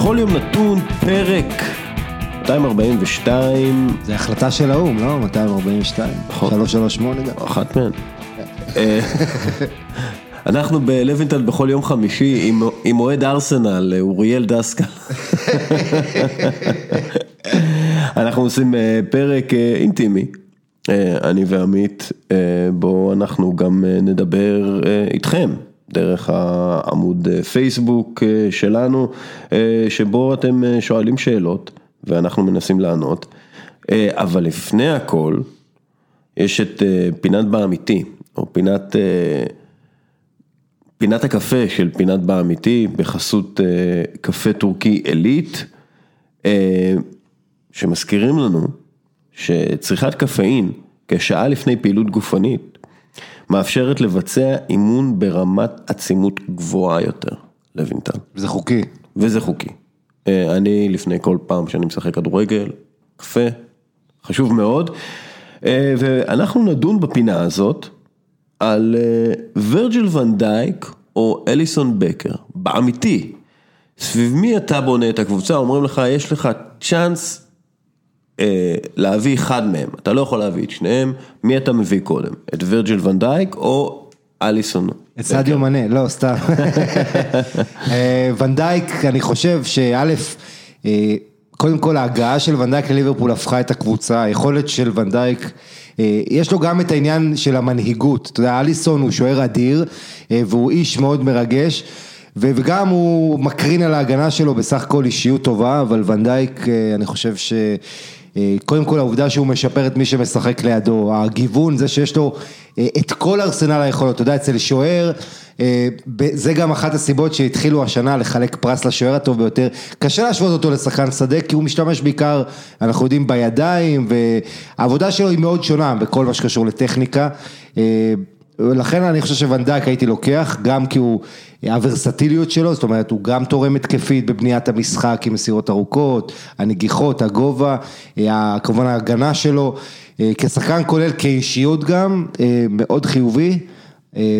בכל יום נתון פרק 242. זה החלטה של האו"ם, לא? 242. נכון. 338 גם. אחת מהן. אה, אנחנו בלוינטל בכל יום חמישי עם- עם אוהד ארסנל, אה, אוריאל דסקל. אנחנו עושים אה, פרק אינטימי, אני ועמית, בו אנחנו גם נדבר איתכם. דרך העמוד אה, פייסבוק אה, שלנו, אה, שבו אתם שואלים שאלות ואנחנו מנסים לענות. אבל לפני הכל, יש את פינת באמיתי, או פינת, פינת הקפה של פינת באמיתי, בחסות קפה טורקי עילית, שמזכירים לנו שצריכת קפאין כשעה לפני פעילות גופנית, מאפשרת לבצע אימון ברמת עצימות גבוהה יותר, לוינטל, זה חוקי. וזה חוקי. אה, אני לפני כל פעם שאני משחק כדורגל, קפה, חשוב מאוד. אה, ואנחנו נדון בפינה הזאת על אה, וירג'יל ונדייק או אליסון בקר, באמיתי. סביב מי אתה בונה את הקבוצה, אומרים לך, יש לך צ'אנס להביא אחד מהם, אתה לא יכול להביא את שניהם, מי אתה מביא קודם, את וירג'יל ונדייק או אליסון? את סעדיו מנה, לא, סתם. אה, ונדייק, אני חושב שא', אה, קודם כל ההגעה של ונדייק לליברפול הפכה את הקבוצה, היכולת של ונדייק, אה, יש לו גם את העניין של המנהיגות, אתה יודע, אליסון הוא שוער אדיר, אה, והוא איש מאוד מרגש. וגם הוא מקרין על ההגנה שלו בסך הכל אישיות טובה, אבל ונדייק, אה, אני חושב ש... אה, קודם כל העובדה שהוא משפר את מי שמשחק לידו, הגיוון, זה שיש לו אה, את כל ארסנל היכולות, אתה יודע, אצל שוער, אה, זה גם אחת הסיבות שהתחילו השנה לחלק פרס לשוער הטוב ביותר, קשה להשוות אותו לשחקן שדה, כי הוא משתמש בעיקר, אנחנו יודעים, בידיים, והעבודה שלו היא מאוד שונה בכל מה שקשור לטכניקה. לכן אני חושב שוונדק הייתי לוקח, גם כי הוא, הוורסטיליות שלו, זאת אומרת, הוא גם תורם התקפית בבניית המשחק עם מסירות ארוכות, הנגיחות, הגובה, אה, כמובן ההגנה שלו, אה, כשחקן כולל, כאישיות גם, אה, מאוד חיובי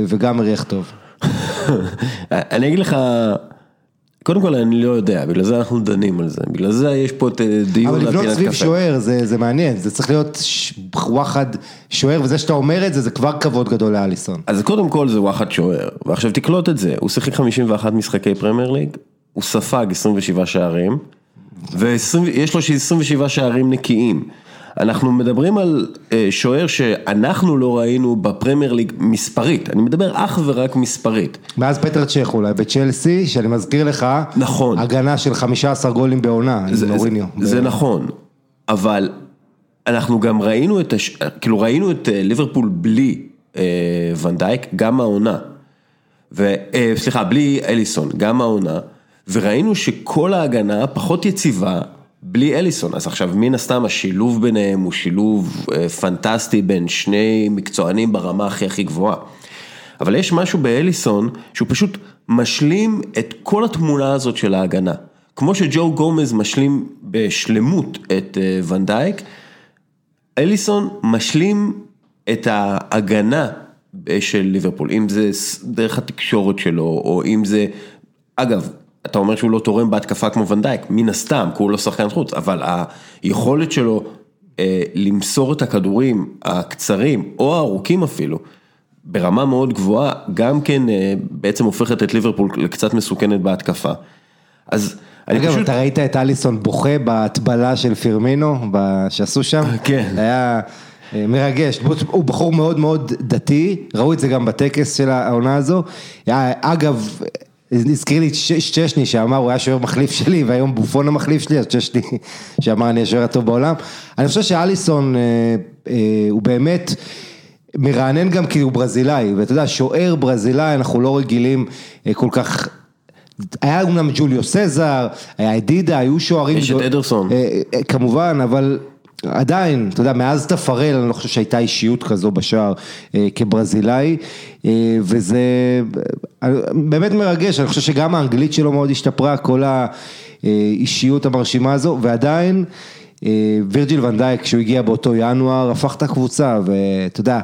וגם מריח טוב. אני אגיד לך, קודם כל אני לא יודע, בגלל זה אנחנו דנים על זה, בגלל זה יש פה את אה, דיון אבל לבנות סביב. שוער זה, זה מעניין, זה צריך להיות ש- וואחד שוער, וזה שאתה אומר את זה, זה כבר כבוד גדול לאליסון. אז קודם כל זה וואחד שוער, ועכשיו תקלוט את זה, הוא שיחק 51 משחקי פרמייר ליג, הוא ספג 27 שערים, ויש לו 27 שערים נקיים. אנחנו מדברים על אה, שוער שאנחנו לא ראינו בפרמייר ליג מספרית, אני מדבר אך ורק מספרית. מאז פטר צ'ך אולי, בצ'לסי, שאני מזכיר לך, נכון. הגנה של 15 גולים בעונה, עם ז'וזה מוריניו. זה, זה נכון, אבל אנחנו גם ראינו את, הש... כאילו ראינו את אה, ליברפול בלי אה, ונדייק, גם העונה, ו... אה, סליחה, בלי אליסון, גם העונה, וראינו שכל ההגנה פחות יציבה בלי אליסון, אז עכשיו מן הסתם השילוב ביניהם הוא שילוב אה, פנטסטי בין שני מקצוענים ברמה הכי הכי גבוהה. אבל יש משהו באליסון שהוא פשוט משלים את כל התמונה הזאת של ההגנה. כמו שג'ו גומז משלים בשלמות את אה, ונדייק, אליסון משלים את ההגנה של ליברפול, אם זה דרך התקשורת שלו, או אם זה, אגב, אתה אומר שהוא לא תורם בהתקפה כמו ונדייק, מן הסתם, כי הוא לא שחקן חוץ, אבל היכולת שלו אה, למסור את הכדורים הקצרים, או הארוכים אפילו, ברמה מאוד גבוהה, גם כן אה, בעצם הופכת את ליברפול לקצת מסוכנת בהתקפה. אז אני אגב, פשוט... אתה ראית את אליסון בוכה בהטבלה של פירמינו, שעשו שם? כן. היה אה, מרגש, הוא בחור מאוד מאוד דתי, ראו את זה גם בטקס של העונה הזו. היה- אגב, הזכיר לי צ'שני שאמר, הוא היה שוער מחליף שלי, והיום בופון המחליף שלי, אז צ'שני שאמר, אני השוער הטוב בעולם. אני חושב שאליסון אה, אה, הוא באמת... מרענן גם כי הוא ברזילאי, ואתה יודע, שוער ברזילאי, אנחנו לא רגילים אה, כל כך היה אומנם ג'וליו סזר, היה אדידה, היו שוערים... יש את אדרסון. כמובן, אבל עדיין, אתה יודע, מאז תפרל, אני לא חושב שהייתה אישיות כזו בשער אה, כברזילאי, אה, וזה אה, באמת מרגש, אני חושב שגם האנגלית שלו מאוד השתפרה, כל האישיות המרשימה הזו, ועדיין... אה, וירג'יל ונדייק, כשהוא הגיע באותו ינואר, הפך את הקבוצה, ואתה יודע,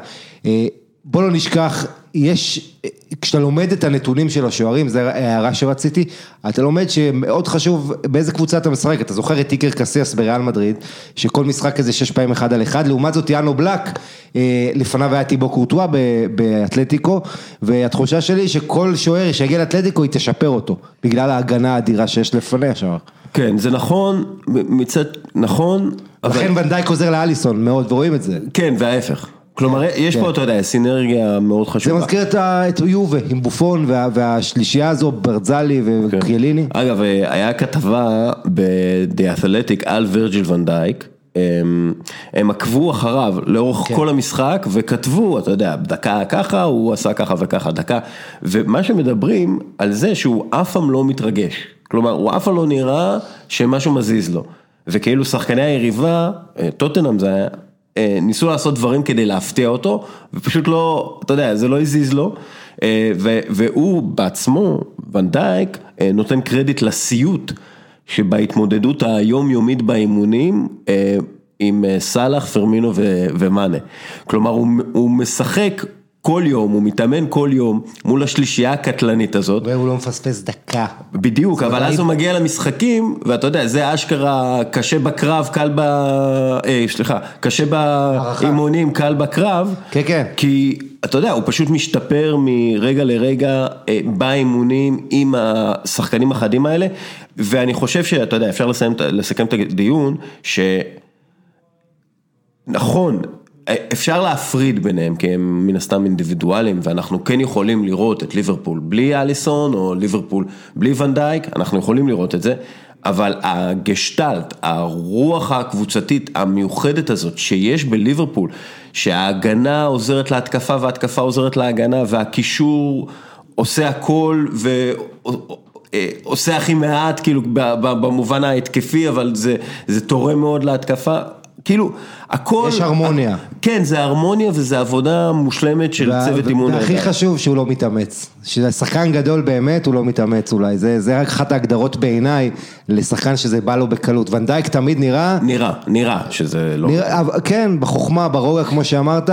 אה, בוא לא נשכח, יש, כשאתה לומד את הנתונים של השוערים, זו הערה שרציתי, אתה לומד שמאוד חשוב באיזה קבוצה אתה משחק, אתה זוכר את איקר קסיאס בריאל מדריד, שכל משחק כזה שש פעמים אחד על אחד, לעומת זאת יאנו בלק, אה, לפניו היה טיבו קורטואה באתלטיקו, והתחושה שלי שכל שוער שיגיע לאתלטיקו היא תשפר אותו, בגלל ההגנה האדירה שיש לפניה שם. כן, זה נכון, מצד, נכון, לכן ונדייק עוזר לאליסון מאוד, ורואים את זה. כן, וההפך. כלומר, יש כן. פה, אתה יודע, סינרגיה מאוד זה חשובה. מזכיר את יובה עם בופון וה- והשלישייה הזו, ברזלי כן. וקריאליני. אגב, אה, היה כתבה ב-The Athletic על וירג'יל ונדייק, הם, הם עקבו אחריו לאורך כן. כל המשחק וכתבו, אתה יודע, דקה ככה, הוא עשה ככה וככה, דקה, ומה שמדברים על זה שהוא אף פעם לא מתרגש, כלומר, הוא אף פעם לא נראה שמשהו מזיז לו, וכאילו שחקני היריבה, אה, טוטנאם זה היה, ניסו לעשות דברים כדי להפתיע אותו, ופשוט לא, אתה יודע, זה לא הזיז לו, אה, והוא בעצמו, ונדייק, אה, נותן קרדיט לסיוט שבהתמודדות היומיומית באימונים, אה, עם אה, סאלח, פרמינו ומאנה. כלומר, הוא משחק כל יום, הוא מתאמן כל יום מול השלישייה הקטלנית הזאת. והוא לא מפספס דקה. בדיוק, אבל. אז הוא מגיע למשחקים, ואתה יודע, זה אשכרה קשה בקרב, קל ב... אה, סליחה, קשה באימונים, קל בקרב. כן, כן. כי, אתה יודע, הוא פשוט משתפר מרגע לרגע אה, באימונים עם השחקנים החדים האלה, ואני חושב שאתה יודע, אפשר לסיים, לסכם את הדיון, ש... נכון, אפשר להפריד ביניהם כי הם מן הסתם אינדיבידואלים ואנחנו כן יכולים לראות את ליברפול בלי אליסון או ליברפול בלי ונדייק, אנחנו יכולים לראות את זה, אבל הגשטלט, הרוח הקבוצתית המיוחדת הזאת שיש בליברפול, שההגנה עוזרת להתקפה וההתקפה עוזרת להגנה והקישור עושה הכל ו... עושה הכי מעט, כאילו, במובן ההתקפי, אבל זה, זה תורם מאוד להתקפה. כאילו, הכל... יש הרמוניה. כן, זה הרמוניה וזה עבודה מושלמת של וה- צוות אימון. והכי. חשוב שהוא לא מתאמץ. ששחקן גדול באמת הוא לא מתאמץ אולי, זה, זה רק אחת ההגדרות בעיניי לשחקן שזה בא לו בקלות. ונדייק תמיד נראה, נראה, נראה שזה לא... נראה כן, בחוכמה, ברוגע כמו שאמרת,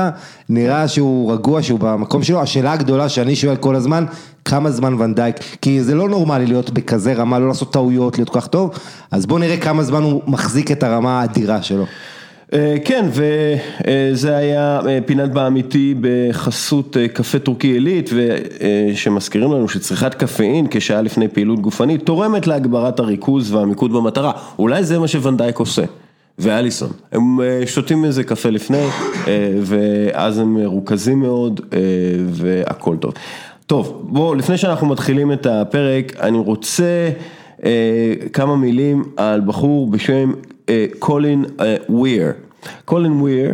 נראה שהוא רגוע, שהוא במקום שלו. השאלה הגדולה שאני שואל כל הזמן, כמה זמן ונדייק, כי זה לא נורמלי להיות בכזה רמה, לא לעשות טעויות, להיות כל כך טוב, אז בוא נראה כמה זמן הוא מחזיק את הרמה האדירה שלו. אה, כן, וזה היה אה, פינת באמיתי בחסות אה, קפה טורקי עילית, ושמזכירים לנו שצריכת קפאין כשעה לפני פעילות גופנית תורמת להגברת הריכוז והמיקוד במטרה. אולי זה מה שוואן דייק עושה. ואליסון, הם אה, שותים איזה קפה לפני, אה, ואז הם מרוכזים מאוד, אה, והכל טוב. טוב, בואו, לפני שאנחנו מתחילים את הפרק, אני רוצה אה, כמה מילים על בחור בשם אה, קולין אה, וויר. קולין וויר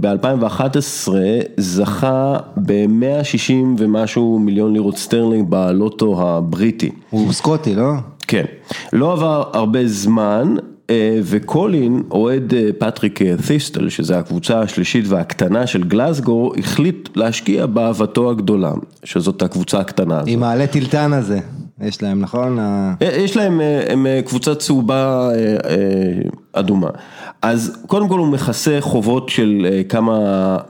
ב-2011 זכה ב-160 ומשהו מיליון לירות סטרלינג בלוטו הבריטי. הוא סקוטי, לא? כן, לא עבר הרבה זמן אה, וקולין, אוהד אה, פרטיק אה, תיסטל, שזה הקבוצה השלישית והקטנה של גלסגו, החליט להשקיע באהבתו הגדולה, שזאת הקבוצה הקטנה הזאת. עם העלה תלתן הזה, יש להם, נכון? אה, יש להם, אה, הם אה, קבוצה צהובה אה, אה, אדומה. אז קודם כל הוא מכסה חובות של אה, כמה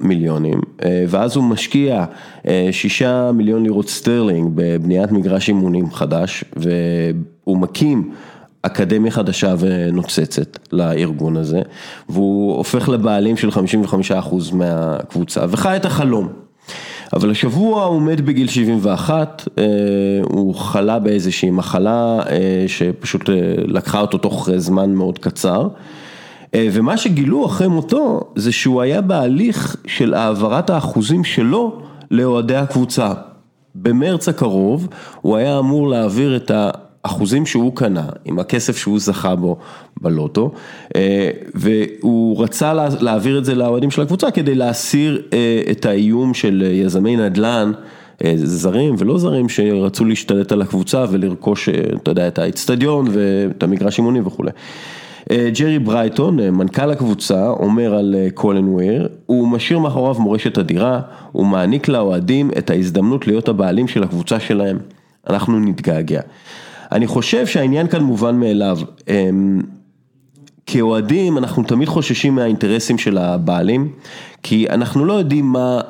מיליונים, אה, ואז הוא משקיע אה, שישה מיליון לירות סטרלינג בבניית מגרש אימונים חדש, והוא מקים אקדמיה חדשה ונוצצת לארגון הזה, והוא הופך לבעלים של 55% מהקבוצה, וחי את החלום. אבל השבוע הוא מת בגיל 71, אה, הוא חלה באיזושהי מחלה שפשוט לקחה אותו תוך זמן מאוד קצר. אה, ומה שגילו אחרי מותו זה שהוא היה בהליך של העברת האחוזים שלו לאוהדי הקבוצה. במרץ הקרוב הוא היה אמור להעביר את האחוזים שהוא קנה עם הכסף שהוא זכה בו בלוטו אה, והוא רצה לה- להעביר את זה לאוהדים של הקבוצה כדי להסיר אה, את האיום של יזמי נדל"ן. זרים ולא זרים שרצו להשתלט על הקבוצה ולרכוש, אתה יודע, את האצטדיון ואת המגרש אימונים וכולי. אה, ג'רי ברייטון, אה, מנכ"ל הקבוצה, אומר על אה, קולן וויר, הוא משאיר מאחוריו מורשת אדירה, הוא מעניק לאוהדים את ההזדמנות להיות הבעלים של הקבוצה שלהם. אנחנו נתגעגע. אני חושב שהעניין כאן מובן מאליו. אמ, כאוהדים אנחנו תמיד חוששים מהאינטרסים של הבעלים, כי אנחנו לא יודעים מה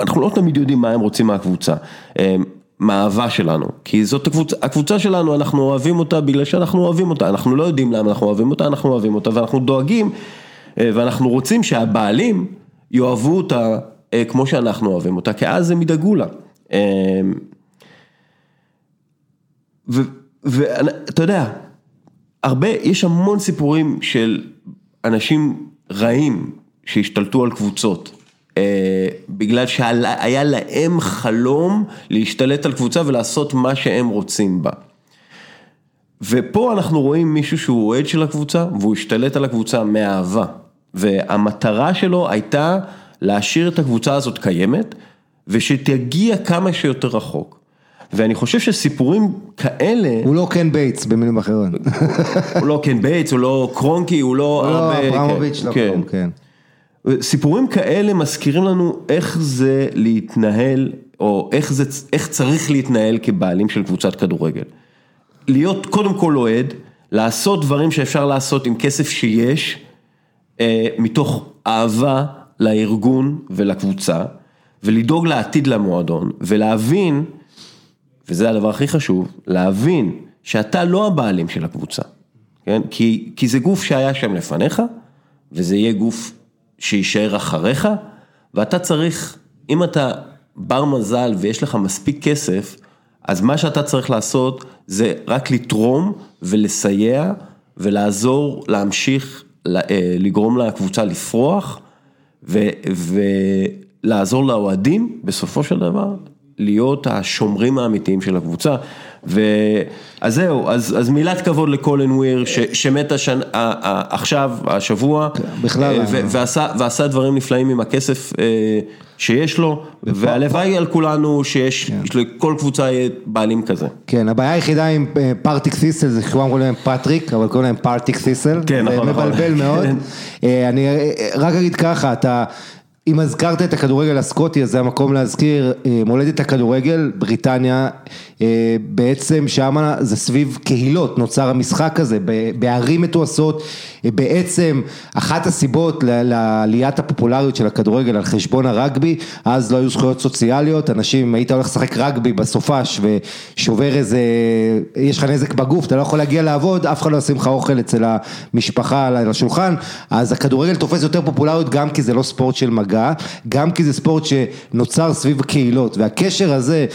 אנחנו לא תמיד יודעים מה הם רוצים מהקבוצה, אה, מהאהבה שלנו, כי זאת הקבוצה, הקבוצה שלנו, אנחנו אוהבים אותה בגלל שאנחנו אוהבים אותה, אנחנו לא יודעים למה אנחנו אוהבים אותה, אנחנו אוהבים אותה ואנחנו דואגים אה, ואנחנו רוצים שהבעלים יאהבו אותה אה, כמו שאנחנו אוהבים אותה, כי אז הם ידאגו לה. אה, ואתה יודע, הרבה, יש המון סיפורים של אנשים רעים שהשתלטו על קבוצות. אה, בגלל שהיה להם חלום להשתלט על קבוצה ולעשות מה שהם רוצים בה. ופה אנחנו רואים מישהו שהוא אוהד של הקבוצה והוא השתלט על הקבוצה מאהבה. והמטרה שלו הייתה להשאיר את הקבוצה הזאת קיימת ושתגיע כמה שיותר רחוק. ואני חושב שסיפורים כאלה... הוא לא קן בייטס במילים אחרות. הוא לא קן בייטס, הוא לא קרונקי, הוא לא... הוא לא אברמוביץ', לא כן. כן. סיפורים כאלה מזכירים לנו איך זה להתנהל, או איך, זה, איך צריך להתנהל כבעלים של קבוצת כדורגל. להיות קודם כל אוהד, לעשות דברים שאפשר לעשות עם כסף שיש, אה, מתוך אהבה לארגון ולקבוצה, ולדאוג לעתיד למועדון, ולהבין, וזה הדבר הכי חשוב, להבין שאתה לא הבעלים של הקבוצה, כן? כי, כי זה גוף שהיה שם לפניך, וזה יהיה גוף שיישאר אחריך, ואתה צריך, אם אתה בר מזל ויש לך מספיק כסף, אז מה שאתה צריך לעשות זה רק לתרום ולסייע ולעזור להמשיך אה, לגרום לקבוצה לפרוח ולעזור לאוהדים בסופו של דבר להיות השומרים האמיתיים של הקבוצה. אז זהו, אז, אז מילת כבוד לקולן וויר ש, שמת השנ, עכשיו, השבוע, בכלל, ו, ועשה, ועשה דברים נפלאים עם הכסף אה, שיש לו, והלוואי על כולנו שיש, כן. לכל קבוצה בעלים כזה. כן, הבעיה היחידה עם אה, פארטיק סיסל זה שכולם קוראים להם פטריק, אבל קוראים להם פארטיק סיסל, כן, נכון, נכון. מבלבל מאוד. כן. אה, אני רק אגיד ככה, אתה... אם הזכרת את הכדורגל הסקוטי, אז זה המקום להזכיר, מולדת הכדורגל, בריטניה, בעצם שם זה סביב קהילות, נוצר המשחק הזה, בערים מתועשות, בעצם אחת הסיבות לעליית הפופולריות של הכדורגל על חשבון הרגבי, אז לא היו זכויות סוציאליות, אנשים, היית הולך לשחק רגבי בסופש ושובר איזה, יש לך נזק בגוף, אתה לא יכול להגיע לעבוד, אף אחד לא ישים לך אוכל אצל המשפחה על השולחן, אז הכדורגל תופס יותר פופולריות גם כי זה לא ספורט של מגע, גם כי זה ספורט שנוצר סביב קהילות, והקשר הזה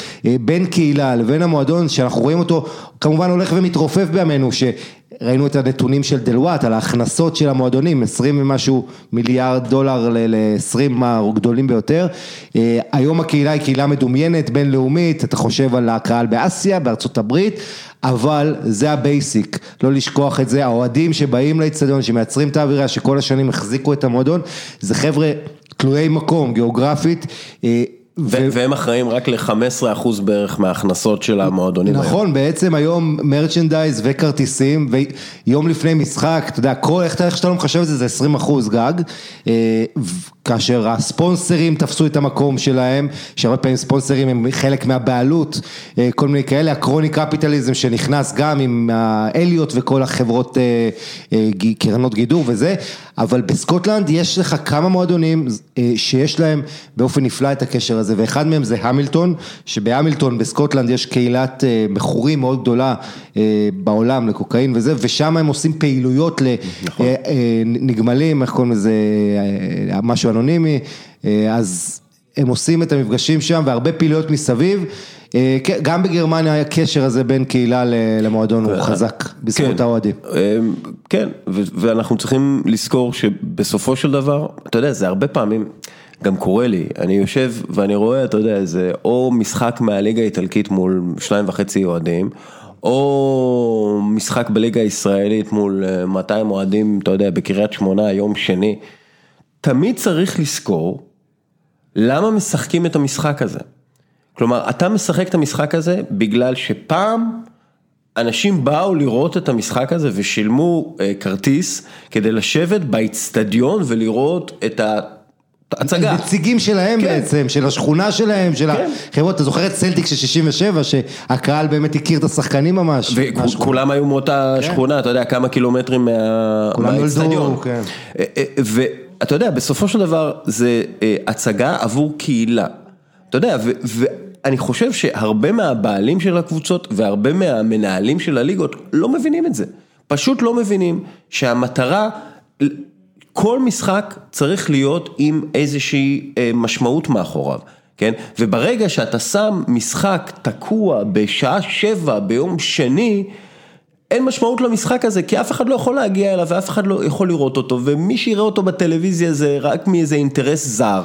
בין קהילה לבין המועדון, שאנחנו רואים אותו, כמובן הולך ומתרופף בימינו, שראינו את הנתונים של דלויט על ההכנסות של המועדונים, 20 ומשהו מיליארד דולר ל-20 הגדולים ביותר, היום הקהילה היא קהילה מדומיינת, בינלאומית, אתה חושב על הקהל באסיה, בארצות הברית, אבל זה ה basic, לא לשכוח את זה, האוהדים שבאים לאצטדיון, שמייצרים את האווירה, שכל השנים החזיקו את המועדון, זה חבר'ה תלויי מקום, גיאוגרפית, והם אחראים רק ל-15% בערך מההכנסות של המועדונים. נכון, בעצם היום מרצ'נדייז וכרטיסים, ויום לפני משחק, אתה יודע, כל, איך שאתה לא מחשב את זה, זה 20% גג, כאשר הספונסרים תפסו את המקום שלהם, שהרבה פעמים ספונסרים הם חלק מהבעלות, כל מיני כאלה, הקרוני קפיטליזם שנכנס גם עם האליוט וכל החברות, קרנות גידור וזה, אבל בסקוטלנד יש לך כמה מועדונים שיש להם באופן נפלא את הקשר הזה, ואחד מהם זה המילטון, שבהמילטון בסקוטלנד יש קהילת מכורים מאוד גדולה בעולם לקוקאין וזה, ושם הם עושים פעילויות לנגמלים, איך קוראים לזה, משהו אנונימי, אז הם עושים את המפגשים שם והרבה פעילויות מסביב. גם בגרמניה הקשר הזה בין קהילה למועדון הוא חזק, בזכות האוהדים. כן, ואנחנו צריכים לזכור שבסופו של דבר, אתה יודע, זה הרבה פעמים גם קורה לי, אני יושב ואני רואה, אתה יודע, זה או משחק מהליגה האיטלקית מול שניים וחצי אוהדים, או משחק בליגה הישראלית מול 200 אוהדים, אתה יודע, בקריית שמונה, יום שני. תמיד צריך לזכור למה משחקים את המשחק הזה. כלומר, אתה משחק את המשחק הזה בגלל שפעם אנשים באו לראות את המשחק הזה ושילמו כרטיס כדי לשבת באיצטדיון ולראות את ההצגה. נציגים שלהם כן. בעצם, של השכונה שלהם, של כן. החברות, אתה זוכר את סלטיק של 67, שהקהל באמת הכיר את השחקנים ממש. וכולם היו מאותה כן. שכונה, אתה יודע, כמה קילומטרים מהאיצטדיון. כן. אתה יודע, בסופו של דבר זה אה, הצגה עבור קהילה. אתה יודע, ו- ואני חושב שהרבה מהבעלים של הקבוצות והרבה מהמנהלים של הליגות לא מבינים את זה. פשוט לא מבינים שהמטרה, כל משחק צריך להיות עם איזושהי אה, משמעות מאחוריו. כן? וברגע שאתה שם משחק תקוע בשעה שבע ביום שני, אין משמעות למשחק הזה, כי אף אחד לא יכול להגיע אליו ואף אחד לא יכול לראות אותו, ומי שיראה אותו בטלוויזיה זה רק מאיזה אינטרס זר.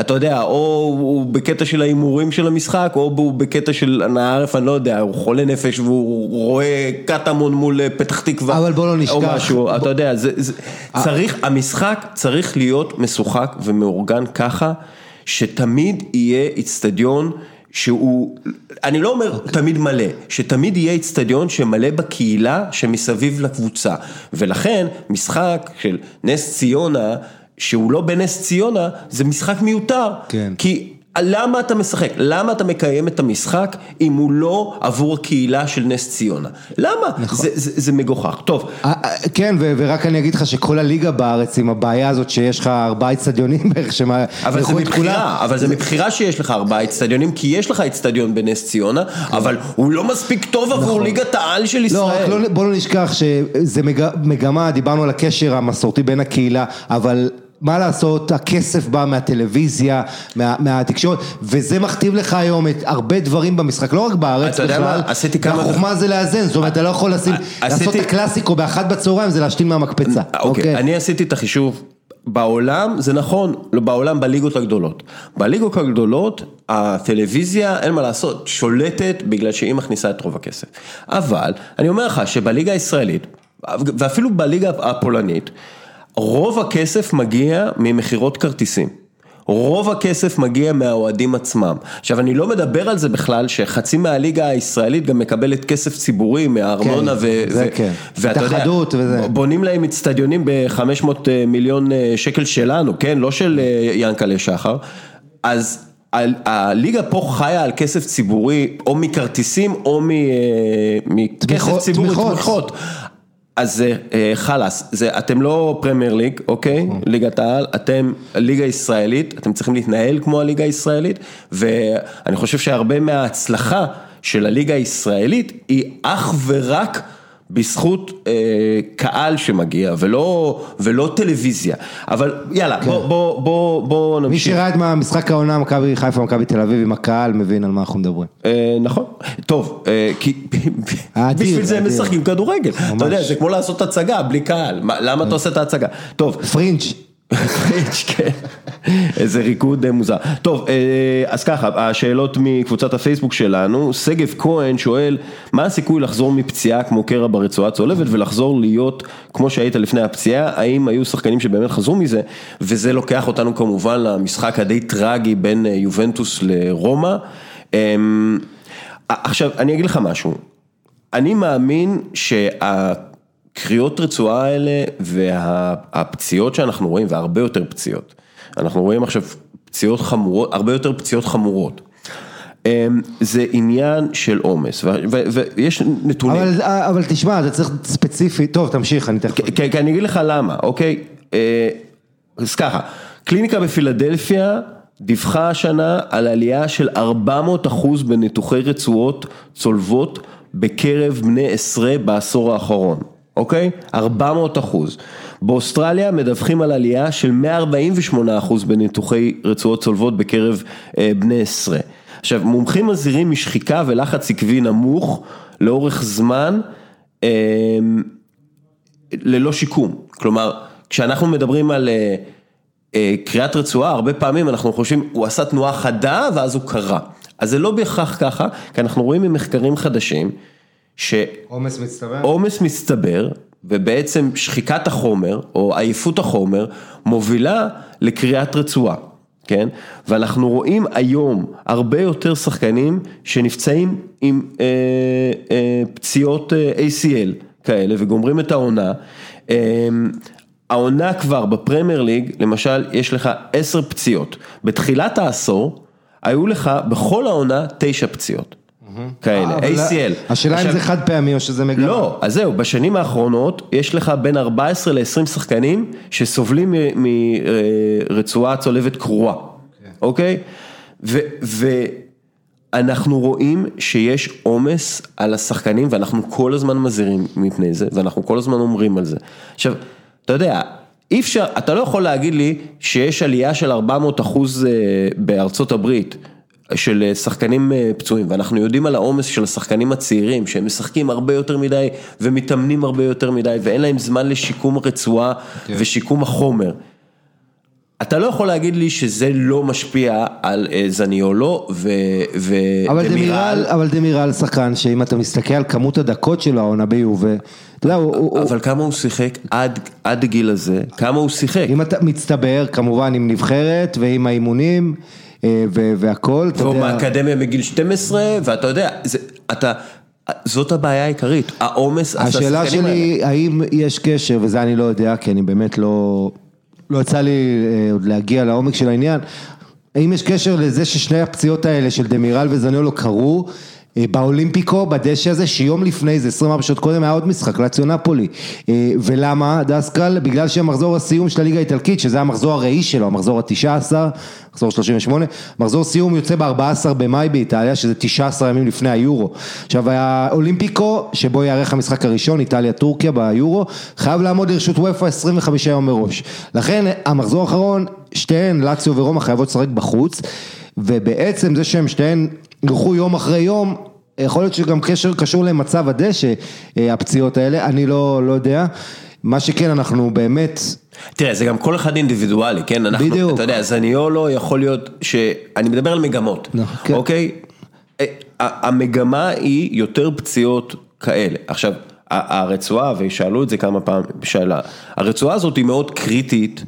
אתה יודע, או הוא בקטע של ההימורים של המשחק, או הוא בקטע של הנערף, אני לא יודע, הוא חולה נפש והוא רואה קטמון מול פתח תקווה. אבל בוא לא נשכח. או משהו, בוא... אתה יודע, זה, זה, צריך, המשחק צריך להיות משוחק ומאורגן ככה, שתמיד יהיה איצטדיון. שהוא, אני לא אומר תמיד מלא, שתמיד יהיה איצטדיון שמלא בקהילה שמסביב לקבוצה. ולכן משחק של נס ציונה, שהוא לא בנס ציונה, זה משחק מיותר. כן. כי למה אתה משחק? למה אתה מקיים את המשחק אם הוא לא עבור הקהילה של נס ציונה? למה? נכון. זה, זה, זה מגוחך. טוב. כן, ורק אני אגיד לך שכל הליגה בארץ עם הבעיה הזאת שיש לך ארבעה אצטדיונים בערך שמה... אבל זה מבחירה, אבל זה מבחירה שיש לך ארבעה אצטדיונים, כי יש לך אצטדיון בנס ציונה, כן. אבל הוא לא מספיק טוב עבור נכון. ליגת העל של ישראל. לא, רק לא, בוא לא נשכח שזה מגמה, דיברנו על הקשר המסורתי בין הקהילה, אבל... מה לעשות, הכסף בא מהטלוויזיה, מה, מהתקשורת, וזה מכתיב לך היום את הרבה דברים במשחק, לא רק בארץ בכלל, והחוכמה זה לאזן, זאת אומרת, אתה לא יכול לשים, לעשות את הקלאסיקו באחת בצהריים, זה להשתין מהמקפצה. אוקיי, אני עשיתי את החישוב. בעולם זה נכון, לא בעולם בליגות הגדולות. בליגות הגדולות הטלוויזיה אין מה לעשות, שולטת בגלל שהיא מכניסה את רוב הכסף. אבל אני אומר לך שבליגה הישראלית ואפילו בליגה הפולנית רוב הכסף מגיע ממכירות כרטיסים. רוב הכסף מגיע מהאוהדים עצמם. עכשיו אני לא מדבר על זה בכלל שחצי מהליגה הישראלית גם מקבלת כסף ציבורי מהארנונה כן, ו... זה ו... כן, ואתה יודע, וזה. בונים להם אצטדיונים ב-500 מיליון שקל שלנו, כן? לא של ינקלה שחר. אז הליגה פה חיה על כסף ציבורי או מכרטיסים או מכסף ציבורי, תמיכות. אז זה אה, חלאס, זה אתם לא פרמייר ליג, אוקיי? ליגת העל, אתם ליגה ישראלית, אתם צריכים להתנהל כמו הליגה הישראלית, ואני חושב שהרבה מההצלחה של הליגה הישראלית היא אך ורק בזכות אה, קהל שמגיע ולא, ולא טלוויזיה, אבל יאללה כן. בוא, בוא, בוא, בוא נמשיך. מי שראה את משחק העונה מכבי חיפה מכבי תל אביב עם הקהל מבין על מה אנחנו מדברים. אה, נכון, טוב, אה, כי האדיר, בשביל זה הם. משחקים כדורגל, ממש. אתה יודע זה כמו לעשות הצגה בלי קהל, מה, למה אתה עושה את ההצגה? טוב. פרינג'. כן, איזה ריקוד אה, מוזר. טוב, אה, אז ככה, השאלות מקבוצת הפייסבוק שלנו, שגב כהן שואל, מה הסיכוי לחזור מפציעה כמו קרע ברצועה צולבת ולחזור להיות כמו שהיית לפני הפציעה, האם היו שחקנים שבאמת חזרו מזה, וזה לוקח אותנו כמובן למשחק הדי טרגי בין אה, יובנטוס לרומא. אמ, עכשיו, אני אגיד לך משהו, אני מאמין שה... קריאות רצועה האלה והפציעות שאנחנו רואים, והרבה יותר פציעות, אנחנו רואים עכשיו פציעות חמורות, הרבה יותר פציעות חמורות. אמ, זה עניין של עומס, ויש נתונים. אבל, אבל תשמע, אתה צריך ספציפי, טוב תמשיך, אני תכף. כי כי אני אגיד לך למה, אוקיי? אה, אז ככה, קליניקה בפילדלפיה דיווחה השנה על עלייה של 400 אחוז בניתוחי רצועות צולבות בקרב בני עשרה בעשור האחרון. אוקיי? 400 אחוז. באוסטרליה מדווחים על עלייה של 148 אחוז בניתוחי רצועות צולבות בקרב אה, בני עשרה. עכשיו, מומחים מזהירים משחיקה ולחץ עקבי נמוך לאורך זמן אה, ללא שיקום. כלומר, כשאנחנו מדברים על אה, אה, קריאת רצועה, הרבה פעמים אנחנו חושבים, הוא עשה תנועה חדה ואז הוא קרע. אז זה לא בהכרח ככה, כי אנחנו רואים ממחקרים חדשים, עומס מצטבר? עומס מצטבר, ובעצם שחיקת החומר, או עייפות החומר, מובילה לקריאת רצועה, כן? ואנחנו רואים היום הרבה יותר שחקנים שנפצעים עם אה, אה, פציעות אה, ACL כאלה, וגומרים את העונה. אה, העונה כבר בפרמייר ליג, למשל, יש לך עשר פציעות. בתחילת העשור, היו לך בכל העונה תשע פציעות. כאלה, אבל ACL. השאלה אם זה חד פעמי או שזה מגמה. לא, אז זהו, בשנים האחרונות יש לך בין 14 ל-20 שחקנים שסובלים מרצועה צולבת קרועה, אוקיי? ו- ואנחנו רואים שיש עומס על השחקנים ואנחנו כל הזמן מזהירים מפני זה ואנחנו כל הזמן אומרים על זה. עכשיו, אתה יודע, אי אפשר, אתה לא יכול להגיד לי שיש עלייה של 400 אחוז אה, בארצות הברית. של אה, שחקנים אה, פצועים, ואנחנו יודעים על העומס של השחקנים הצעירים, שהם משחקים הרבה יותר מדי ומתאמנים הרבה יותר מדי, ואין להם זמן לשיקום הרצועה ושיקום החומר. אתה לא יכול להגיד לי שזה לא משפיע על אה, זניולו ו... ו... אבל דמירל. שחקן שאם אתה מסתכל על כמות הדקות שלו העונה ביובה, אתה יודע, הוא- אבל כמה הוא שיחק עד, הגיל הזה, כמה הוא שיחק. אם אתה מצטבר כמובן עם נבחרת ועם האימונים והכל, אתה והוא יודע, מהאקדמיה מגיל 12, ואתה יודע, זה, אתה, זאת הבעיה העיקרית, העומס, השאלה השחקנים האלה. שלי, האם יש קשר, וזה אני לא יודע, כי אני באמת לא, לא יצא לי אה, עוד להגיע לעומק של העניין, האם יש קשר לזה ששני הפציעות האלה של דמירל וזניולו קרו? אה, באולימפיקו, בדשא הזה, שיום לפני זה, 24 שעות קודם, היה עוד משחק, לאציו נפולי. אה, ולמה, דסקל? בגלל שהמחזור הסיום של הליגה האיטלקית, שזה המחזור הרביעי שלו, המחזור ה-19, מחזור 38, מחזור סיום יוצא ב-14 במאי באיטליה, שזה 19 ימים לפני היורו. עכשיו, האולימפיקו, שבו ייערך המשחק הראשון, איטליה-טורקיה ביורו, חייב לעמוד לרשות וופא 25 יום מראש. לכן, המחזור האחרון, שתיהן, לאציו ורומא, חייבות לשחק בחוץ, ובעצם זה שהם שתיהן ילכו יום אחרי יום, יכול להיות שגם קשר קשור למצב הדשא, אה, הפציעות האלה, אני לא, לא יודע. מה שכן, אנחנו באמת, תראה, זה גם כל אחד אינדיבידואלי, כן? אנחנו, בדיוק. אתה יודע, זניולו יכול להיות, ש... אני מדבר על מגמות, נכון, כן. אוקיי? אה, המגמה היא יותר פציעות כאלה. עכשיו, הרצועה, ושאלו את זה כמה פעמים, שאלה, הרצועה הזאת היא מאוד קריטית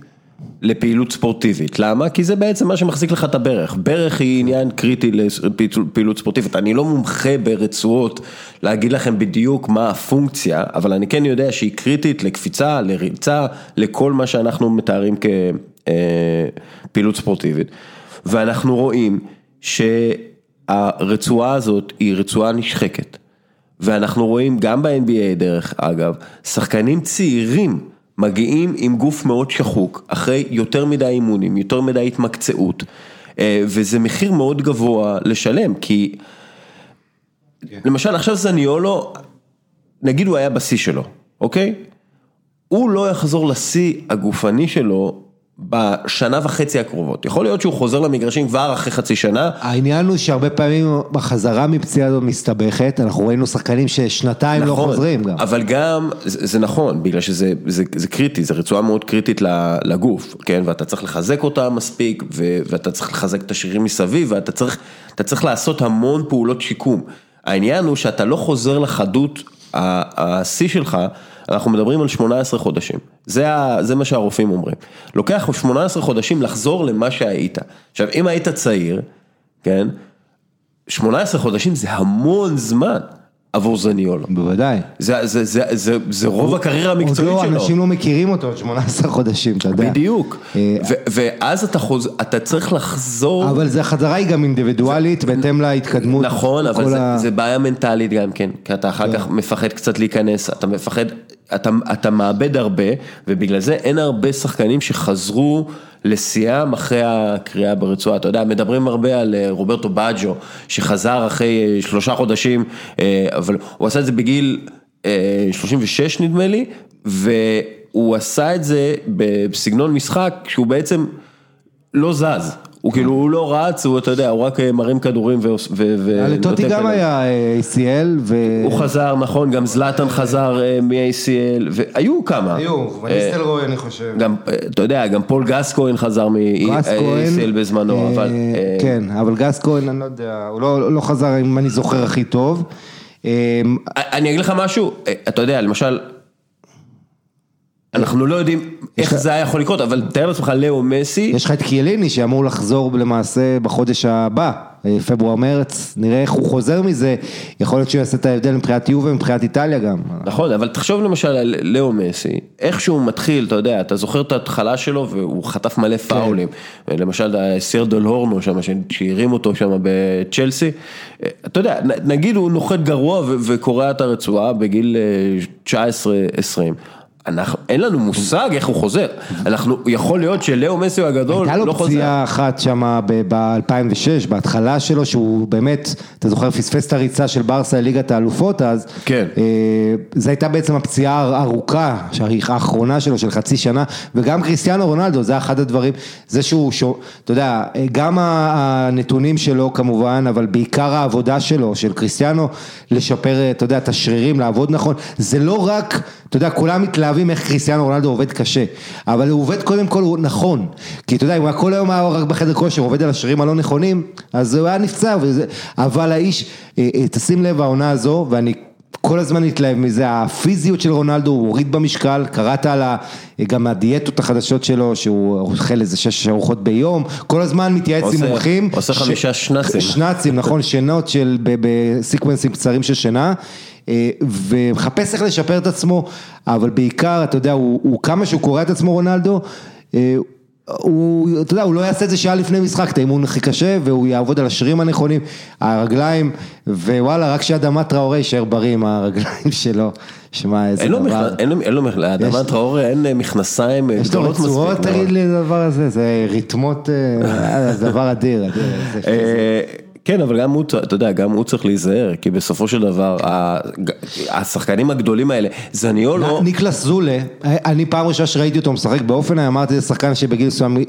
לפעילות ספורטיבית. למה? כי זה בעצם מה שמחזיק לך את הברך. ברך היא עניין קריטי לפעילות ספורטיבית. אני לא מומחה ברצועות להגיד לכם בדיוק מה הפונקציה, אבל אני כן יודע שהיא קריטית לקפיצה, לריצה, לכל מה שאנחנו מתארים כפעילות ספורטיבית. ואנחנו רואים שהרצועה הזאת היא רצועה נשחקת. ואנחנו רואים גם ב-NBA דרך אגב, שחקנים צעירים מגיעים עם גוף מאוד שחוק, אחרי יותר מדי אימונים, יותר מדי התמקצעות, אה, וזה מחיר מאוד גבוה לשלם, כי למשל עכשיו זניולו, נגיד הוא היה בשיא שלו, אוקיי? הוא לא יחזור לשיא הגופני שלו בשנה וחצי הקרובות. יכול להיות שהוא חוזר למגרשים כבר אחרי חצי שנה, העניין הוא שהרבה פעמים החזרה מפציעה הזאת מסתבכת, אנחנו ראינו שחקנים ששנתיים לא חוזרים גם. אבל גם, זה, זה נכון, בגלל שזה זה, זה קריטי, זו רצועה מאוד קריטית לגוף, כן, ואתה צריך לחזק אותה מספיק, ו, ואתה צריך לחזק את השרירים מסביב, ואתה צריך, צריך לעשות המון פעולות שיקום. העניין הוא שאתה לא חוזר לחדות השיא שלך, אנחנו מדברים על 18 חודשים, זה, ה, זה מה שהרופאים אומרים. לוקח 18 חודשים לחזור למה שהיית. עכשיו, אם היית צעיר, כן, 18 חודשים זה המון זמן עבור זניולו. בוודאי. זה, זה, זה, זה, זה רוב הקריירה עוד המקצועית לא, שלו. אנשים לא מכירים אותו עוד 18 חודשים, אתה יודע. בדיוק. אה, ואז אתה חוז... אתה צריך לחזור... אבל זה החזרה היא גם אינדיבידואלית, בהתאם להתקדמות. נכון, אבל זה, ה- זה בעיה מנטלית גם כן, כי אתה אחר כך מפחד קצת להיכנס, אתה מפחד, אתה, אתה מאבד הרבה, ובגלל זה אין הרבה שחקנים שחזרו לשיאם אחרי הקריאה ברצועה, אתה יודע, מדברים הרבה על אה, רוברטו באג'ו, שחזר אחרי אה, שלושה חודשים, אה, אבל הוא עשה את זה בגיל אה, 36 נדמה לי, והוא עשה את זה בסגנון משחק שהוא בעצם לא זז. הוא כאילו, הוא לא רץ, הוא, אתה יודע, הוא רק אה, מרים כדורים ו... ו- ו- לטוטי גם. היה אה, ACL, ו... הוא חזר, נכון, גם זלאטן חזר אה, מ-ACL, והיו כמה. היו, אה, וניסטלרוי אני חושב. גם, אה, אתה יודע, גם פול גסקוין חזר גס כהן, מ-ACL בזמנו, אה, אבל... אה, כן, אבל גס כהן, אני לא יודע, הוא לא לא חזר, אם אני זוכר, הכי טוב. אה, אני אגיד לך משהו, אה, אתה יודע, למשל, אנחנו לא יודעים איך זה היה יכול לקרות, אבל תאר לעצמך לאו מסי. יש לך את קיאליני שאמור לחזור למעשה בחודש הבא, אה, פברואר-מרץ, נראה איך הוא חוזר מזה, יכול להיות שהוא יעשה את ההבדל מבחינת יובה ומבחינת איטליה גם. נכון, אבל תחשוב למשל על לאו מסי, איך שהוא מתחיל, אתה יודע, אתה זוכר את ההתחלה שלו והוא חטף מלא פאולים, למשל סרדל הורנו שם, שהרים אותו שם בצ'לסי, אתה יודע, נגיד הוא נוחת גרוע וקורע את הרצועה בגיל 19-20. אנחנו, אין לנו מושג איך הוא חוזר, אנחנו, יכול להיות שלאו מסי הגדול הייתה לא לו חוזר. פציעה אחת שם ב-2006, בהתחלה שלו, שהוא באמת, אתה זוכר, פספס את הריצה של ברסה לליגת האלופות אז, כן. אה, זו הייתה בעצם הפציעה הארוכה, האחרונה שלו, של חצי שנה, וגם קריסטיאנו רונלדו, זה אחד הדברים, זה שהוא, שו, אתה יודע, גם הנתונים שלו כמובן, אבל בעיקר העבודה שלו, של קריסטיאנו, לשפר, אתה יודע, את השרירים, לעבוד נכון, זה לא רק, אתה יודע, כולם מתלהבים איך קריסטיאנו רונלדו עובד קשה, אבל הוא עובד קודם כל הוא נכון, כי אתה יודע, אם הוא היה כל היום היה רק בחדר כושר, עובד על השרירים הלא נכונים, אז הוא היה נפצע, וזה, אבל האיש, אה, אה, תשים לב העונה הזו, ואני כל הזמן מתלהב מזה, הפיזיות של רונלדו, הוא הוריד במשקל, קראת על ה, גם הדיאטות החדשות שלו, שהוא אוכל איזה שש ארוחות ביום, כל הזמן מתייעץ עם מומחים. עושה חמישה שנ"צים. שנ"צים, נכון, שינות של, בסקוונסים קצרים של שינה. אה, ומחפש איך לשפר את עצמו, אבל בעיקר, אתה יודע, הוא, הוא כמה שהוא קורא את עצמו רונלדו, אה, הוא, אתה יודע, הוא לא יעשה את זה שעה לפני משחק, את האימון הכי קשה, והוא יעבוד על השרירים הנכונים, הרגליים, ווואלה, רק שאדמת טראורי יישאר בריא עם הרגליים שלו, שמע, איזה אין לו דבר. מכנ- אין אין לו, מכ- לאדמת טראורי אין אה, מכנסיים יש לו. רצועות. תגיד לי, הדבר הזה, זה ריתמות, אה, זה דבר אדיר, אדיר. כן, אבל גם הוא, אתה יודע, גם הוא צריך להיזהר, כי בסופו של דבר, השחקנים הגדולים האלה, זניולו, ניקלס זולה, אני פעם ראשונה שראיתי אותו משחק באופן, אמרתי זה שחקן שבגיל מסוים, הוא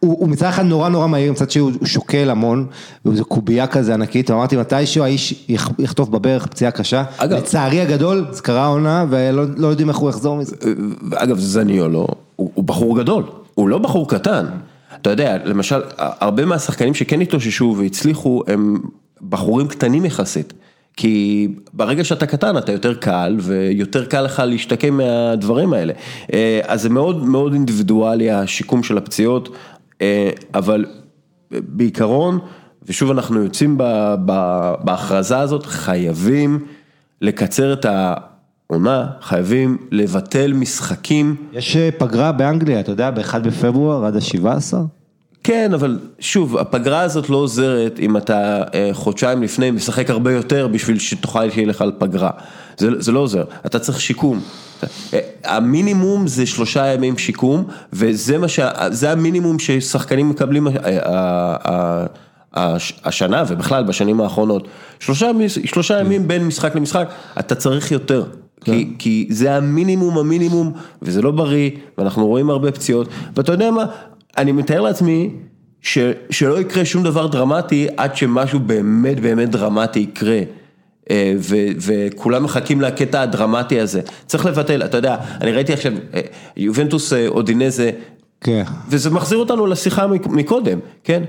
הוא מצד אחד נורא נורא מהיר, מצד שהוא הוא שוקל המון, וזו קובייה כזה ענקית, אמרתי מתישהו האיש יח- יחטוף בברך פציעה קשה, אגב- לצערי הגדול, זה קרה עונה, ולא לא יודעים איך הוא יחזור מזה. אגב, זניולו, הוא, הוא בחור גדול, הוא לא בחור קטן. אתה יודע, למשל, הרבה מהשחקנים שכן התאוששו והצליחו, הם בחורים קטנים יחסית. כי ברגע שאתה קטן אתה יותר קל ויותר קל לך להשתקם מהדברים האלה. אה, אז זה מאוד מאוד אינדיבידואלי השיקום של הפציעות, אה, אבל בעיקרון, ושוב אנחנו יוצאים בהכרזה הזאת, חייבים לקצר את העונה, חייבים לבטל משחקים. יש אה, פגרה באנגליה, אתה יודע, ב-1 בפברואר עד ה-17? כן, אבל שוב, הפגרה הזאת לא עוזרת אם אתה אה, חודשיים לפני משחק הרבה יותר בשביל שתוכל שיהיה לך על פגרה. זה, זה לא עוזר, אתה צריך שיקום. אה, המינימום זה שלושה ימים שיקום, וזה מה ש... זה המינימום ששחקנים מקבלים הש- השנה ובכלל בשנים האחרונות. שלושה, שלושה ימים בין משחק למשחק, אתה צריך יותר. כי, כי זה המינימום המינימום, וזה לא בריא, ואנחנו רואים הרבה פציעות, ואתה יודע מה, אני מתאר לעצמי ש, שלא יקרה שום דבר דרמטי עד שמשהו באמת באמת דרמטי יקרה. אה, ו, וכולם מחכים לקטע הדרמטי הזה. צריך לבטל, אתה יודע, אני ראיתי עכשיו, אה, יובנטוס אה, אודינזה, כן. וזה מחזיר אותנו לשיחה מק- מקודם, כן?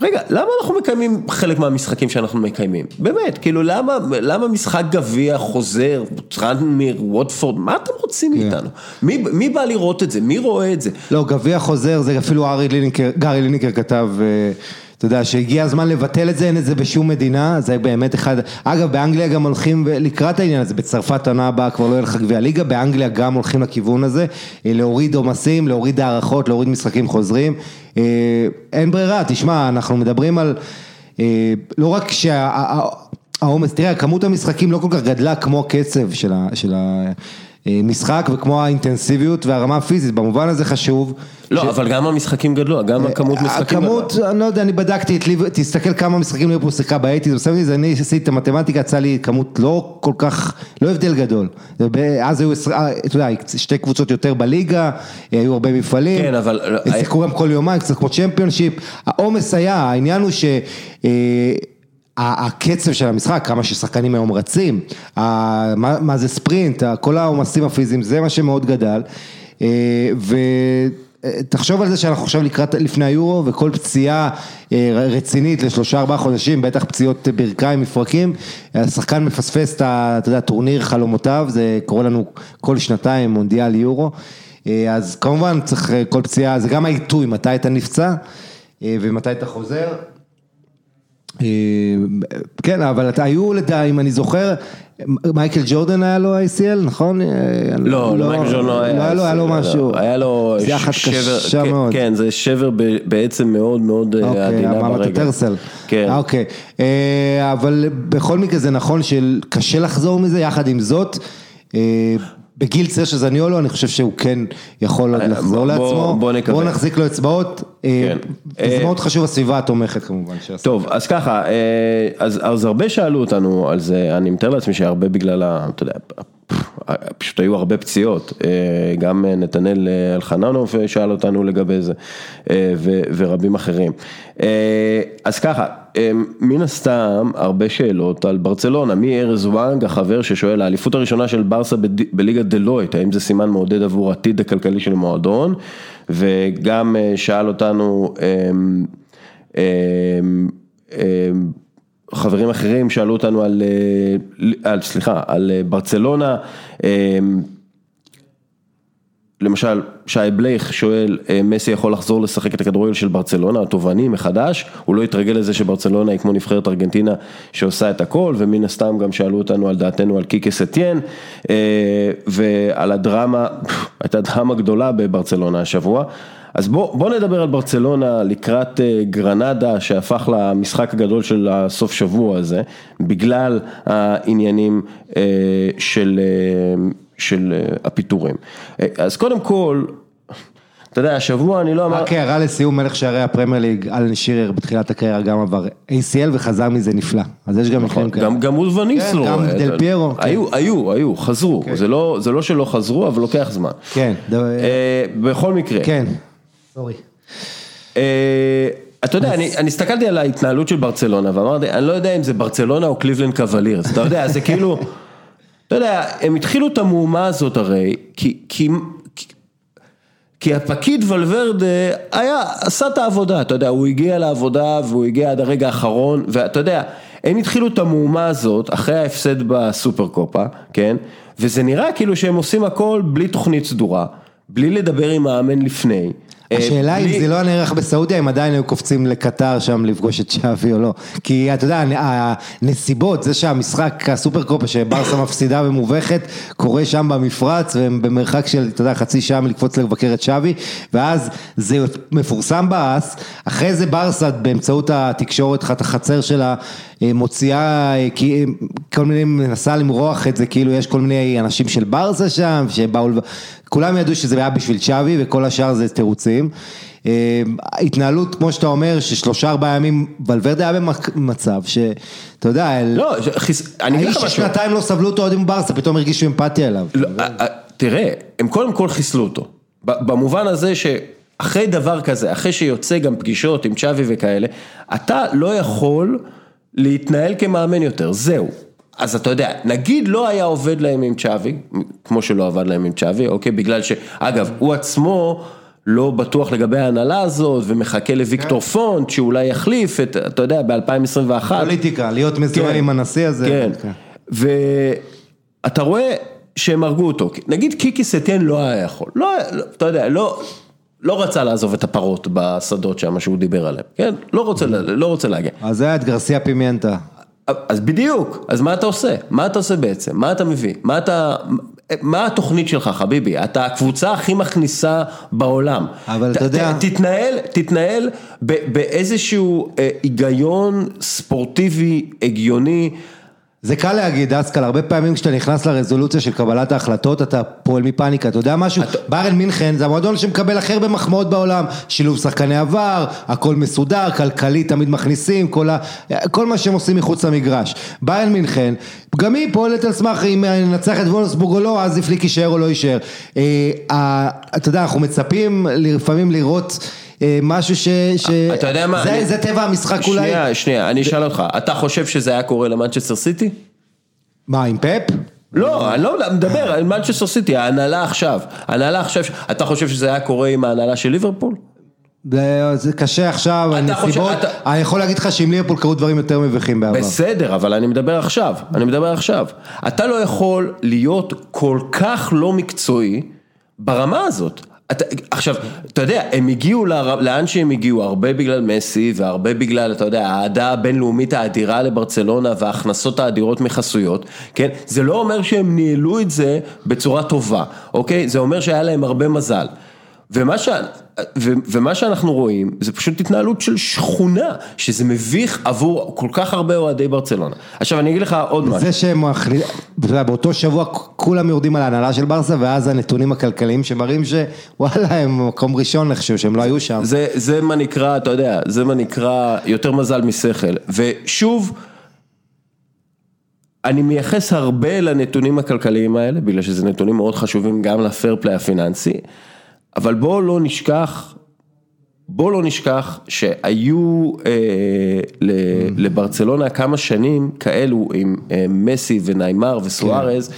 רגע, למה אנחנו מקיימים חלק מהמשחקים שאנחנו מקיימים? באמת, כאילו למה, למה משחק גביע חוזר, טרנמיר, ווטפורד, מה אתם רוצים מאיתנו? מי, מי בא לראות את זה? מי רואה את זה? לא, גביע חוזר, זה אפילו ארי ליניקר, גארי ליניקר כתב, אה, אתה יודע, שהגיע הזמן לבטל את זה, אין את זה בשום מדינה, זה באמת אחד, אגב, באנגליה גם הולכים לקראת העניין הזה, בצרפת עונה הבאה כבר לא יהיה לך גביע ליגה, באנגליה גם הולכים לכיוון הזה, אה, להוריד עומסים, להוריד הערכות, להוריד משחקים חוזרים, אה, אין ברירה, תשמע, אנחנו מדברים על, אה, לא רק שה... העומס, תראה, כמות המשחקים לא כל כך גדלה כמו הקצב של ה... של ה משחק וכמו האינטנסיביות והרמה הפיזית, במובן הזה חשוב. לא, אבל גם המשחקים גדלו, גם הכמות משחקים גדלה. הכמות, אני לא יודע, אני בדקתי, את ליב- תסתכל כמה משחקים ליברפול שיחקה באייטיז, בסדר, אני עשיתי את המתמטיקה, יצא לי כמות לא כל כך, לא הבדל גדול. אז היו, אה, אתה יודע, שתי קבוצות יותר בליגה, היו הרבה מפעלים. כן, אבל- שיחקו גם כל יומיים, קצת כמו צ'מפיונשיפ. העומס היה, העניין הוא ש... אה, הקצב של המשחק, כמה ששחקנים היום רצים, מה, מה זה ספרינט, כל העומסים הפיזיים, זה מה שמאוד גדל. אה, תחשוב על זה שאנחנו עכשיו לקראת, לפני היורו, וכל פציעה אה, רצינית לשלושה ארבעה חודשים, בטח פציעות ברכיים, מפרקים, השחקן מפספס את. אתה יודע, טורניר חלומותיו, זה קורה לנו כל שנתיים, מונדיאל יורו. אה, אז כמובן צריך אה, כל פציעה, זה גם העיתוי, מתי אתה נפצע ומתי אתה חוזר. כן, אבל אתה היו, אם אני זוכר, מייקל ג'ורדן היה לו ACL, נכון? לא, לא, מייקל ג'ורדן לא היה. לא היה לו, היה לו משהו. היה לו שבר, קשה כן, מאוד. כן, זה שבר בעצם מאוד מאוד אוקיי, עדינה ברגע. אוקיי, המטוטרסל. כן. אוקיי, אבל בכל מקרה זה נכון שקשה לחזור מזה, יחד עם זאת. בגיל צעיר של זניולו, אני חושב שהוא כן יכול עוד לחזור לעצמו. בוא נקווה. בוא נחזיק לו אצבעות. כן. זה מאוד חשוב הסביבה התומכת כמובן. טוב, אז ככה, אז, אז הרבה שאלו אותנו על זה, אני מתאר לעצמי שהרבה בגלל, ה, אתה יודע, פשוט היו הרבה פציעות, גם נתנאל אלחננוב שאל אותנו לגבי זה, ורבים אחרים. אז ככה, מן הסתם הרבה שאלות על ברצלונה, מארז וואנג, החבר ששואל, האליפות הראשונה של ברסה בליגה דלויט, האם זה סימן מעודד עבור עתיד הכלכלי של המועדון, וגם שאל אותנו, חברים אחרים שאלו אותנו על, על סליחה, על ברצלונה, למשל שי בלייך שואל, מסי יכול לחזור לשחק את הכדורגל של ברצלונה, התובעני מחדש, הוא לא יתרגל לזה שברצלונה היא כמו נבחרת ארגנטינה שעושה את הכל, ומן הסתם גם שאלו אותנו על דעתנו על קיקה סטיין, ועל הדרמה, הייתה דרמה גדולה בברצלונה השבוע. אז בוא, בוא נדבר על ברצלונה לקראת גרנדה שהפך למשחק הגדול של הסוף שבוע הזה, בגלל העניינים של, של הפיטורים. אז קודם כל, אתה יודע, השבוע אני לא אמר... רק הערה לסיום מלך שערי הפרמייר ליג, אלן שירר בתחילת הקריירה גם עבר ACL וחזר מזה נפלא, אז יש גם מקרים כאלה. גם מול וניסלו. גם דל פיירו. היו, היו, היו, חזרו, זה לא שלא חזרו, אבל לוקח זמן. כן. בכל מקרה. כן. סורי. אתה יודע, אני הסתכלתי על ההתנהלות של ברצלונה ואמרתי, אני לא יודע אם זה ברצלונה או קליבלנד קוולירס, אתה יודע, זה כאילו, אתה יודע, הם התחילו את המהומה הזאת הרי, כי הפקיד ולוורדה היה, עשה את העבודה, אתה יודע, הוא הגיע לעבודה והוא הגיע עד הרגע האחרון, ואתה יודע, הם התחילו את המהומה הזאת אחרי ההפסד בסופר קופה, כן, וזה נראה כאילו שהם עושים הכל בלי תוכנית סדורה, בלי לדבר עם האמן לפני. השאלה אם זה לא נערך בסעודיה, הם עדיין היו קופצים לקטר שם לפגוש את שווי או לא. כי אתה יודע, הנסיבות, זה שהמשחק הסופר קופה שברסה מפסידה ומובכת, קורה שם במפרץ, והם במרחק של, אתה יודע, חצי שעה מלקפוץ לבקר את שווי, ואז זה מפורסם באס, אחרי זה ברסה באמצעות התקשורת, החצר שלה, מוציאה, כל מיני, מנסה למרוח את זה, כאילו יש כל מיני אנשים של ברסה שם, שבאו, כולם ידעו שזה היה בשביל צ'אבי וכל השאר זה תירוצים. התנהלות, כמו שאתה אומר, ששלושה ארבעה ימים, ולוורדה היה במצב שאתה יודע, לא, אני אגיד לך משהו, האיש ששנתיים לא סבלו אותו אוהדים ברסה, פתאום הרגישו אמפתיה אליו. תראה, הם קודם כל חיסלו אותו, במובן הזה ש... אחרי דבר כזה, אחרי שיוצא גם פגישות עם צ'אבי וכאלה, אתה לא יכול להתנהל כמאמן יותר, זהו. אז אתה יודע, נגיד לא היה עובד להם עם צ'אבי, כמו שלא עבד להם עם צ'אבי, אוקיי? בגלל שאגב, הוא עצמו לא בטוח לגבי ההנהלה הזאת, ומחכה לוויקטור פונט, שאולי יחליף את, אתה יודע, ב-2021. פוליטיקה, להיות מזוהה עם הנשיא הזה. כן, ואתה רואה שהם הרגו אותו, נגיד קיקי סטיין לא היה יכול, לא, אתה יודע, לא... לא רצה לעזוב את הפרות בשדות שם שהוא דיבר עליהם, כן? לא רוצה, לא רוצה להגיע. אז זה היה את גרסיה פימיינטה. אז בדיוק, אז מה אתה עושה? מה אתה עושה בעצם? מה אתה מביא? מה אתה, מה התוכנית שלך חביבי? אתה הקבוצה הכי מכניסה בעולם. אבל אתה יודע... תתנהל, תתנהל באיזשהו היגיון ספורטיבי, הגיוני. זה קל להגיד, אסקל, הרבה פעמים כשאתה נכנס לרזולוציה של קבלת ההחלטות, אתה פועל מפאניקה, אתה יודע משהו? בארן מינכן זה המועדון שמקבל הכי הרבה מחמאות בעולם, שילוב שחקני עבר, הכל מסודר, כלכלי תמיד מכניסים, כל, ה... כל מה שהם עושים מחוץ למגרש. בארן מינכן, גם היא פועלת על סמך אם ננצח את וולסבורג או לא, אז הפליק יישאר או לא יישאר. אתה יודע, אנחנו מצפים לפעמים לראות... משהו ש... אתה יודע מה? זה טבע המשחק אולי. שנייה, שנייה, אני אשאל אותך, אתה חושב שזה היה קורה למנצ'סטר סיטי? מה, עם פפ? לא, אני לא מדבר על מנצ'סטר סיטי, ההנהלה עכשיו, ההנהלה עכשיו, אתה חושב שזה היה קורה עם ההנהלה של ליברפול? זה זה קשה עכשיו, הנסיבות, אתה- אני יכול להגיד לך שעם ליברפול קרו דברים יותר מביכים בעבר. בסדר, אבל אני מדבר עכשיו, אני מדבר עכשיו. אתה לא יכול להיות כל כך לא מקצועי ברמה הזאת. אתה, עכשיו, אתה יודע, הם הגיעו לאן שהם הגיעו, הרבה בגלל מסי והרבה בגלל, אתה יודע, האהדה הבינלאומית האדירה לברצלונה וההכנסות האדירות מחסויות, כן? זה לא אומר שהם ניהלו את זה בצורה טובה, אוקיי? זה אומר שהיה להם הרבה מזל. ומה, ש... ו... ומה שאנחנו רואים זה פשוט התנהלות של שכונה, שזה מביך עבור כל כך הרבה אוהדי ברצלונה. עכשיו אני אגיד לך עוד משהו. זה שהם, מחלי- אתה יודע, באותו שבוע כולם יורדים על ההנהלה של ברסה, ואז הנתונים הכלכליים שמראים שוואלה, הם מקום ראשון איכשהו, שהם לא היו שם. זה, זה מה נקרא, אתה יודע, זה מה נקרא יותר מזל משכל. ושוב, אני מייחס הרבה לנתונים הכלכליים האלה, בגלל שזה נתונים מאוד חשובים גם לפייר פליי הפיננסי, אבל בואו לא נשכח, בואו לא נשכח שהיו אה, ל, לברצלונה כמה שנים כאלו עם אה, מסי וניימר וסוארז.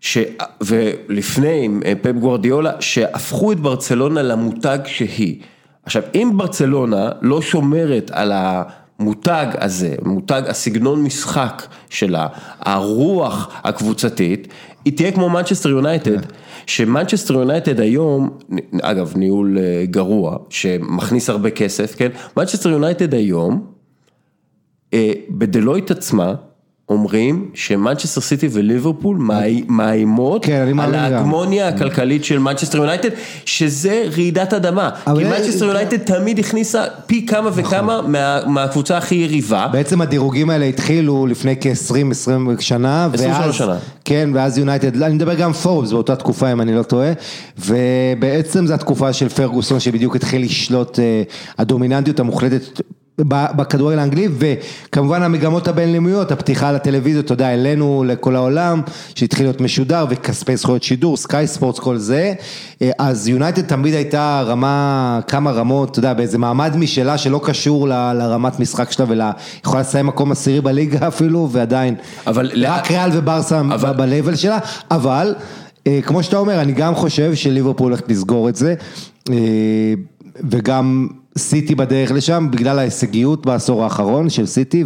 ש... ולפני עם אה, פפ גוורדיולה, שהפכו את ברצלונה למותג שהיא. עכשיו, אם ברצלונה לא שומרת על המותג הזה, מותג, הסגנון משחק שלה, הרוח הקבוצתית, היא תהיה כמו מנצ'סטר יונייטד, שמנצ'סטר יונייטד היום, אגב, ניהול אה, גרוע, שמכניס הרבה כסף, כן? מנצ'סטר יונייטד היום, אה, בדלויט עצמה, אומרים שמנצ'סטר סיטי וליברפול מאי- מאיימות כן, על. ההגמוניה הכלכלית של מנצ'סטר יונייטד, שזה רעידת אדמה. כי מנצ'סטר יונייטד תמיד הכניסה פי כמה וכמה מה- מהקבוצה הכי יריבה. בעצם הדירוגים האלה התחילו לפני כ-20-20 שנה, 23 ואז, שנה. כן, ואז יונייטד, אני מדבר גם פורבס באותה תקופה אם אני לא טועה, ובעצם זו התקופה של פרגוסון שבדיוק התחיל לשלוט, אה, הדומיננטיות המוחלטת בכדורגל האנגלי, וכמובן המגמות הבינלאומיות, הפתיחה לטלוויזיות, אתה יודע, אלינו, לכל העולם, שהתחיל להיות משודר, וכספי זכויות שידור, סקאי ספורטס, כל זה, אה, אז יונייטד תמיד הייתה רמה, כמה רמות, אתה יודע, באיזה מעמד משלה שלא קשור ל- לרמת משחק שלה, ולה, יכולה לסיים מקום עשירי בליגה אפילו, ועדיין, אבל רק ריאל וברסה אבל- ב-level שלה, אבל, אה, כמו שאתה אומר, אני גם חושב שליברפול הולכת לסגור את זה, אה, וגם סיטי בדרך לשם, בגלל ההישגיות בעשור האחרון של סיטי,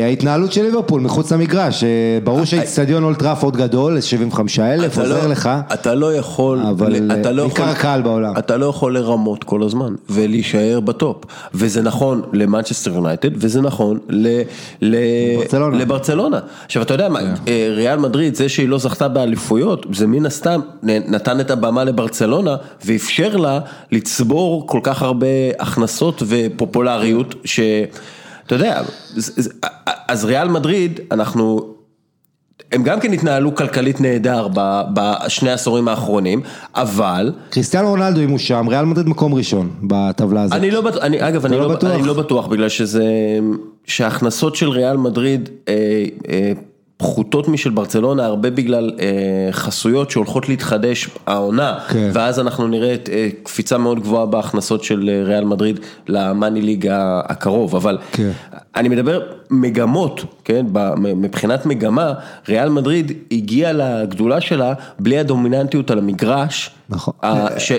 וההתנהלות של ליברפול מחוץ למגרש, אה, ברור שהאיצטדיון אולד טראפורד גדול, 75 אלף, אתה עוזר לא- לך, אתה לא יכול, אבל, אתה לא בעיקר הקהל בעולם. אתה לא יכול לרמות כל הזמן ולהישאר ב top, וזה נכון למנצ'סטר יונייטד וזה נכון ל- ל- ברצלונה. לברצלונה. עכשיו אתה יודע מה, אה, ריאל מדריד זה שהיא לא זכתה באליפויות, זה מן הסתם נתן את הבמה לברצלונה ואפשר לה לצבור כל כך הרבה הכנסות ופופולריות, שאתה יודע, זה- זה- אז ריאל מדריד אנחנו הם גם כן התנהלו כלכלית נהדר בשני העשורים האחרונים, אבל קריסטיאנו רונלדו אם הוא שם, ריאל מדריד מקום ראשון בטבלה הזאת. אני לא בטוח, אני, אגב, אני לא לא, בטוח? אני לא בטוח, בגלל שזה, שההכנסות של ריאל מדריד אה, אה, פחותות משל ברצלונה, הרבה בגלל אה, חסויות שהולכות להתחדש העונה, כן. ואז אנחנו נראה את, אה, קפיצה מאוד גבוהה בהכנסות של אה, ריאל מדריד למאני ליג הקרוב, אבל כן. אני מדבר מגמות, כן, מבחינת מגמה, ריאל מדריד הגיעה לגדולה שלה בלי הדומיננטיות על המגרש, נכון. ש-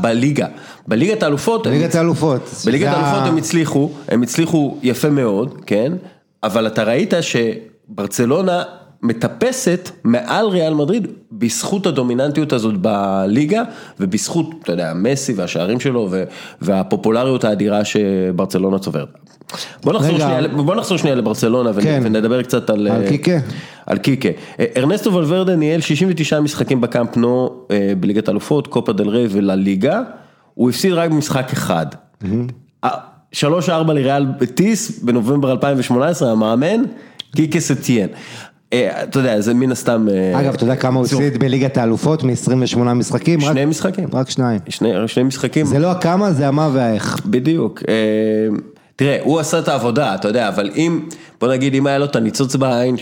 בליגה, בליגת האלופות, הם ליגת האלופות. בליגת האלופות הם הצליחו, הם הצליחו יפה מאוד, כן, אבל אתה ראית שברצלונה מטפסת מעל ריאל מדריד בזכות הדומיננטיות הזאת בליגה ובזכות, אתה יודע, מסי והשערים שלו והפופולריות האדירה שברצלונה צוברת. בוא נחזור, רגע. שנייה, בוא נחזור שנייה לברצלונה ונ- כן. ונדבר קצת על... על אה, קיקה. על קיקה. אה, ארנסטו ולוורדה ניהל 69 משחקים בקאמפ נו אה, בליגת אלופות, קופה דל ריי ולליגה, הוא הפסיד רק במשחק אחד. אה, 3-4 לריאל בטיס בנובמבר 2018, המאמן, קיקה סטיאן. אה, אתה יודע, זה מן הסתם... אה, אגב, אתה יודע כמה הוא הפסיד בליגת האלופות מ-28 משחקים? שני משחקים. רק שניים. שני, משחקים. זה לא הכמה, זה המה והאיך. בדיוק. אה, תראה, הוא עשה את העבודה, אתה יודע, אבל אם, בוא נגיד, אם היה לו את הניצוץ בעין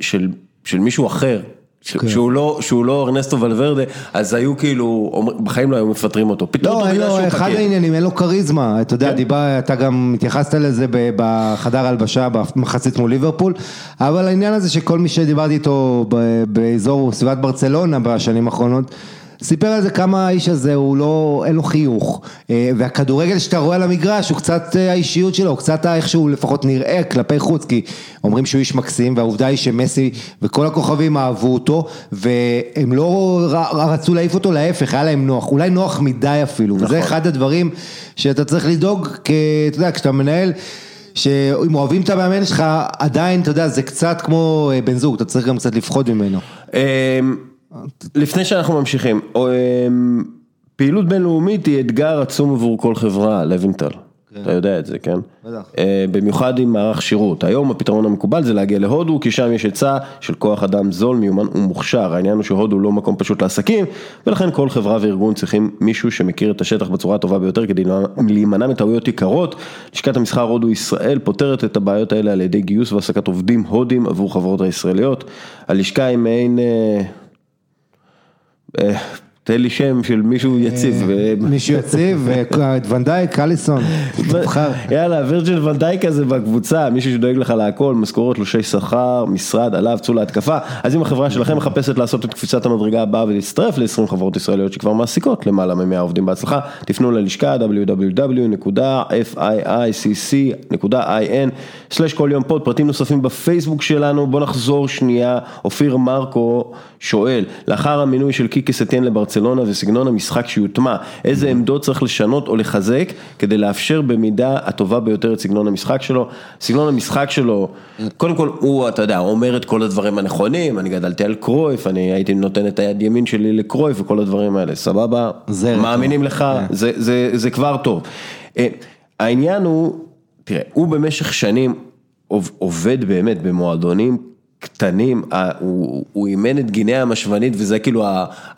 של, מישהו אחר, שהוא לא, שהוא לא ארנסטו ולוורדה, אז היו כאילו, בחיים לא היו מפטרים אותו. פיטרו לא, אין לו, שהוא אחד. העניינים, אין לו כריזמה, אתה יודע, כן. דיבר, אתה גם התייחסת לזה בחדר הלבשה במחצית מול ליברפול, אבל העניין הזה שכל מי שדיברתי איתו באזור סביבת ברצלונה בשנים האחרונות, סיפר על זה כמה האיש הזה הוא לא, אין לו חיוך, אה, והכדורגל שאתה רואה על המגרש הוא קצת אה, האישיות שלו, קצת איך שהוא לפחות נראה כלפי חוץ, כי אומרים שהוא איש מקסים, והעובדה היא שמסי וכל הכוכבים אהבו אותו, והם לא רצו להעיף אותו, להפך, היה להם נוח, אולי נוח מדי אפילו, וזה אחד הדברים שאתה צריך לדאוג, כי אתה יודע, כשאתה מנהל... שאם אוהבים את המאמן שלך, עדיין, אתה יודע, זה קצת כמו אה, בן זוג, אתה צריך גם קצת לפחוד ממנו. לפני שאנחנו ממשיכים, אמ, פעילות בינלאומית היא אתגר עצום עבור כל חברה, לוינטל. אתה יודע את זה, כן? בטח. אה, במיוחד עם מערך שירות. היום הפתרון המקובל זה להגיע להודו, כי שם יש היצע של כוח אדם זול, מיומן ומוכשר. העניין הוא שהודו לא מקום פשוט לעסקים, ולכן כל חברה וארגון צריכים מישהו שמכיר את השטח בצורה הטובה ביותר כדי להימנע מטעויות יקרות. לשכת המסחר הודו ישראל פותרת את הבעיות האלה על ידי גיוס והעסקת עובדים הודים עבור חברות הישראליות. הלשכה היא מעין... אה, אה, תן לי שם של מישהו יציב. ו- מישהו יציב, אה, ונדייק, קליסון, תבחר. יאללה, וירג'ל ונדייק הזה בקבוצה, מישהו שדואג לך להכל, משכורות, תלושי שכר, משרד, עליו, צאו להתקפה. אז אם החברה שלכם מחפשת לעשות את קפיצת המדרגה הבאה ולהצטרף ל-20 חברות ישראליות שכבר מעסיקות למעלה מ-100 עובדים בהצלחה, תפנו ללשכה www.fiicc.in/כל יום פוד, פרטים נוספים בפייסבוק שלנו, בוא נחזור שנייה, אופיר מרקו שואל, לאחר המינוי של קיקי סטיין לברצלונה וסגנון המשחק שיוטמע, איזה עמדות צריך לשנות או לחזק כדי לאפשר במידה הטובה ביותר את סגנון המשחק שלו, סגנון המשחק שלו, קודם כל הוא, אתה יודע, אומר את כל הדברים הנכונים, אני גדלתי על קרויף, אני הייתי נותן את היד ימין שלי לקרויף וכל הדברים האלה, סבבה, זה מאמינים. לך, זה, זה, זה כבר טוב. אה, העניין הוא, תראה, הוא במשך שנים עוב- עובד באמת במועדונים קטנים, הוא אימן את גינאה המשוונית וזה כאילו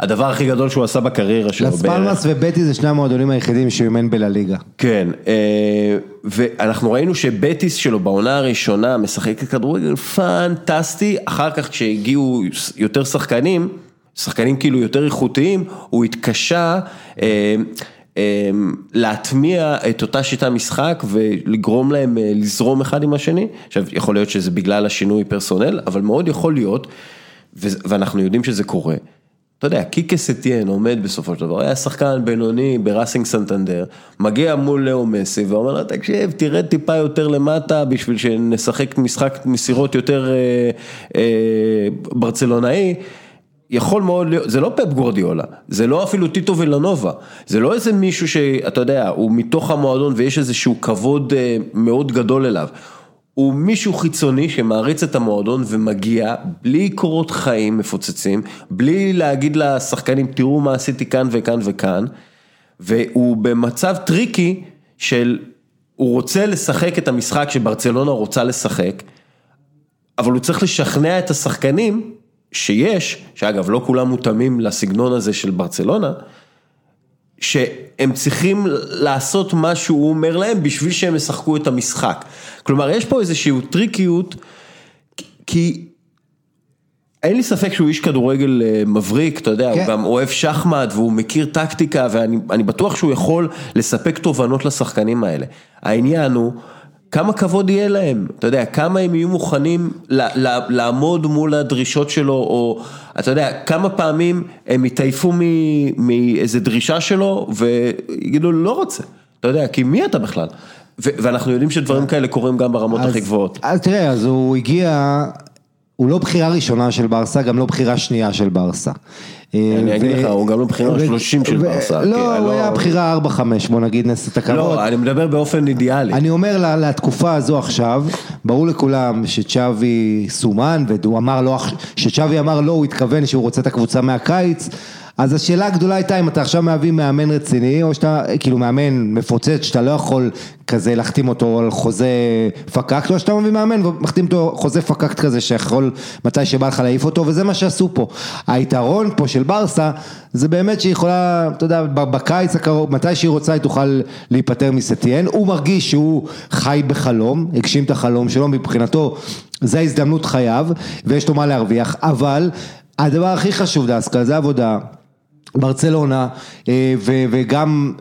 הדבר הכי גדול שהוא עשה בקריירה שלו. לס. פלמאס ובטי זה שני המועדונים היחידים שהוא אימן בלליגה. כן, אה, ואנחנו ראינו שבטיס שלו בעונה הראשונה משחק כדורגל פנטסטי, אחר כך כשהגיעו יותר שחקנים, שחקנים כאילו יותר איכותיים, הוא התקשה אה, להטמיע את אותה שיטה משחק ולגרום להם אה, לזרום אחד עם השני. עכשיו, יכול להיות שזה בגלל השינוי פרסונל, אבל מאוד יכול להיות, ואנחנו יודעים שזה קורה. אתה יודע, קיקה סטיאן עומד בסופו של דבר, היה שחקן בינוני בראסינג סנטנדר, מגיע מול לאו מסי ואומר לו, תקשיב, תרד טיפה יותר למטה בשביל שנשחק משחק מסירות יותר אה, אה, ברצלונאי. יכול מאוד להיות, זה לא פפ גורדיולה, זה לא אפילו טיטו וילנובה, זה לא איזה מישהו שאתה יודע, הוא מתוך המועדון ויש איזשהו כבוד אה, מאוד גדול אליו. הוא מישהו חיצוני שמעריץ את המועדון ומגיע בלי קורות חיים מפוצצים, בלי להגיד לשחקנים תראו מה עשיתי כאן וכאן וכאן, והוא במצב tricky של הוא רוצה לשחק את המשחק שברצלונה רוצה לשחק, אבל הוא צריך לשכנע את השחקנים שיש, שאגב לא כולם מותאמים לסגנון הזה של ברצלונה, שהם צריכים לעשות מה שהוא אומר להם בשביל שהם ישחקו את המשחק. כלומר, יש פה איזושהי טריקיות, כי אין לי ספק שהוא איש כדורגל אה, מבריק, אתה יודע, כן. הוא גם אוהב שחמט והוא מכיר טקטיקה ואני אני בטוח שהוא יכול לספק תובנות לשחקנים האלה. העניין הוא... כמה כבוד יהיה להם, אתה יודע, כמה הם יהיו מוכנים ל- ל- לעמוד מול הדרישות שלו, או אתה יודע, כמה פעמים הם יתעייפו מ- מאיזה דרישה שלו ויגידו, לא רוצה, אתה יודע, כי מי אתה בכלל? ואנחנו יודעים שדברים כאלה קורים גם ברמות הכי גבוהות. אז תראה, אז הוא הגיע, הוא לא בחירה ראשונה של ברסה, גם לא בחירה שנייה של ברסה. אני אגיד לך, הוא גם לא בחירה 30 של ברסה, לא, הוא לא- היה בחירה 4-5, בוא נגיד נעשה את הכבוד. לא, אני מדבר באופן אידיאלי. אני אומר לתקופה הזו עכשיו, ברור לכולם שצ'אבי סומן, והוא אמר לו, שצ'אבי אמר לו, הוא התכוון שהוא רוצה את הקבוצה מהקיץ, אז השאלה הגדולה הייתה אם אתה עכשיו מביא מאמן רציני, או שאתה, כאילו מאמן מפוצץ, שאתה לא יכול כזה להחתים אותו על חוזה פקקט, או שאתה מביא מאמן ומחתים אותו חוזה פקקט כזה, שיכול מתי שבא לך להעיף אותו, וזה מה שעשו פה. היתרון פה של ברסה, זה באמת שהיא יכולה, אתה יודע, בקיץ הקרוב, מתי שהיא רוצה היא תוכל להיפטר מסטיין, הוא מרגיש שהוא חי בחלום, הגשים את החלום שלו, מבחינתו זה הזדמנות חייו, ויש לו מה להרוויח, אבל הדבר הכי חשוב דסקל זה עבודה, ברצלונה, אה, וגם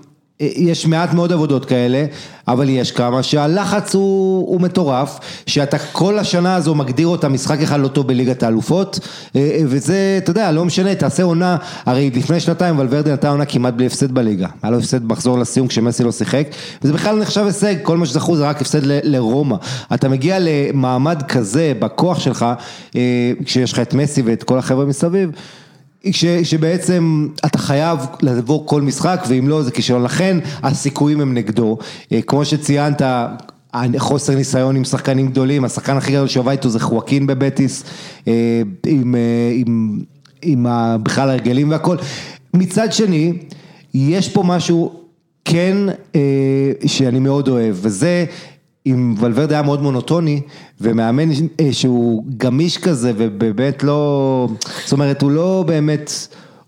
אה, יש מעט מאוד עבודות כאלה, אבל יש כמה שהלחץ הוא, הוא מטורף, שאתה כל השנה הזו מגדיר אותה משחק אחד לא טוב בליגת האלופות, אה, וזה, אתה יודע, לא משנה, תעשה עונה, הרי לפני שנתיים ולוורדי נתן עונה כמעט בלי הפסד בליגה, היה לו הפסד מחזור לסיום כשמסי לא שיחק, וזה בכלל נחשב הישג, כל מה שזכו זה רק הפסד לרומא, אתה מגיע למעמד כזה בכוח שלך, כשיש לך את מסי ואת כל החבר'ה מסביב, ש, שבעצם אתה חייב לעבור כל משחק ואם לא זה כישלון, לכן הסיכויים הם נגדו, כמו שציינת חוסר ניסיון עם שחקנים גדולים, השחקן הכי גדול שעובד איתו זה חואקין בבטיס, עם, עם, עם בכלל הרגלים והכל, מצד שני יש פה משהו כן שאני מאוד אוהב וזה אם ולוורדה היה מאוד מונוטוני ומאמן שהוא גמיש כזה ובאמת לא, זאת אומרת הוא לא באמת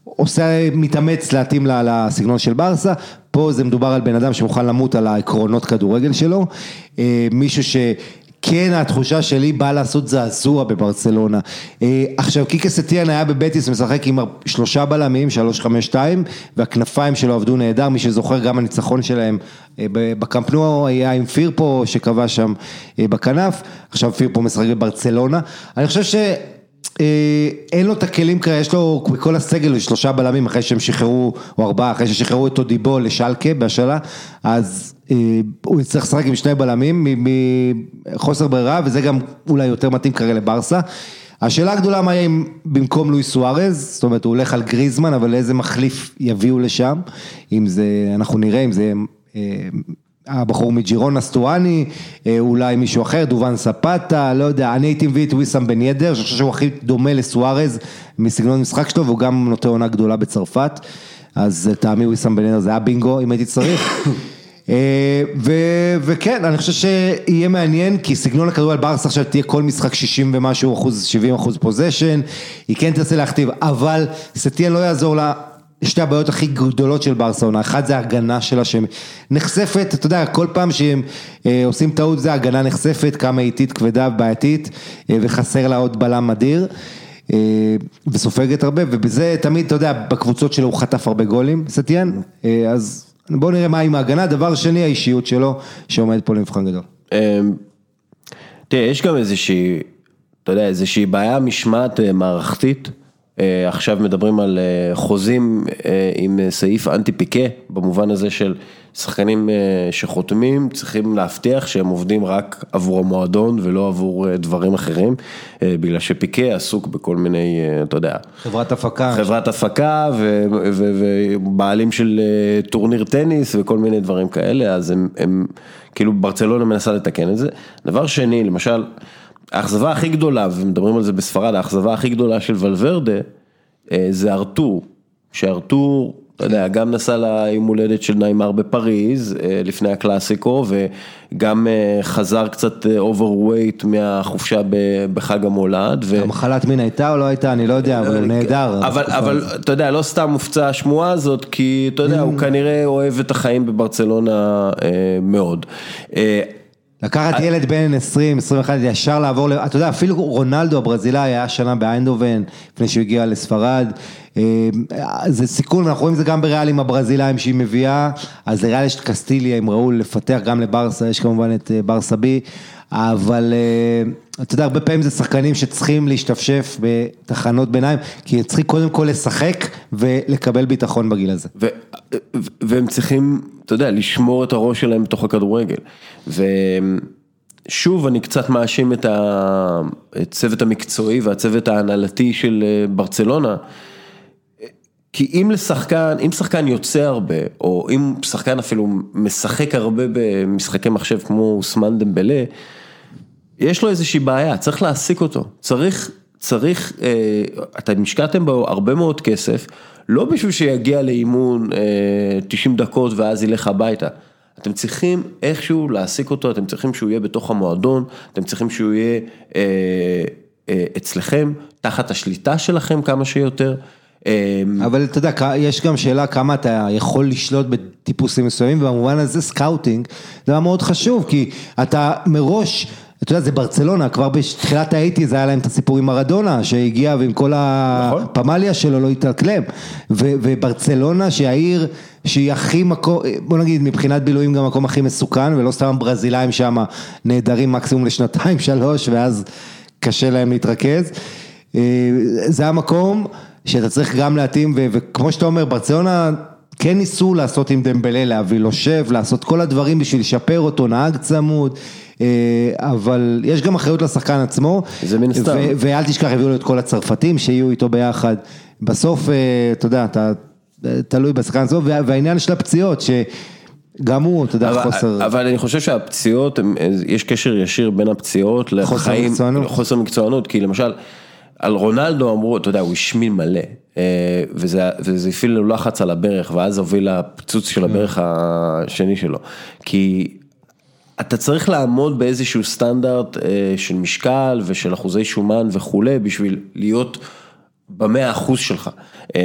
עושה, מתאמץ להתאים לסגנון של ברסה, פה זה מדובר על בן אדם שמוכן למות על העקרונות כדורגל שלו, מישהו ש... כן התחושה שלי באה לעשות זעזוע בברצלונה. עכשיו קיקה סטיאן היה בבטיס משחק עם שלושה בלמים, שלוש חמש שתיים, והכנפיים שלו עבדו נהדר, מי שזוכר גם הניצחון שלהם בקמפנוע היה עם פירפו שכבש שם בכנף, עכשיו פירפו משחק בברצלונה, אני חושב ש... אין לו את הכלים כאלה, יש לו בכל הסגל שלושה בלמים אחרי שהם שחררו, או ארבעה, אחרי ששחררו את אודיבו לשלקה בהשאלה, אז הוא יצטרך לשחק עם שני בלמים מחוסר ברירה, וזה גם אולי יותר מתאים כרגע לברסה. השאלה הגדולה מה יהיה במקום לואי סוארז, זאת אומרת הוא הולך על גריזמן, אבל איזה מחליף יביאו לשם, אם זה, אנחנו נראה אם זה... הבחור מג'ירון אסטואני, אולי מישהו אחר, דובן ספטה, לא יודע, אני הייתי מביא את וויסאם בן ידר, שאני חושב שהוא הכי דומה לסוארז מסגנון המשחק שלו, והוא גם נוטה עונה גדולה בצרפת, אז טעמי וויסאם בן ידר זה היה בינגו אם הייתי צריך. וכן, אני חושב שיהיה מעניין, כי סגנון הכדורגל ברסה עכשיו תהיה כל משחק 60 ומשהו אחוז, 70 אחוז פוזיישן, היא כן תרצה להכתיב, אבל סטיאן לא יעזור לה. שתי הבעיות הכי גדולות של ברסה, אחת זה הגנה שלה שנחשפת, אתה יודע, כל פעם שהם עושים טעות זה הגנה נחשפת, כמה איטית, כבדה ובעייתית, וחסר לה עוד בלם אדיר, וסופגת הרבה, ובזה תמיד, אתה יודע, בקבוצות שלו הוא חטף הרבה גולים, סטיאן, אז בואו נראה מה עם ההגנה, דבר שני האישיות שלו, שעומד פה למבחן גדול. תראה, יש גם איזושהי, אתה יודע, איזושהי בעיה משמעת מערכתית. עכשיו מדברים על חוזים עם סעיף אנטי פיקה, במובן הזה של שחקנים שחותמים צריכים להבטיח שהם עובדים רק עבור המועדון ולא עבור דברים אחרים, בגלל שפיקה עסוק בכל מיני, אתה יודע, חברת הפקה, חברת הפקה ובעלים של טורניר טניס וכל מיני דברים כאלה, אז הם, הם כאילו ברצלונה מנסה לתקן את זה. דבר שני, למשל, האכזבה הכי גדולה, ומדברים על זה בספרד, האכזבה הכי גדולה של ולוורדה, זה ארתור, שארתור, אתה יודע, גם נסע ליום הולדת של ניימר בפריז, לפני הקלאסיקו, וגם חזר קצת overweight מהחופשה בחג המולד. המחלת מין הייתה או לא הייתה, אני לא יודע, אבל הוא נהדר. אבל אתה יודע, לא סתם מופצה השמועה הזאת, כי אתה יודע, הוא כנראה אוהב את החיים בברצלונה מאוד. לקחת ילד בן 20, 21, ישר לעבור, אתה יודע, אפילו רונלדו הברזילאי היה שנה באיינדובן, לפני שהוא הגיע לספרד, זה סיכון, אנחנו רואים את זה גם בריאל עם הברזילאים שהיא מביאה, אז לריאל יש את קסטיליה, אם ראו לפתח גם לברסה, יש כמובן את ברסה בי, אבל אתה יודע, הרבה פעמים זה שחקנים שצריכים להשתפשף בתחנות ביניים, כי הם צריכים קודם כל לשחק ולקבל ביטחון בגיל הזה. והם צריכים, אתה יודע, לשמור את הראש שלהם בתוך הכדורגל. ושוב, אני קצת מאשים את הצוות המקצועי והצוות ההנהלתי של ברצלונה. כי אם לשחקן, אם שחקן יוצא הרבה, או אם שחקן אפילו משחק הרבה במשחקי מחשב כמו אוסמן דמבלה, יש לו איזושהי בעיה, צריך להעסיק אותו, צריך, צריך, אתם השקעתם בו הרבה מאוד כסף, לא בשביל שיגיע לאימון 90 דקות ואז ילך הביתה, אתם צריכים איכשהו להעסיק אותו, אתם צריכים שהוא יהיה בתוך המועדון, אתם צריכים שהוא יהיה אצלכם, תחת השליטה שלכם כמה שיותר. אבל אתה יודע, יש גם שאלה כמה אתה יכול לשלוט בטיפוסים מסוימים, ובמובן הזה scouting זה מאוד חשוב, כי אתה מראש, אתה יודע, זה ברצלונה, כבר בתחילת ה eighties היה להם את הסיפור עם מרדונה, שהגיע ועם כל נכון. הפמליה שלו לא התאקלם. וברצלונה שהעיר שהיא הכי מקום, בוא נגיד מבחינת בילויים גם המקום הכי מסוכן, ולא סתם ברזילאים שם נעדרים מקסימום לשנתיים שלוש, ואז קשה להם להתרכז. אה, זה המקום שאתה צריך גם להתאים, וכמו שאתה אומר, ברצלונה כן ניסו לעשות עם דמבלה, להביא לו שב, לעשות כל הדברים בשביל לשפר אותו, נהג צמוד, אבל יש גם אחריות לשחקן עצמו. זה מן הסתם. ואל תשכח, הביאו לו את כל הצרפתים שיהיו איתו ביחד. בסוף, אה, אתה יודע, אתה אה, תלוי בשחקן עצמו, וה- והעניין של הפציעות, שגם הוא, אתה יודע, אבל, חוסר... אבל אני חושב שהפציעות, הם- יש קשר ישיר בין הפציעות לחיים, מקצוענות. חוסר מקצוענות, כי למשל, על רונלדו אמרו, אתה יודע, הוא השמין מלא, אה, וזה, וזה הפעיל לו לחץ על הברך, ואז הוביל לפיצוץ של הברך השני שלו, כי אתה צריך לעמוד באיזשהו סטנדרט אה, של משקל ושל אחוזי שומן וכולי, בשביל להיות במאה אחוז שלך. אה,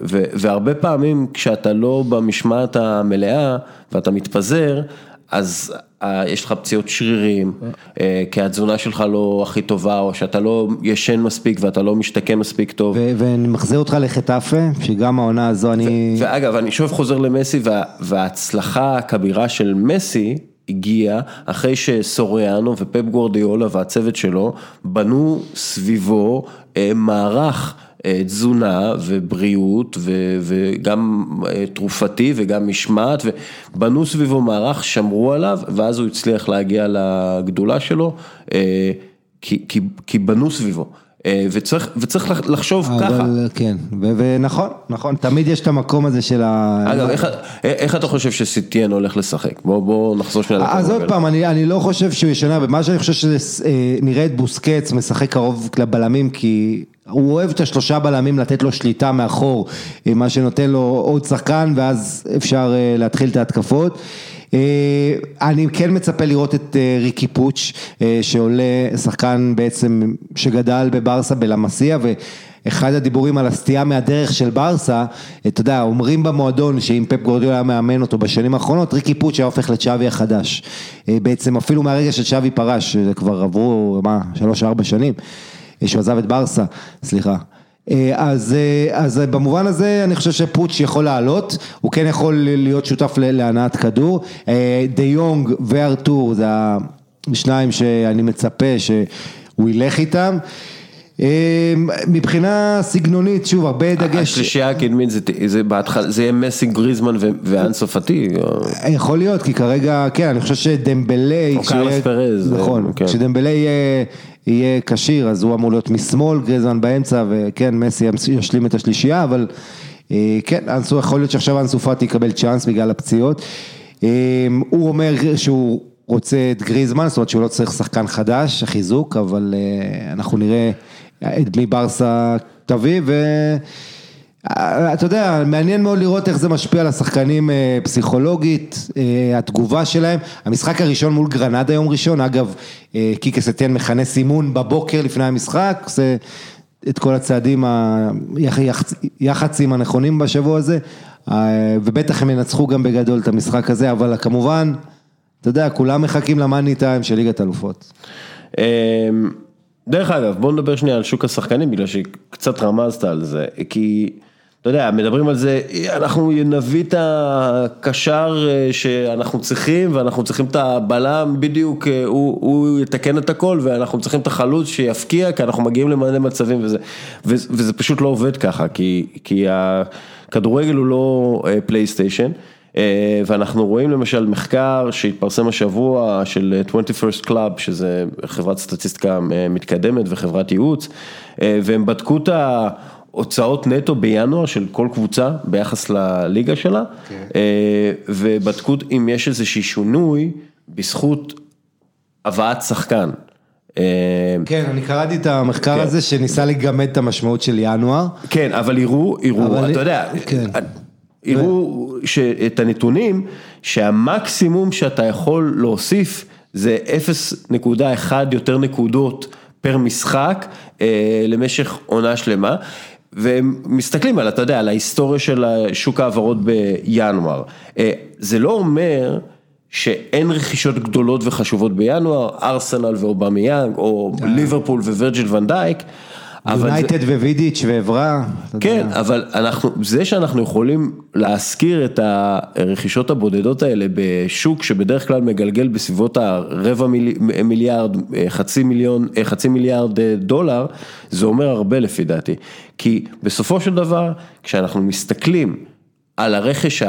ו- והרבה פעמים כשאתה לא במשמעת המלאה ואתה מתפזר, אז אה, יש לך פציעות שרירים, אה, כי התזונה שלך לא הכי טובה, או שאתה לא ישן מספיק ואתה לא משתקם מספיק טוב. ואני מחזיר אותך לחטאפה, שגם העונה הזו אני... ואגב, אני שוב חוזר למסי, וה, וההצלחה הכבירה של מסי הגיעה אחרי שסוריאנו ופפ גורדיאולה והצוות שלו בנו סביבו אה, מערך אה, תזונה ובריאות וגם אה, תרופתי וגם משמעת, ובנו סביבו מערך, שמרו עליו, ואז הוא הצליח להגיע לגדולה שלו, כי, כי, כי בנו סביבו. אה, וצריך, וצריך לח- לחשוב ככה. אבל כן, ו- ונכון, נכון, תמיד יש את המקום הזה של ה... אגב, איך, איך אתה חושב שסיטיאן הולך לשחק? בוא, בוא נחזור שנייה אז. עוד פעם, אני, אני לא חושב שהוא ישנה, במה שאני חושב שנראה את בוסקץ משחק קרוב לבלמים, כי הוא אוהב את השלושה בלמים לתת לו שליטה מאחור, אה, מה שנותן לו עוד שחקן, ואז אפשר אה, להתחיל את ההתקפות. אה, אני כן מצפה לראות את אה, ריקי פוץ', אה, שעולה שחקן בעצם שגדל בברסה בלמסיה, ו... אחד הדיבורים על הסטייה מהדרך של ברסה, אתה יודע, אומרים במועדון שאם פפ גורדיאל היה מאמן אותו בשנים האחרונות, ריקי פוץ' היה הופך לצ'אבי החדש. בעצם אפילו מהרגע שצ'אבי פרש, זה כבר עברו, מה, שלוש-ארבע שנים, שהוא עזב את ברסה, סליחה. אה, אז, אה, אז במובן הזה אני חושב שפוץ' יכול לעלות, הוא כן יכול להיות שותף להנעת כדור. אה, דה יונג וארתור זה השניים שאני מצפה שהוא ילך איתם. אה, מבחינה סגנונית, שוב, הרבה דגש, השלישייה הקדמית זה, זה בהתחלה, זה יהיה מסי גריזמן ו- ואנסו פאטי. או- יכול להיות, כי כרגע, כן, אני חושב שדמבלי, או קרלס פרז, נכון, כן. כשדמבלי יהיה, כשיר, אז הוא אמור להיות משמאל, גריזמן באמצע, וכן, מסי ישלים את השלישייה, אבל אה, כן, אנסו, יכול להיות שעכשיו אנסו פאטי יקבל צ'אנס בגלל הפציעות. אה, הוא אומר שהוא רוצה את גריזמן, זאת אומרת שהוא לא צריך שחקן חדש, חיזוק, אבל אה, אנחנו נראה את מי ברסה תביא, ו... אה, אתה יודע, מעניין מאוד לראות איך זה משפיע על השחקנים אה, פסיכולוגית, אה, התגובה שלהם. המשחק הראשון מול גרנדה יום ראשון, אגב, קיקה סטיאן מכנס אימון בבוקר לפני המשחק, עושה את כל הצעדים, היח"צים הנכונים בשבוע הזה, ובטח הם ינצחו גם בגדול את המשחק הזה, אבל כמובן, אתה יודע, כולם מחכים למאני טיים של ליגת אלופות. דרך אגב, בוא נדבר שנייה על שוק השחקנים, בגלל שקצת רמזת על זה, כי, אתה יודע, מדברים על זה, אנחנו נביא את הקשר אה, שאנחנו צריכים, ואנחנו צריכים את הבלם, בדיוק, אה, הוא, הוא יתקן את הכל, ואנחנו צריכים את החלוץ שיפקיע, כי אנחנו מגיעים למלא מצבים וזה, וזה, פשוט לא עובד ככה, כי, כי הכדורגל הוא לא אה, פלייסטיישן. ואנחנו רואים למשל מחקר שהתפרסם השבוע של 21st Club, שזה חברת סטטיסטיקה מתקדמת וחברת ייעוץ, והם בדקו את ההוצאות נטו בינואר של כל קבוצה ביחס לליגה שלה, אה, ובדקו אם יש איזשהו שינוי בזכות הבאת שחקן. אה, כן, אני קראתי את המחקר כן. הזה שניסה לגמד את המשמעות של ינואר. כן, אבל יראו, יראו, אתה יודע, כן. יראו ש- את הנתונים שהמקסימום שאתה יכול להוסיף זה 0.1 יותר נקודות פר משחק אה, למשך עונה שלמה. והם מסתכלים על, אתה יודע, על ההיסטוריה של שוק ההעברות בינואר. אה, זה לא אומר שאין רכישות גדולות וחשובות בינואר, ארסנל ואובמיאנג, או ליברפול ווירג'יל ונדייק. יונייטד ווידיץ' ואברה. כן, אבל אנחנו, זה שאנחנו יכולים להזכיר את הרכישות הבודדות האלה בשוק שבדרך כלל מגלגל בסביבות הרבע מיל, מיליארד, אה, חצי מיליון, אה, חצי מיליארד אה, דולר, זה אומר הרבה לפי דעתי. כי בסופו של דבר, כשאנחנו מסתכלים על הרכש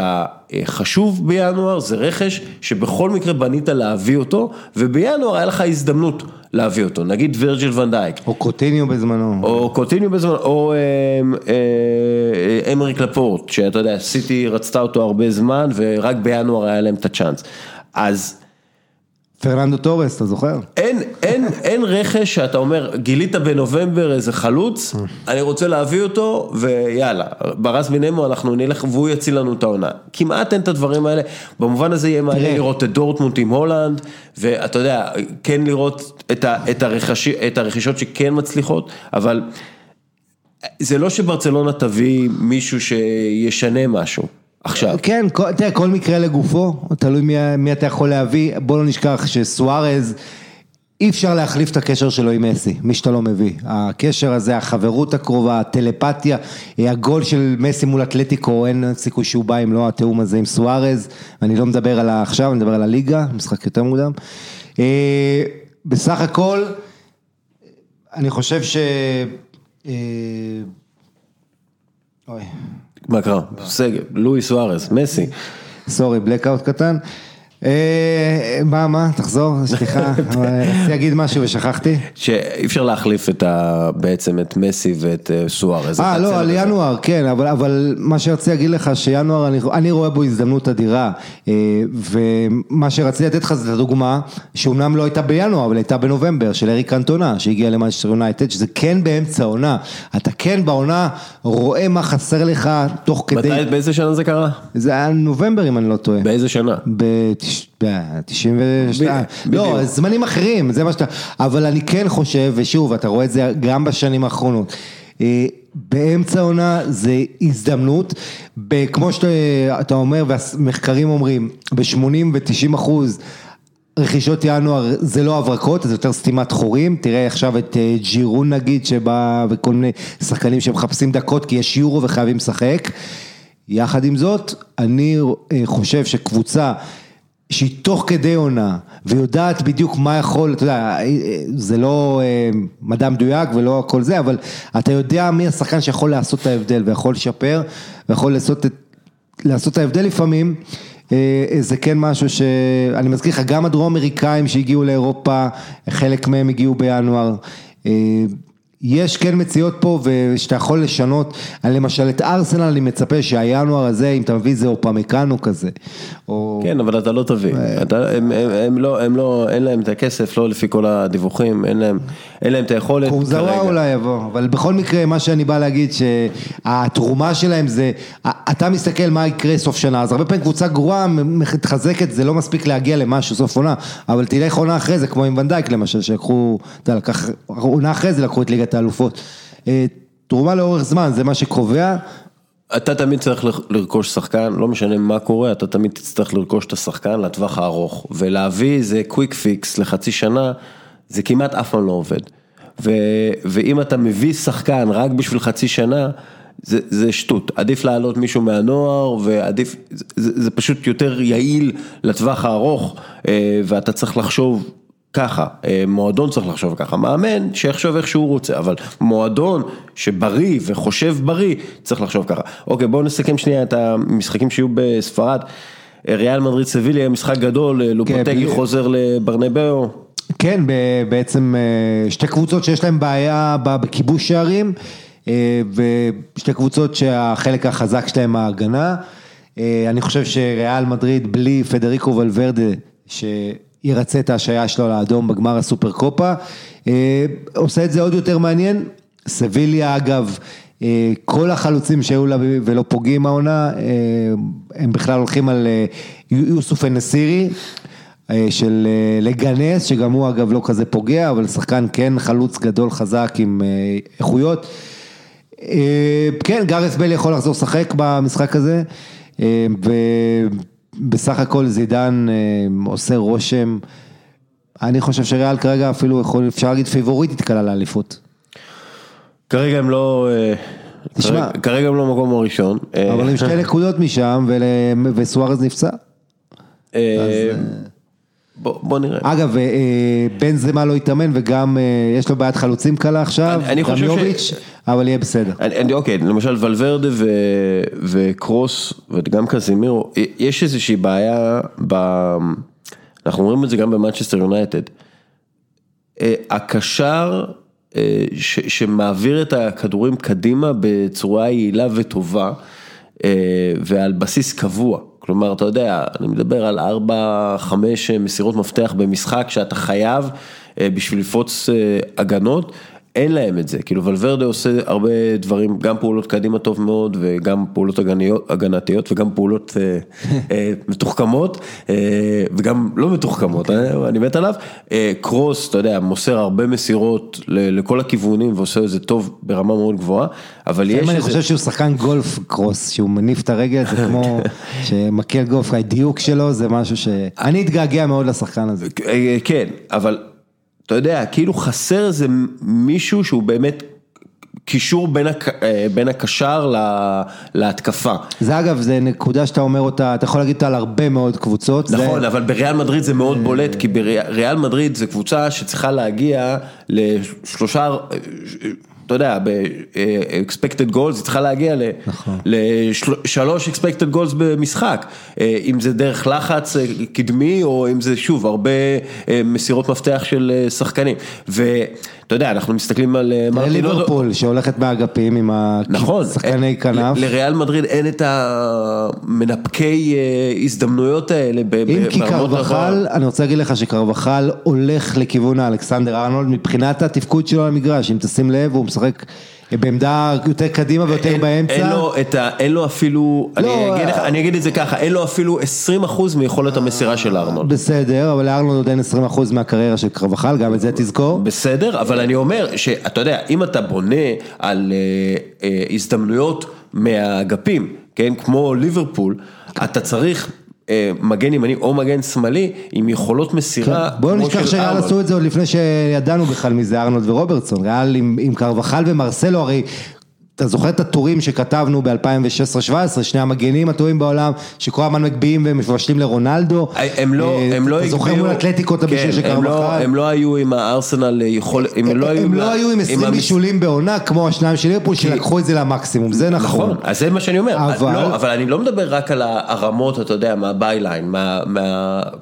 החשוב בינואר, זה רכש שבכל מקרה בנית להביא אותו, ובינואר היה לך הזדמנות להביא אותו, נגיד וירג'יל ונדייק. או קוטיניו בזמנו. או קוטיניו בזמן, או אמ, אה, אמריק לפורט, שאתה יודע, סיטי רצתה אותו הרבה זמן ורק בינואר היה להם את הצ'אנס. אז פרננדו טורס, אתה זוכר? אין, אין, אין רכש שאתה אומר, גילית בנובמבר איזה חלוץ, אני רוצה להביא אותו, ויאללה, ברס בינמו אנחנו נלך והוא יציל לנו את העונה. כמעט אין את הדברים האלה, במובן הזה יהיה מעניין. לראות את דורטמונד עם הולנד, ואתה יודע, כן לראות את, ה, את, הרכש, את הרכישות שכן מצליחות, אבל זה לא שברצלונה תביא מישהו שישנה משהו, עכשיו. כן, תראה, כל מקרה לגופו, תלוי מי, מי אתה יכול להביא, בוא לא נשכח שסוארז, אי אפשר להחליף את הקשר שלו עם מסי, מי שאתה לא מביא. הקשר הזה, החברות הקרובה, הטלפתיה, הגול של מסי מול אתלטיקו, אין סיכוי שהוא בא אם לא התיאום הזה עם סוארז, ואני לא מדבר על עכשיו, אני מדבר על הליגה, משחק יותר מוקדם. אה, בסך הכל, אני חושב ש... אה, אוי. מה קרה? סגל, לואי סוארס, מסי. סורי, בלקאוט קטן. אה, מה, מה, תחזור, סליחה, רציתי להגיד משהו ושכחתי. שאי אפשר להחליף את ה... בעצם את מסי ואת סוארז. אה, אה לא, על ינואר, כן, אבל, אבל מה שרציתי להגיד לך, שינואר, אני, אני רואה בו הזדמנות אדירה, אה, ומה שרציתי לתת לך זה את הדוגמה, שאומנם לא הייתה בינואר, אבל הייתה בנובמבר, של אריק אנטונה, שהגיע למאנשטר יונייטד, שזה כן באמצע העונה. אתה כן בעונה רואה מה חסר לך תוך כדי... מתי, באיזה שנה זה קרה? זה היה נובמבר, אם אני לא טועה. באיזה שנה? ב... 92, לא, זמנים אחרים, זה מה שאתה, אבל אני כן חושב, ושוב, אתה רואה את זה גם בשנים האחרונות. אה, באמצע העונה זה הזדמנות, כמו שאתה אומר והמחקרים אומרים, ב-80 ו-90 אחוז רכישות ינואר זה לא הברקות, זה יותר סתימת חורים, תראה עכשיו את אה, ג'ירון נגיד שבא וכל מיני שחקנים שמחפשים דקות כי יש יורו וחייבים לשחק. יחד עם זאת, אני אה, חושב שקבוצה שהיא תוך כדי עונה ויודעת בדיוק מה יכול, אתה יודע, אה, אה, זה לא אה, מדע מדויק ולא הכל זה, אבל אתה יודע מי השחקן שיכול לעשות את ההבדל ויכול לשפר ויכול לעשות את, לעשות את ההבדל לפעמים. אה, זה כן משהו שאני מזכיר לך, גם הדרום אמריקאים שהגיעו לאירופה, חלק מהם הגיעו בינואר. אה, יש כן מציאות פה ושאתה יכול לשנות, למשל את ארסנל אני מצפה שהינואר הזה, אם אתה מביא איזה אופמקאנו כזה, או... כן, אבל אתה לא תביא. אתה, הם, הם, הם לא, הם לא, אין להם את הכסף, לא לפי כל הדיווחים, אין להם, אין להם את היכולת קורזאווה אולי יבוא, אבל בכל מקרה מה שאני בא להגיד שהתרומה שלהם זה, אתה מסתכל מה יקרה סוף שנה, אז הרבה פעמים קבוצה גרועה מתחזקת, זה לא מספיק להגיע למשהו סוף עונה, אבל תלך עונה אחרי זה, כמו עם ונדייק למשל, שלקחו, אתה לקח, עונה אחרי זה לקחו את ליגת האלופות. אה, תרומה לאורך זמן, זה מה שקובע. אתה תמיד צריך לר- לרכוש שחקן, לא משנה מה קורה, אתה תמיד תצטרך לרכוש את השחקן לטווח הארוך. ולהביא איזה quick fix לחצי שנה, זה כמעט אף פעם לא עובד. ו, ואם אתה מביא שחקן רק בשביל חצי שנה, זה, זה שטות. עדיף להעלות מישהו מהנוער, ועדיף, זה זה פשוט יותר יעיל לטווח הארוך, אה, ואתה צריך לחשוב ככה, אה, מועדון צריך לחשוב ככה, מאמן שיחשוב איך שהוא רוצה, אבל מועדון שבריא וחושב בריא צריך לחשוב ככה. אוקיי, בואו נסכם שנייה את המשחקים שיהיו בספרד. אה, ריאל מדריד סביליה, משחק גדול, אה, לופוטגי בלי- חוזר לברנבאו. כן, בעצם שתי קבוצות שיש להן בעיה בכיבוש שערים, ושתי קבוצות שהחלק החזק שלהן ההגנה. אני חושב שריאל מדריד בלי פדריקו ולוורדה, שירצה את ההשעיה שלו לאדום בגמר הסופר קופה, אה, עושה את זה עוד יותר מעניין. סביליה אגב, אה, כל החלוצים שהיו לה ולא פוגעים העונה, אה, הם בכלל הולכים על אה, יוסוף א-נסירי. אה, של אה, לגנס, שגם הוא אגב לא כזה פוגע, אבל שחקן כן חלוץ גדול חזק עם אה, איכויות. כן, גארס בל יכול לחזור לשחק במשחק הזה, בסך הכל זידן אה, עושה רושם, אני חושב שריאל כרגע אפילו יכול, אפשר להגיד פיבוריטית קלה לאליפות. כרגע הם לא, אה, תשמע. כרגע- הם לא במקום הראשון. אה, אבל עם שתי נקודות משם וסוארז נפצע. בוא בוא נראה. אגב, בן זמה לא התאמן וגם יש לו בעיית חלוצים קלה עכשיו, גם ש- יוביץ', אבל יהיה בסדר. אוקיי, למשל ולוורדה וקרוס וגם קזימירו, יש איזושהי בעיה, ב, אנחנו רואים את זה גם במנצ'סטר יונייטד. אה, הקשר אה, ש, שמעביר את הכדורים קדימה בצורה יעילה וטובה אה, ועל בסיס קבוע. כלומר, אתה יודע, אני מדבר על 4-5 מסירות מפתח במשחק שאתה חייב בשביל לפרוץ הגנות. אין להם את זה, כאילו ולוורדה עושה הרבה דברים, גם פעולות קדימה טוב מאוד וגם פעולות הגניות, הגנתיות וגם פעולות אה, אה, מתוחכמות אה, וגם לא מתוחכמות, אה, אני מת עליו. אה, קרוס, אתה יודע, מוסר הרבה מסירות ל- לכל הכיוונים ועושה את זה טוב ברמה מאוד גבוהה, אבל יש אני. חושב שהוא שחקן גולף קרוס, שהוא מניף את הרגל, זה כמו שמקל גולף, הדיוק שלו זה משהו ש... אני אתגעגע מאוד לשחקן הזה. אה, כן, אבל אתה יודע, כאילו חסר איזה מישהו שהוא באמת קישור בין, הק... אה, בין הקשר לה... להתקפה. זה אגב, זה נקודה שאתה אומר אותה, אתה יכול להגיד אותה על הרבה מאוד קבוצות. זה- נכון, אבל בריאל מדריד זה מאוד בולט, כי בריאל מדריד זה קבוצה שצריכה להגיע לשלושה, אה, אתה יודע, ב-expected goals, היא צריכה להגיע נכון. לשלוש expected goals במשחק, אה, אם זה דרך לחץ אה, קדמי, או אם זה שוב, הרבה אה, מסירות מפתח של אה, שחקנים. ואתה יודע, אנחנו מסתכלים על אה, ליברפול שהולכת מהאגפים עם נכון, השחקני אה, כנף. לריאל מדריד אין את המנפקי אה, הזדמנויות האלה אם כי קרבחל, אני רוצה להגיד לך שקרבחל הולך לכיוון האלכסנדר ארנולד מבחינת התפקוד שלו על המגרש, אם תשים לב, הוא משחק בעמדה יותר קדימה ויותר אין- באמצע. אין לו את ה... אין לו אפילו, אני לא, אגיד לך- אני אגיד את זה ככה, אין לו אפילו 20% מיכולת המסירה של ארנולד. בסדר, אבל לארנולד עוד אין 20% מהקריירה של קרבחל, גם את זה תזכור. בסדר, אבל אני אומר שאתה יודע, אם אתה בונה על אה, אה, הזדמנויות מהאגפים, כן, כמו ליברפול, אתה צריך מגן ימני או מגן שמאלי עם יכולות מסירה. כן, בואו נשכח שריאל. עשו את זה עוד לפני שידענו בכלל מי זה ארנולד ורוברטסון, ריאל עם קרבחל ומרסלו, הרי אתה זוכר את הטורים שכתבנו ב-2016-2017, שני המגנים הטובים בעולם, שכל הזמן מגביהים ומבשלים לרונלדו, הם לא, אה, הם לא אתה זוכר הגביהו- מול אתלטיקו את הבישול כן, של הם לא- קרבחל, הם לא היו עם הארסנל יכול, הם לא היו הם עם לא ה- היו עם 20 המס- בישולים בעונה כמו השניים של ליברפול שלקחו את זה למקסימום, זה נכון. נכון, אז זה מה שאני אומר, אבל- לא, אבל אני לא מדבר רק על הרמות, אתה יודע, מה byline, מה,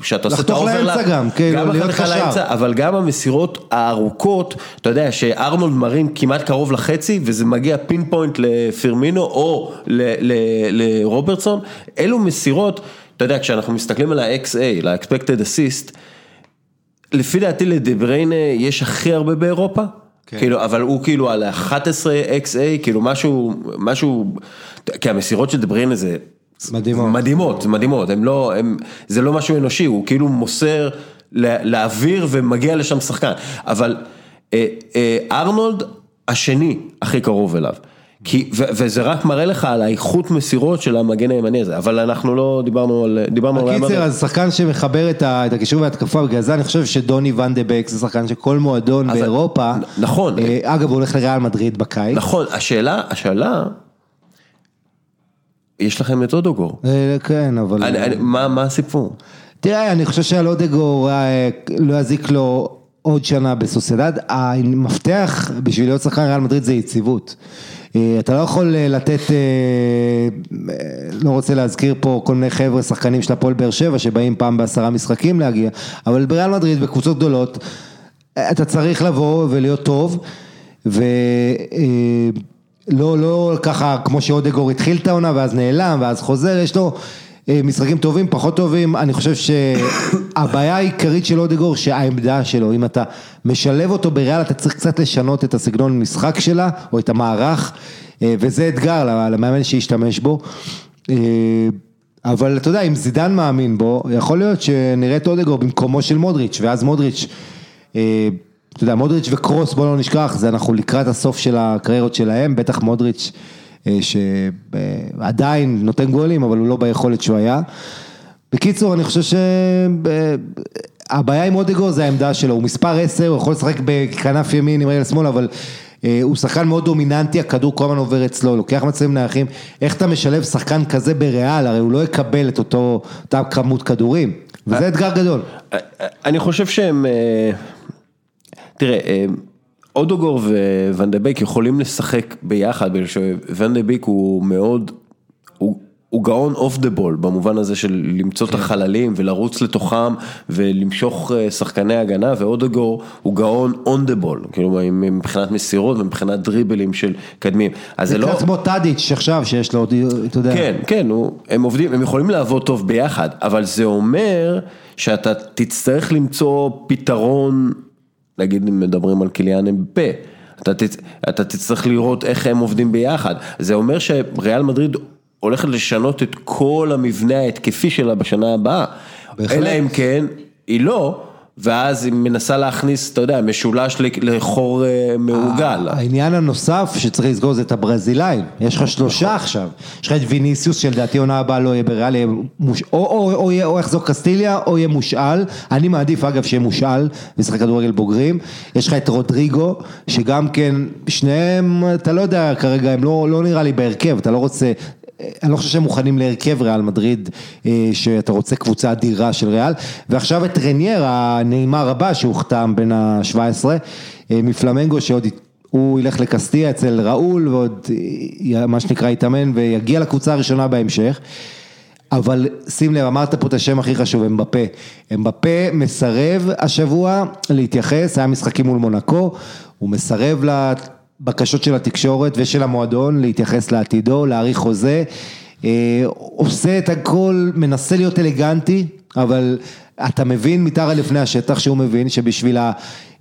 שאתה עושה את לחתוך ה overlap, לאמצע גם, גם להיות קשר. אבל גם המסירות הארוכות, אתה יודע, שארנולד מרים כמעט קרוב לחצי, וזה מגיע פין פוינט לפירמינו, או לרוברטסון, אלו מסירות, אתה יודע, כשאנחנו מסתכלים על ה-XA, ל-expected assist, לפי דעתי לדבריינה יש הכי הרבה באירופה, כן. כאילו, אבל הוא כאילו על 11 XA, כאילו משהו, משהו, כי המסירות של דבריינה זה מדהימות. מדהימות, מדהימות, הם לא, הם, זה לא משהו אנושי, הוא כאילו מוסר לאוויר ומגיע לשם שחקן, אבל אה, אה, ארנולד השני הכי קרוב אליו. כי, ו, וזה רק מראה לך על האיכות מסירות של המגן הימני הזה, אבל אנחנו לא דיברנו על, דיברנו על... בקיצר. אז שחקן שמחבר את את הקישור וההתקפה, בגלל זה אני חושב שדוני ואן דה בק זה שחקן שכל מועדון באירופה, נכון. אה, אגב הוא הולך לריאל מדריד בקיץ, נכון, השאלה, השאלה, יש לכם את אודוגור. אה, כן, אבל... אני, אני, מה, מה הסיפור? תראה, אני חושב שעל אודגור אה, לא יזיק לו עוד שנה בסוסיידד, המפתח בשביל להיות שחקן ריאל מדריד זה יציבות. אה, אתה לא יכול אה, לתת, אה, לא רוצה להזכיר פה כל מיני חבר'ה שחקנים של הפועל באר שבע שבאים פעם בעשרה משחקים להגיע, אבל בריאל מדריד בקבוצות גדולות אתה צריך לבוא ולהיות טוב, ולא לא, לא ככה כמו שאודגור התחיל את העונה ואז נעלם ואז חוזר, יש לו משחקים טובים, פחות טובים, אני חושב שהבעיה העיקרית של אודגור שהעמדה שלו, אם אתה משלב אותו בריאל אתה צריך קצת לשנות את הסגנון משחק שלה או את המערך אה, וזה אתגר למאמן שישתמש בו. אה, אבל אתה יודע, אם זידן מאמין בו, יכול להיות שנראה את אודגור במקומו של מודריץ', ואז מודריץ', אה, אתה יודע, מודריץ' וקרוס, בוא לא נשכח, זה אנחנו לקראת הסוף של הקריירות שלהם, בטח מודריץ', אה, שעדיין נותן גולים, אבל הוא לא ביכולת שהוא היה. בקיצור, אני חושב שהבעיה עם אודגו זה העמדה שלו, הוא מספר 10, הוא יכול לשחק בכנף ימין עם רגל שמאל, אבל אה, הוא שחקן מאוד דומיננטי, הכדור כל הזמן עובר אצלו, לוקח מצבים נייחים, איך אתה משלב שחקן כזה בריאל, הרי הוא לא יקבל את אותו, אותה כמות כדורים, וזה אתגר גדול. אני חושב שהם, אה, תראה, אה, אודוגור וונדבייק יכולים לשחק ביחד, בגלל שוונדבייק הוא מאוד, הוא, הוא גאון off the ball, במובן הזה של למצוא את החללים ולרוץ לתוכם ולמשוך אה, שחקני הגנה, ואודוגור הוא גאון on the ball, כאילו מבחינת מסירות ומבחינת דריבלים של קדמים. אז זה זה לא... קצת כמו טאדיץ' עכשיו, שיש לו אתה יודע. כן, כן, הוא, הם עובדים, הם יכולים לעבוד טוב ביחד, אבל זה אומר שאתה תצטרך למצוא פתרון, נגיד אם מדברים על קיליאן אמפה, אתה, תצ- אתה תצטרך לראות איך הם עובדים ביחד, זה אומר שריאל מדריד הולכת לשנות את כל המבנה ההתקפי שלה בשנה הבאה, בהחלט. אלא אם כן, היא לא, ואז היא מנסה להכניס, אתה יודע, משולש לחור אה, מעוגל. העניין הנוסף שצריך לסגור זה את הברזילאים, יש לך שלושה עכשיו, יש לך את ויניסיוס שלדעתי עונה הבאה לא יהיה בריאל. או, יחזור קסטיליה או יהיה מושאל, אני מעדיף אגב שיהיה מושאל וישחק כדורגל בוגרים, יש לך את רודריגו שגם כן, שניהם אתה לא יודע כרגע, הם לא, לא נראה לי בהרכב, אתה לא רוצה, אני לא חושב שהם מוכנים להרכב ריאל מדריד, אה, שאתה רוצה קבוצה אדירה של ריאל, ועכשיו את רנייר, הנעימר הבא שהוחתם בין ה-17, מפלמנגו שעוד הוא ילך לקסטיה אצל ראול ועוד אה, מה שנקרא יתאמן ויגיע לקבוצה הראשונה בהמשך. אבל שים לב, אמרת פה את השם הכי חשוב, אמבפה. אמבפה מסרב השבוע להתייחס, היה משחקים מול מונקו, הוא מסרב לבקשות של התקשורת ושל המועדון להתייחס לעתידו, להאריך חוזה, אה, עושה את הכל, מנסה להיות אלגנטי, אבל אתה מבין מתחת לפני השטח שהוא מבין שבשביל ה...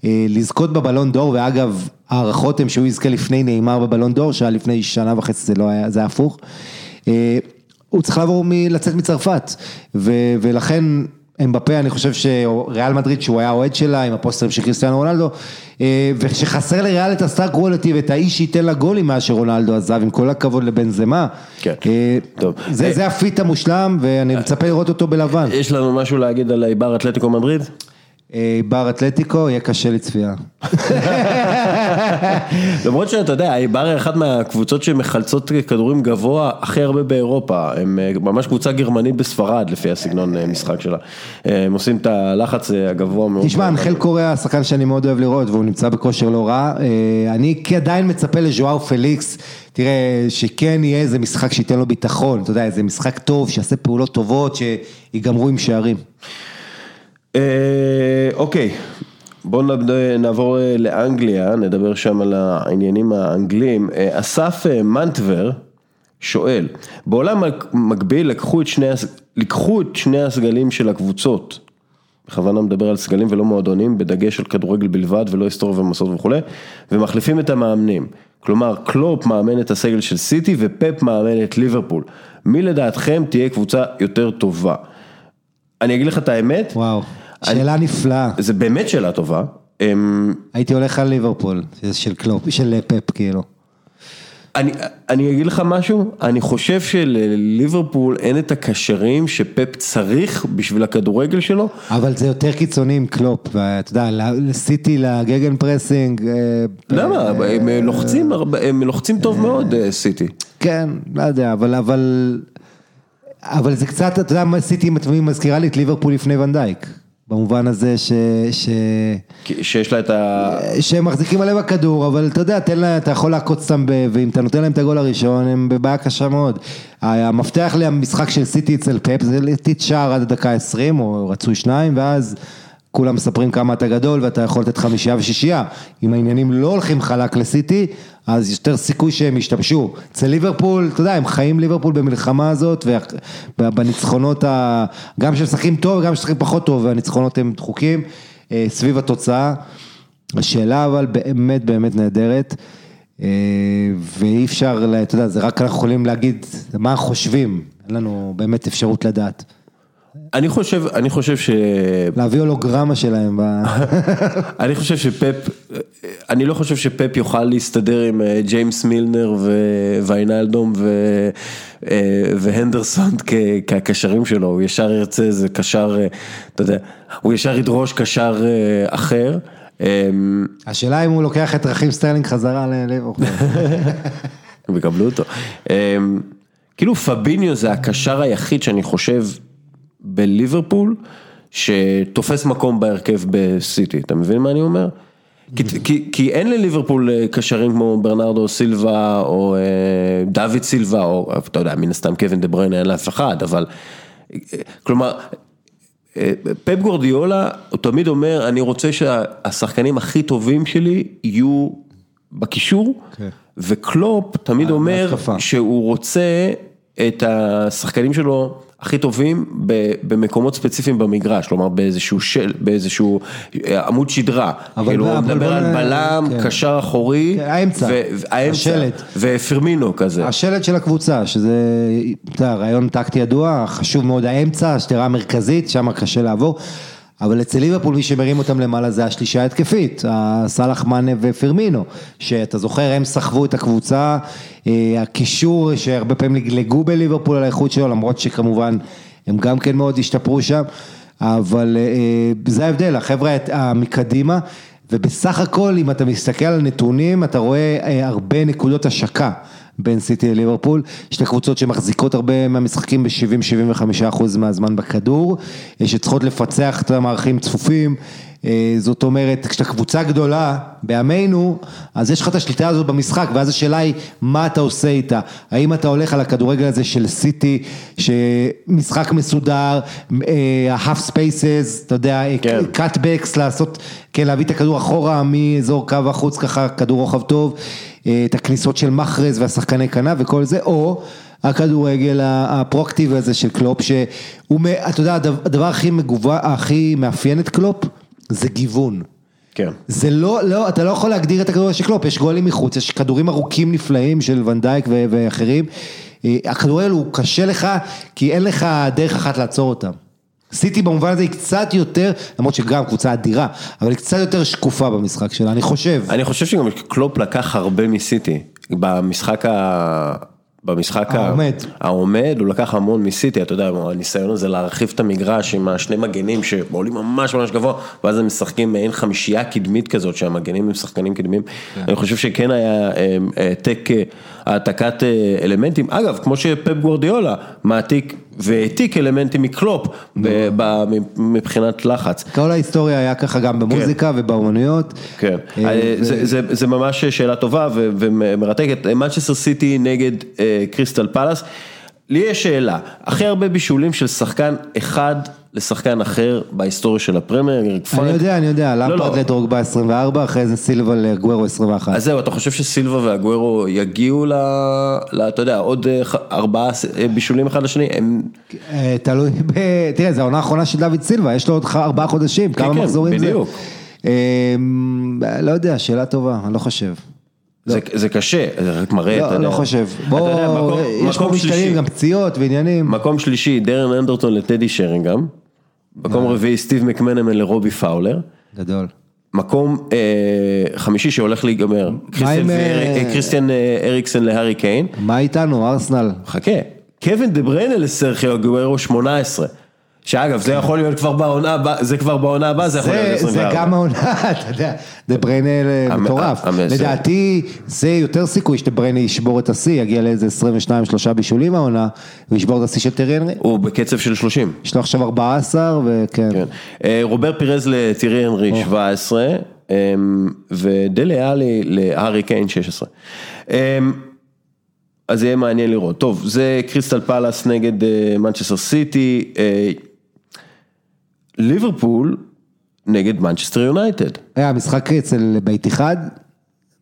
אה, לזכות בבלון דור, ואגב, ההערכות הן שהוא יזכה לפני ניימאר בבלון דור, שהיה לפני שנה וחצי זה לא היה, זה היה הפוך. אה, הוא צריך לעבור, מ- לצאת מצרפת, ו, ולכן אמבפה, אני חושב שריאל מדריד, שהוא היה אוהד שלה, עם הפוסטרים של קריסטיאנו רונלדו, אה, ושחסר לריאל את ה star quality ואת האיש שייתן לה גולים מאז שרונלדו עזב, עם כל הכבוד לבן זמה. כן. אה, טוב. זה, אה, זה ה fit המושלם, ואני מצפה לראות אותו בלבן. יש לנו משהו להגיד על איבר אתלטיקו מדריד? אה, בר אתלטיקו, יהיה קשה לצפייה. למרות שאתה יודע, איבר היא אחת מהקבוצות שמחלצות כדורים גבוה הכי הרבה באירופה, הם אה, ממש קבוצה גרמנית בספרד לפי הסגנון אה, משחק שלה, הם עושים את הלחץ הגבוה מאוד. תשמע, אנחל קוריאה, שחקן שאני מאוד אוהב לראות, והוא נמצא בכושר לא רע. אני עדיין מצפה לז'ואר פליקס, תראה, שכן יהיה איזה משחק שייתן לו ביטחון, אתה יודע, איזה משחק טוב, שיעשה פעולות טובות, שיגמרו עם שערים. אה, אוקיי, בואו נעבור אה, לאנגליה, נדבר שם על העניינים האנגליים. אה, אסף מנטבר שואל, בעולם מקביל לקחו את שני, לקחו את שני הסגלים של הקבוצות, בכוונה מדבר על סגלים ולא מועדונים, בדגש על כדורגל בלבד ולא היסטוריה ומסורת וכולי, ומחליפים את המאמנים. כלומר, קלופ מאמן את הסגל של סיטי ופפ מאמן את ליברפול. מי לדעתכם תהיה קבוצה יותר טובה? אני אגיד לך את האמת, וואו, אני- שאלה נפלאה. זה באמת שאלה טובה. אמ, הייתי הולך על ליברפול, של קלופ, של פפ כאילו. אני, אני אגיד לך משהו, אני חושב שלליברפול אין את הקשרים שפפ צריך בשביל הכדורגל שלו. אבל זה יותר קיצוני עם קלופ, ואתה יודע, לסיטי ל gegenpressing. אה, למה? הם לוחצים, הרבה- הם לוחצים טוב מאוד, אה, סיטי. כן, לא יודע, אבל, אבל, אבל זה קצת, אתה יודע מה סיטי מזכירה לי את ליברפול לפני ונדייק. במובן הזה ש... ש... שיש לה את ה... שהם מחזיקים עליהם הכדור, אבל אתה יודע, תן להם, אתה יכול לעקוץ אותם, ב- ואם אתה נותן להם את הגול הראשון, הם בבעיה קשה מאוד. המפתח למשחק של סיטי אצל פפ זה לתת שער עד הדקה 20, או רצוי שניים, ואז כולם מספרים כמה אתה גדול, ואתה יכול לתת חמישייה ושישייה. אם העניינים לא הולכים חלק לסיטי, אז יותר סיכוי שהם ישתמשו. אצל ליברפול, אתה יודע, הם חיים ליברפול במלחמה הזאת, ובניצחונות, ה... גם כשמשחקים טוב, גם כשמשחקים פחות טוב, והניצחונות הם דחוקים, אה, סביב התוצאה. השאלה אבל באמת באמת נהדרת, אה, ואי אפשר, אתה יודע, זה רק אנחנו יכולים להגיד מה חושבים, אין לנו באמת אפשרות לדעת. אני חושב, אני חושב ש... להביא הולוגרמה שלהם. ב... אני חושב שפפ, אני לא חושב שפפ יוכל להסתדר עם אה, ג'יימס מילנר ויינלדום אה, והנדרסון כקשרים שלו, הוא ישר ירצה איזה קשר, אה, אתה יודע, הוא ישר ידרוש קשר אחר. השאלה אם הוא לוקח את רחים סטרלינג חזרה לליברפול. הם יקבלו אותו. כאילו פביניו זה הקשר היחיד שאני חושב בליברפול, שתופס מקום בהרכב בסיטי, אתה מבין מה אני אומר? כי, כי, כי אין לליברפול אה, קשרים כמו ברנרדו סילבה או אה, דוד סילבה או אתה יודע מן הסתם קווין דה בריין אין לאף אחד אבל אה, כלומר פפ גורדיולה הוא תמיד אומר אני רוצה שהשחקנים הכי טובים שלי יהיו בקישור okay. כן. וקלופ תמיד אומר שהוא רוצה את השחקנים שלו הכי טובים במקומות ספציפיים במגרש, כלומר באיזשהו של, באיזשהו אה, עמוד שדרה, כאילו הוא מדבר על בלם, כן. קשר אחורי, כן, האמצע, השלט, ופרמינו כזה. השלט של הקבוצה, שזה רעיון טקטי ידוע, חשוב מאוד האמצע, השדרה המרכזית, שם קשה לעבור. אבל אצל ליברפול מי שמרים אותם למעלה זה השלישה ההתקפית, סאלח מאנה ופרמינו, שאתה זוכר הם סחבו את הקבוצה, אה, הקישור שהרבה פעמים לגלגו בליברפול על האיכות שלו, למרות שכמובן הם גם כן מאוד השתפרו שם, אבל אה, זה ההבדל, החבר'ה מקדימה, ובסך הכל אם אתה מסתכל על נתונים אתה רואה אה, הרבה נקודות השקה. בין סיטי לליברפול, שתי קבוצות שמחזיקות הרבה מהמשחקים ב-70-75% מהזמן בכדור, שצריכות לפצח את המערכים צפופים, אה, זאת אומרת, כשאתה קבוצה גדולה, בימינו, אז יש לך את השליטה הזאת במשחק, ואז השאלה היא, מה אתה עושה איתה? האם אתה הולך על הכדורגל הזה של סיטי, שמשחק מסודר, ה-half spaces, אתה יודע, כן. cutbacks, לעשות, כן, להביא את הכדור אחורה מאזור קו החוץ, ככה כדור רוחב טוב. אה, את הכניסות של מחרז והשחקני כנף וכל זה, או הכדורגל הפרואקטיבי הזה של קלופ, שהוא, אתה יודע, הדבר הכי מגוון, הכי מאפיין את קלופ, זה גיוון. כן. זה לא, לא, אתה לא יכול להגדיר את הכדורגל של קלופ, יש גולים מחוץ, יש כדורים ארוכים נפלאים של ון דייק ואחרים. אה, הכדורגל הוא קשה לך, כי אין לך דרך אחת לעצור אותם. סיטי במובן הזה היא קצת יותר, למרות שגם קבוצה אדירה, אבל היא קצת יותר שקופה במשחק שלה, אני חושב. אני חושב שגם קלופ לקח הרבה מסיטי, במשחק. במשחק העומד. העומד, הוא לקח המון מסיטי, אתה יודע, הניסיון הזה להרחיב את המגרש עם השני מגנים שעולים ממש ממש גבוה, ואז הם משחקים מעין חמישייה קדמית כזאת, שהמגנים הם שחקנים קדמים. כן. אני חושב שכן היה העתק, אה, העתקת אה, אלמנטים, אגב, כמו שפפ גוורדיולה מעתיק והעתיק אלמנטים מקלופ מבחינת לחץ. כל ההיסטוריה היה ככה גם במוזיקה כן. ובאומנויות. כן, אה, זה ממש שאלה טובה ומרתקת, מנצ'סטר סיטי נגד קריסטל פלאס. לי יש שאלה, הכי הרבה בישולים של שחקן אחד לשחקן אחר בהיסטוריה של הפרמייר. אני יודע, אני יודע, למפרד לא, לא. לדרוגבה 24, אחרי זה סילבה לגוורו 21. אז זהו, אתה חושב שסילבה והגוורו יגיעו ל... אתה יודע, עוד אה, ארבעה אה, בישולים אחד לשני? הם... אה, תלוי. תראה, זו העונה האחרונה של דוד סילבה, יש לו עוד ארבעה חודשים, כמה כן, מחזורים זה? בדיוק. לא יודע, שאלה טובה, אני לא חושב. לא. זה, זה קשה, זה רק מראה, לא, אתה יודע. לא חושב. בוא, יש פה משתנים, גם פציעות ועניינים. מקום שלישי, דארן אנדרטון לטדי שרינגהאם. מקום רביעי, סטיב מקמנמן לרובי פאולר. גדול. מקום אה, חמישי שהולך להיגמר, קריסטיאן אה, אריקסן להארי קיין. מה איתנו, ארסנל? חכה, קווין דה בריינה לסרחיו אגוארו 18. שאגב, זה יכול להיות כבר בעונה הבאה, זה כבר בעונה הבאה, זה יכול להיות 24. זה גם העונה, אתה יודע, דה בריינה מטורף. לדעתי, זה יותר סיכוי שדה בריינה ישבור את השיא, יגיע לאיזה 22-3 בישולים העונה, וישבור את השיא של טרי אנרי. הוא בקצב של 30. יש לו עכשיו 14, וכן. כן. אה, רובר פירס לטיירי אנרי 17, אמ, ודלה אלי להארי קיין 16. אמ, אז יהיה מעניין לראות. טוב, זה קריסטל פאלאס נגד מנצ'סטר סיטי. ליברפול נגד מנצ'סטר יונייטד. היה משחק אצל בית אחד,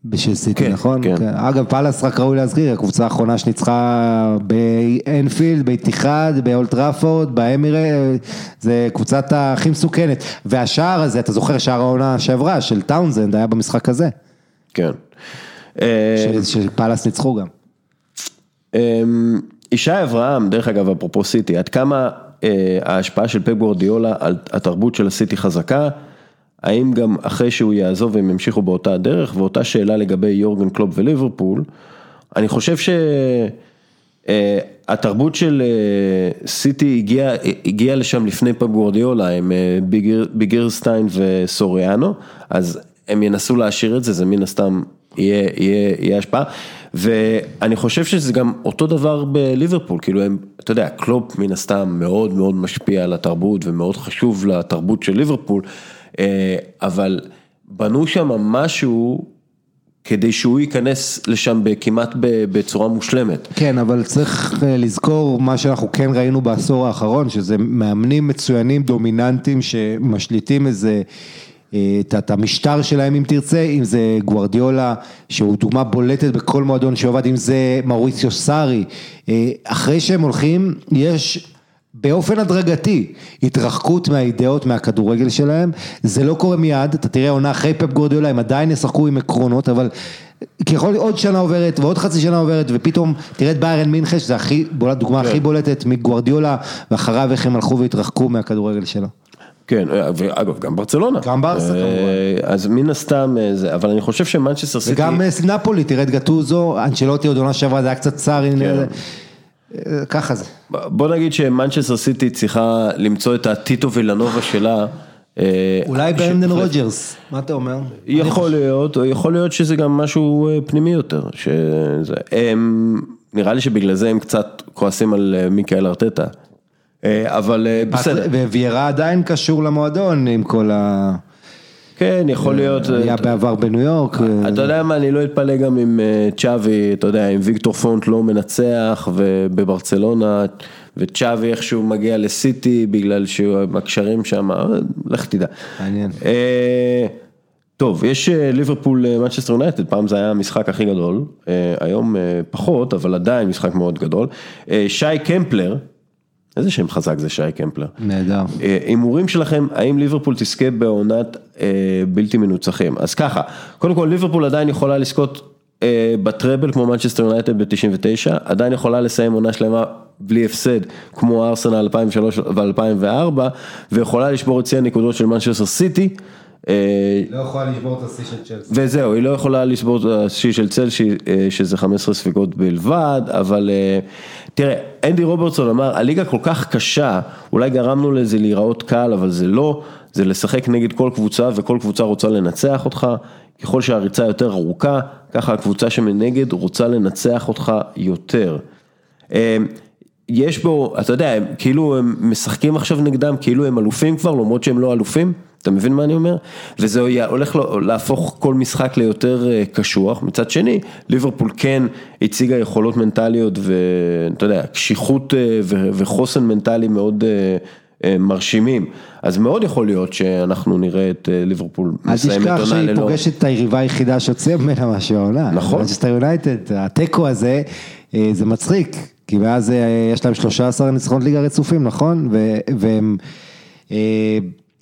בשביל סיטי, כן, נכון? כן. כן. אגב, פאלאס רק ראוי להזכיר, הקבוצה האחרונה שניצחה באנפילד, בית אחד, באולד טראפורד, באמירה, זה קבוצת הכי מסוכנת. והשער הזה, אתה זוכר שער העונה שעברה, של טאונזנד, היה במשחק הזה. כן. שפאלאס ניצחו גם. אמ, ישי אברהם, דרך אגב, אפרופו סיטי, עד כמה אה, ההשפעה של פפ גורדיולה על התרבות של הסיטי חזקה? האם גם אחרי שהוא יעזוב הם ימשיכו באותה הדרך? ואותה שאלה לגבי יורגן קלופ וליברפול. אני חושב שהתרבות של אה, סיטי הגיעה הגיע לשם לפני פפ גורדיולה, עם אה, בגיר, בגיריסטיין וסוריאנו, אז הם ינסו להשאיר את זה, זה מן הסתם יהיה, יהיה, יהיה השפעה. ואני חושב שזה גם אותו דבר בליברפול, כאילו הם, אתה יודע, קלופ מן הסתם מאוד מאוד משפיע על התרבות ומאוד חשוב לתרבות של ליברפול, אה, אבל בנו שם משהו כדי שהוא ייכנס לשם כמעט בצורה מושלמת. כן, אבל צריך אה, לזכור מה שאנחנו כן ראינו בעשור האחרון, שזה מאמנים מצוינים, דומיננטיים, שמשליטים איזה... את המשטר שלהם אם תרצה, אם זה גוורדיולה שהוא דוגמה בולטת בכל מועדון שעובד, אם זה מאוריציו סארי, אה, אחרי שהם הולכים יש באופן הדרגתי התרחקות מהאידאות מהכדורגל שלהם, זה לא קורה מיד, אתה תראה עונה אחרי פפ גוורדיולה הם עדיין ישחקו עם עקרונות אבל ככל עוד שנה עוברת ועוד חצי שנה עוברת ופתאום תראה את ביירן מינכן שזה הכי, דוגמה הכי כן. בולטת מגוורדיולה ואחריו איך הם הלכו והתרחקו מהכדורגל שלו. כן, ואגב, גם ברצלונה. גם ברסה כמובן. אז מן הסתם, זה, אבל אני חושב שמנצ'סטר סיטי... וגם נפולי, תראה את גטוזו, אנצ'לוטי עוד עונה שעברה, זה היה קצת צר, כן. ככה זה. בוא נגיד שמנצ'סטר סיטי צריכה למצוא את הטיטו וילנובה שלה. אולי ברנדן רוג'רס, מה אתה אומר? יכול להיות, יכול להיות שזה גם משהו פנימי יותר. נראה לי שבגלל זה הם קצת כועסים על מיקאל ארטטה. אה, אבל אה, בסדר. וויירה עדיין קשור למועדון עם כל ה... כן, יכול להיות. היה בעבר בניו יורק. אתה יודע מה, אני לא אתפלא גם אם צ'אבי, אתה יודע, אם ויקטור פונט לא מנצח ובברצלונה, וצ'אבי איכשהו מגיע לסיטי בגלל שהקשרים שם, לך תדע. מעניין. טוב, יש ליברפול מנצ'סטר יונייטד, פעם זה היה המשחק הכי גדול, היום פחות, אבל עדיין משחק מאוד גדול. שי קמפלר, איזה שם חזק זה שי קמפלר. נהדר. אה, הימורים שלכם, האם ליברפול תזכה בעונת אה, בלתי מנוצחים? אז ככה, קודם כל ליברפול עדיין יכולה לזכות אה, בטרבל כמו מנצ'סטר יונייטד ב-99, עדיין יכולה לסיים עונה שלמה בלי הפסד כמו ארסנל 2003 ו-2004, ויכולה לשבור את שיא הנקודות של מנצ'סטר סיטי. אה, לא יכולה לשבור את השיא של צ'לסי. וזהו, היא לא יכולה לשבור את השיא של צלסי, אה, שזה 15 ספיגות בלבד, אבל תראה, אנדי רוברטסון אמר, הליגה כל כך קשה, אולי גרמנו לזה להיראות קל, אבל זה לא, זה לשחק נגד כל קבוצה, וכל קבוצה רוצה לנצח אותך, ככל שהריצה יותר ארוכה, ככה הקבוצה שמנגד רוצה לנצח אותך יותר. יש בו, אתה יודע, הם, כאילו הם משחקים עכשיו נגדם, כאילו הם אלופים כבר, למרות שהם לא אלופים. אתה מבין מה אני אומר? וזה הולך להפוך כל משחק ליותר אה, קשוח, מצד שני ליברפול כן הציגה יכולות מנטליות ואתה יודע, קשיחות אה, וחוסן מנטלי מאוד אה, מרשימים, אז מאוד יכול להיות שאנחנו נראה את ליברפול מסיימת עונה ללא... אל תשכח שהיא פוגשת את היריבה היחידה שיוצא ממנה משהו העונה. נכון. מנצ'סטר יונייטד, התיקו הזה, זה מצחיק, כי מאז יש להם 13 ניצחונות ליגה רצופים, נכון? והם...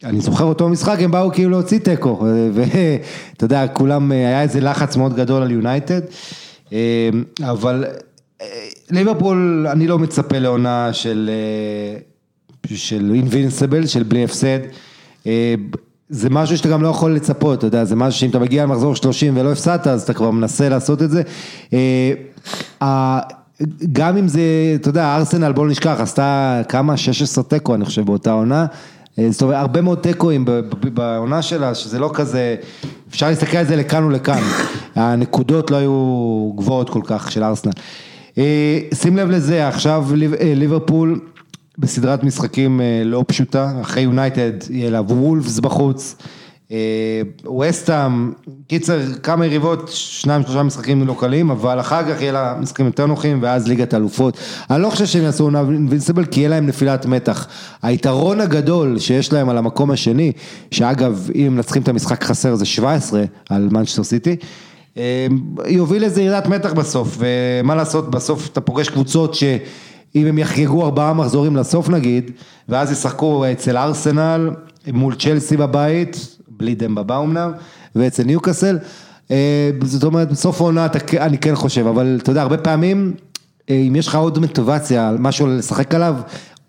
אני זוכר אותו משחק, הם באו כאילו להוציא תיקו, ואתה יודע, כולם, היה איזה לחץ מאוד גדול על יונייטד, אבל ליברפול, אני לא מצפה לעונה של, של אינבינסבל, של בלי הפסד. זה משהו שאתה גם לא יכול לצפות, אתה יודע, זה משהו שאם אתה מגיע למחזור 30 ולא הפסדת, אז אתה כבר מנסה לעשות את זה. גם אם זה, אתה יודע, ארסנל, בוא נשכח, עשתה כמה? 16 תיקו, אני חושב, באותה עונה. אה, זאת אומרת, הרבה מאוד תיקואים בעונה שלה, שזה לא כזה, אפשר להסתכל על זה לכאן ולכאן, הנקודות לא היו גבוהות כל כך של ארסנל. אה, שים לב לזה, עכשיו אה, ליברפול בסדרת משחקים לא פשוטה, אחרי יונייטד יהיה לה וולפס בחוץ. ווסטאם, קיצר כמה יריבות, שניים שלושה משחקים לא קלים, אבל אחר כך יהיה לה משחקים יותר נוחים ואז ליגת האלופות. אני לא חושב שהם יעשו עונה אינבינסיבל כי יהיה להם נפילת מתח. היתרון הגדול שיש להם על המקום השני, שאגב אם מנצחים את המשחק חסר זה 17 על מנצ'סטר סיטי, יוביל איזה ירידת מתח בסוף, ומה לעשות בסוף אתה פוגש קבוצות שאם הם יחגגו ארבעה מחזורים לסוף נגיד, ואז ישחקו אצל ארסנל מול צ'לסי בבית, בלי דמבה אמנם, ואצל ניוקאסל, אה, זאת אומרת בסוף העונה אני כן חושב, אבל אתה יודע הרבה פעמים אה, אם יש לך עוד מוטיבציה, משהו לשחק עליו,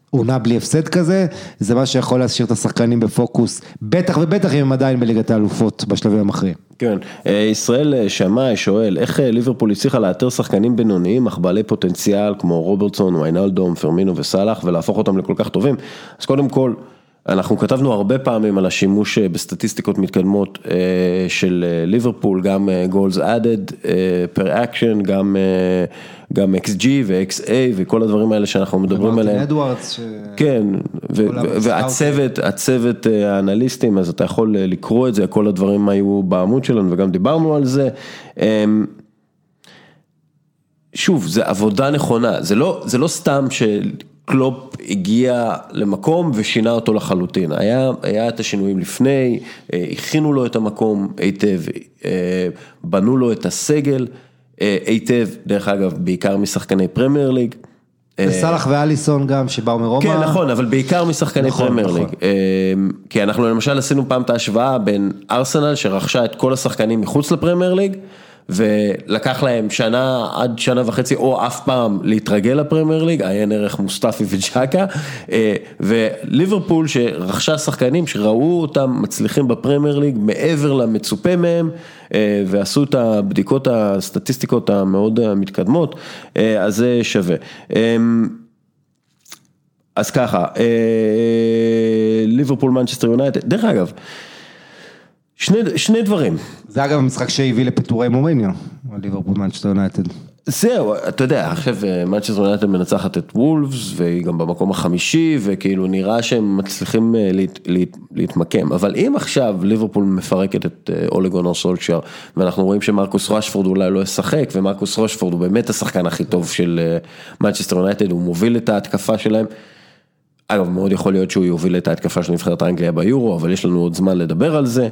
עונה בלי הפסד כזה, זה מה שיכול להשאיר את השחקנים בפוקוס, בטח ובטח אם הם עדיין בליגת האלופות בשלבים המכריעים. כן, אה, ישראל שמאי שואל, איך ליברפול הצליחה לאתר שחקנים בינוניים אך בעלי פוטנציאל כמו רוברטסון, ויינלדום, פרמינו וסאלח ולהפוך אותם לכל כך טובים? אז קודם כל, אנחנו כתבנו הרבה פעמים על השימוש בסטטיסטיקות מתקדמות של ליברפול, גם goals added per action, גם, גם XG ו-XA וכל הדברים האלה שאנחנו מדברים עליהם. אדוארדס. ש... כן, והצוות, הצוות האנליסטים, אז אתה יכול לקרוא את זה, כל הדברים היו בעמוד שלנו וגם דיברנו על זה. שוב, זה עבודה נכונה, זה לא, זה לא סתם שקלופ הגיע למקום ושינה אותו לחלוטין, היה, היה את השינויים לפני, הכינו לו את המקום היטב, בנו לו את הסגל היטב, דרך אגב, בעיקר משחקני פרמייר ליג. וסאלח ואליסון גם שבאו מרומא. כן נכון, אבל בעיקר משחקני נכון, פרמייר נכון. ליג. כי אנחנו למשל עשינו פעם את ההשוואה בין ארסנל שרכשה את כל השחקנים מחוץ לפרמייר ליג. ולקח להם שנה עד שנה וחצי או אף פעם להתרגל לפרמייר ליג, עיין ערך מוסטפי וג'קה, וליברפול שרכשה שחקנים שראו אותם מצליחים בפרמייר ליג מעבר למצופה מהם, ועשו את הבדיקות הסטטיסטיקות המאוד מתקדמות, אז זה שווה. אז ככה, ליברפול מנצ'סטר יונייטד, דרך אגב, שני, שני דברים. זה אגב המשחק שהביא לפיטורי מוריניו, ליברפול מנצ'סטר יונייטד. זהו, אתה יודע, עכשיו מנצ'סטר יונייטד מנצחת את וולפס והיא גם במקום החמישי וכאילו נראה שהם מצליחים להת, להת, להתמקם, אבל אם עכשיו ליברפול מפרקת את אולה גונאר סולשיאר ואנחנו רואים שמרקוס רשפורד אולי לא ישחק ומרקוס רשפורד הוא באמת השחקן הכי טוב של מנצ'סטר יונייטד, הוא מוביל את ההתקפה שלהם. אגב, מאוד יכול להיות שהוא יוביל את ההתקפה של נבחרת האנגליה ביורו, אבל יש לנו עוד זמן לדבר על זה.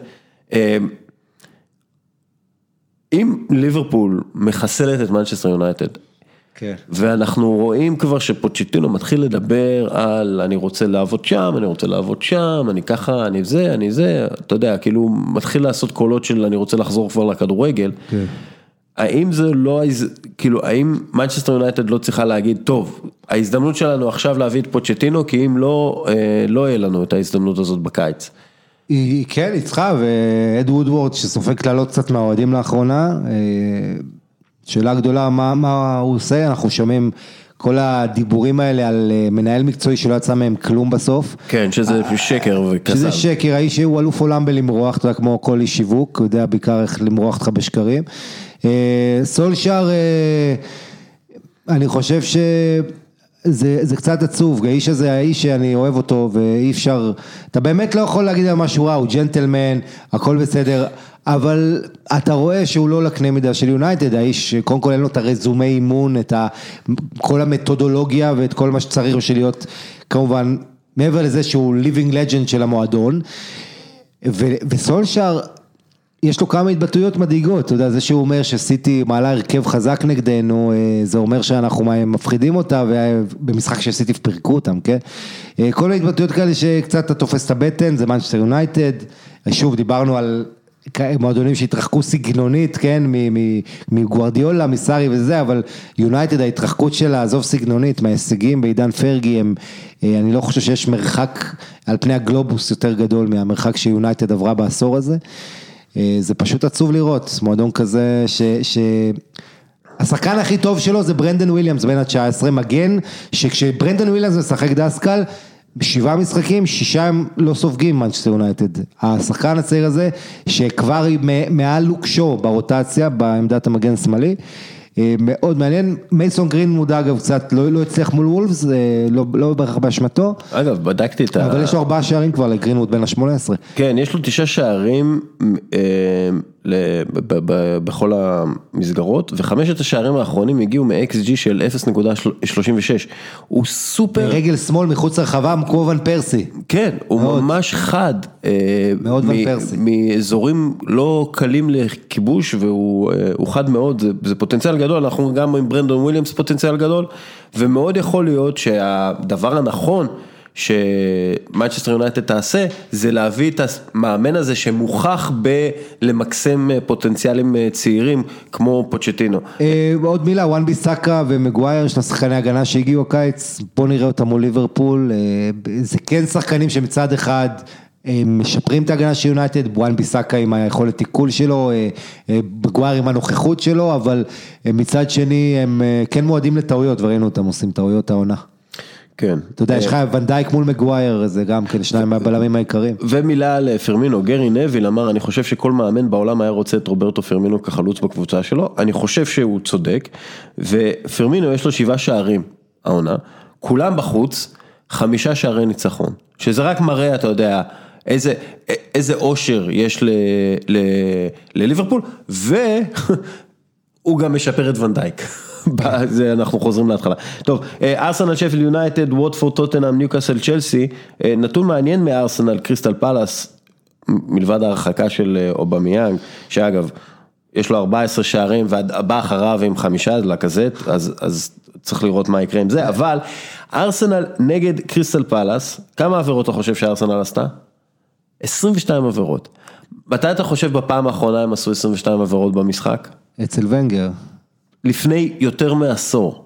אם ליברפול מחסלת את מנצ'סטר יונייטד, כן. ואנחנו רואים כבר שפוצ'טינו מתחיל לדבר על אני רוצה לעבוד שם, אני רוצה לעבוד שם, אני ככה, אני זה, אני זה, אתה יודע, כאילו מתחיל לעשות קולות של אני רוצה לחזור כבר לכדורגל. כן. האם זה לא, כאילו, האם מנצ'סטר יונייטד לא צריכה להגיד, טוב, ההזדמנות שלנו עכשיו להביא את פוצ'טינו, כי אם לא, לא יהיה לנו את ההזדמנות הזאת בקיץ. היא כן, צריכה, ואד וודוורד שסופג קללות קצת מהאוהדים לאחרונה, שאלה גדולה, מה, מה הוא עושה, אנחנו שומעים כל הדיבורים האלה על מנהל מקצועי שלא יצא מהם כלום בסוף. כן, שזה שקר וכזב. שזה שקר, האיש הוא אלוף עולם בלמרוח, אתה יודע, כמו כל איש שיווק, הוא יודע בעיקר איך למרוח אותך בשקרים. סולשאר, אני חושב ש... זה, זה קצת עצוב, האיש הזה, האיש שאני אוהב אותו ואי אפשר, אתה באמת לא יכול להגיד על משהו רע, הוא ג'נטלמן, הכל בסדר, אבל אתה רואה שהוא לא לקנה מידה של יונייטד, האיש, קודם כל אין לו את הרזומי אימון, את ה, כל המתודולוגיה ואת כל מה שצריך בשביל להיות, כמובן, מעבר לזה שהוא living legend של המועדון, וסולשאר, יש לו כמה התבטאויות מדאיגות, אתה יודע, זה שהוא אומר שסיטי מעלה הרכב חזק נגדנו, זה אומר שאנחנו מפחידים אותה, ובמשחק של סיטי פירקו אותם, כן? כל ההתבטאויות כאלה שקצת אתה תופס את הבטן, זה מנצ'סטר יונייטד, שוב דיברנו על מועדונים שהתרחקו סגנונית, כן, מגוארדיולה, מסארי וזה, אבל יונייטד ההתרחקות שלה, עזוב סגנונית, מההישגים בעידן פרגי, הם, אני לא חושב שיש מרחק על פני הגלובוס יותר גדול מהמרחק שיונייטד עברה בעשור הזה. זה פשוט עצוב לראות, מועדון כזה ש... ש... השחקן הכי טוב שלו זה ברנדן וויליאמס בן ה-19, מגן, שכשברנדן וויליאמס משחק דסקל, בשבעה משחקים, שישה הם לא סופגים מנצ'סטר יונייטד. השחקן הצעיר הזה, שכבר מעל לוק שואו ברוטציה, בעמדת המגן שמאלי, מאוד מעניין, מייסון גרינמוד אגב קצת לא, לא הצליח מול וולפס, לא, לא בהכרח באשמתו. אגב, בדקתי את ה... אבל יש לו ארבעה שערים כבר לגרינמוד בן ה-18. כן, יש לו תשעה שערים אה, בכל המסגרות, וחמשת השערים האחרונים הגיעו מ-XG של 0.36. הוא סופר... רגל שמאל מחוץ לרחבה, כמו ון פרסי. כן, הוא מאוד. ממש חד. מאוד ון פרסי. מאזורים לא קלים לכיבוש, והוא חד מאוד, זה, זה פוטנציאל גדול, אנחנו גם עם ברנדון וויליאמס פוטנציאל גדול, ומאוד יכול להיות שהדבר הנכון שמנצ'סטר יונייטד תעשה, זה להביא את המאמן הזה שמוכח בלמקסם פוטנציאלים צעירים כמו פוצ'טינו. עוד מילה, וואן ביסאקה ומגווייר, של השחקני הגנה שהגיעו הקיץ, בוא נראה אותם מול ליברפול, זה כן שחקנים שמצד אחד... משפרים את ההגנה של יונייטד, וואן ביסאקה עם היכולת תיקול שלו, מגווייר עם הנוכחות שלו, אבל מצד שני הם כן מועדים לטעויות וראינו אותם עושים טעויות העונה. כן. אתה יודע, יש לך ונדייק מול מגווייר, זה גם כן שניים מהבלמים העיקריים. ומילה על פרמינו, גרי נוויל אמר, אני חושב שכל מאמן בעולם היה רוצה את רוברטו פרמינו כחלוץ בקבוצה שלו, אני חושב שהוא צודק, ופרמינו יש לו שבעה שערים, העונה, כולם בחוץ, חמישה שערי ניצחון, שזה רק מראה, אתה יודע, איזה, איזה אושר יש ל, ל, לליברפול, והוא גם משפר את ונדייק. זה אנחנו חוזרים להתחלה. טוב, ארסנל שפילד יונייטד, ווטפורד, טוטנאם, ניוקאסל, צ'לסי, נתון מעניין מארסנל, קריסטל פאלאס, מלבד ההרחקה של אובמיאנג, שאגב, יש לו 14 שערים והבא אחריו עם חמישה לקזט, אז, אז צריך לראות מה יקרה עם זה, אבל ארסנל נגד קריסטל פלאס, כמה עבירות אתה חושב שארסנל עשתה? 22 עבירות. מתי אתה חושב בפעם האחרונה הם עשו 22 עבירות במשחק? אצל ונגר. לפני יותר מעשור,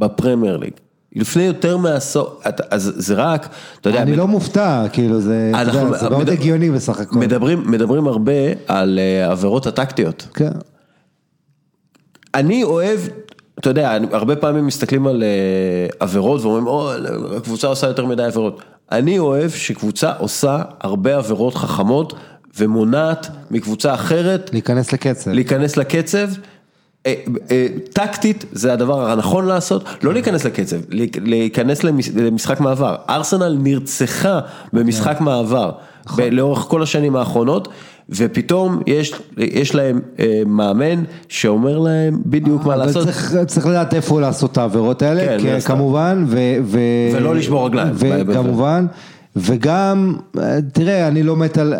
בפרמייר ליג. לפני יותר מעשור, אז זה רק, אתה יודע... אני לא מופתע, כאילו זה מאוד הגיוני בסך הכל. מדברים הרבה על עבירות הטקטיות. כן. אני אוהב, אתה יודע, הרבה פעמים מסתכלים על עבירות ואומרים, או, הקבוצה עושה יותר מדי עבירות. אני אוהב שקבוצה עושה הרבה עבירות חכמות ומונעת מקבוצה אחרת. להיכנס לקצב. להיכנס לקצב. טקטית זה הדבר הנכון לעשות, לא להיכנס לקצב, להיכנס למשחק מעבר. ארסנל נרצחה במשחק מעבר לאורך כל השנים האחרונות, ופתאום יש להם מאמן שאומר להם בדיוק מה לעשות. צריך לדעת איפה לעשות את העבירות האלה, כמובן. ולא לשבור רגליים. וכמובן, וגם, תראה, אני לא מת על...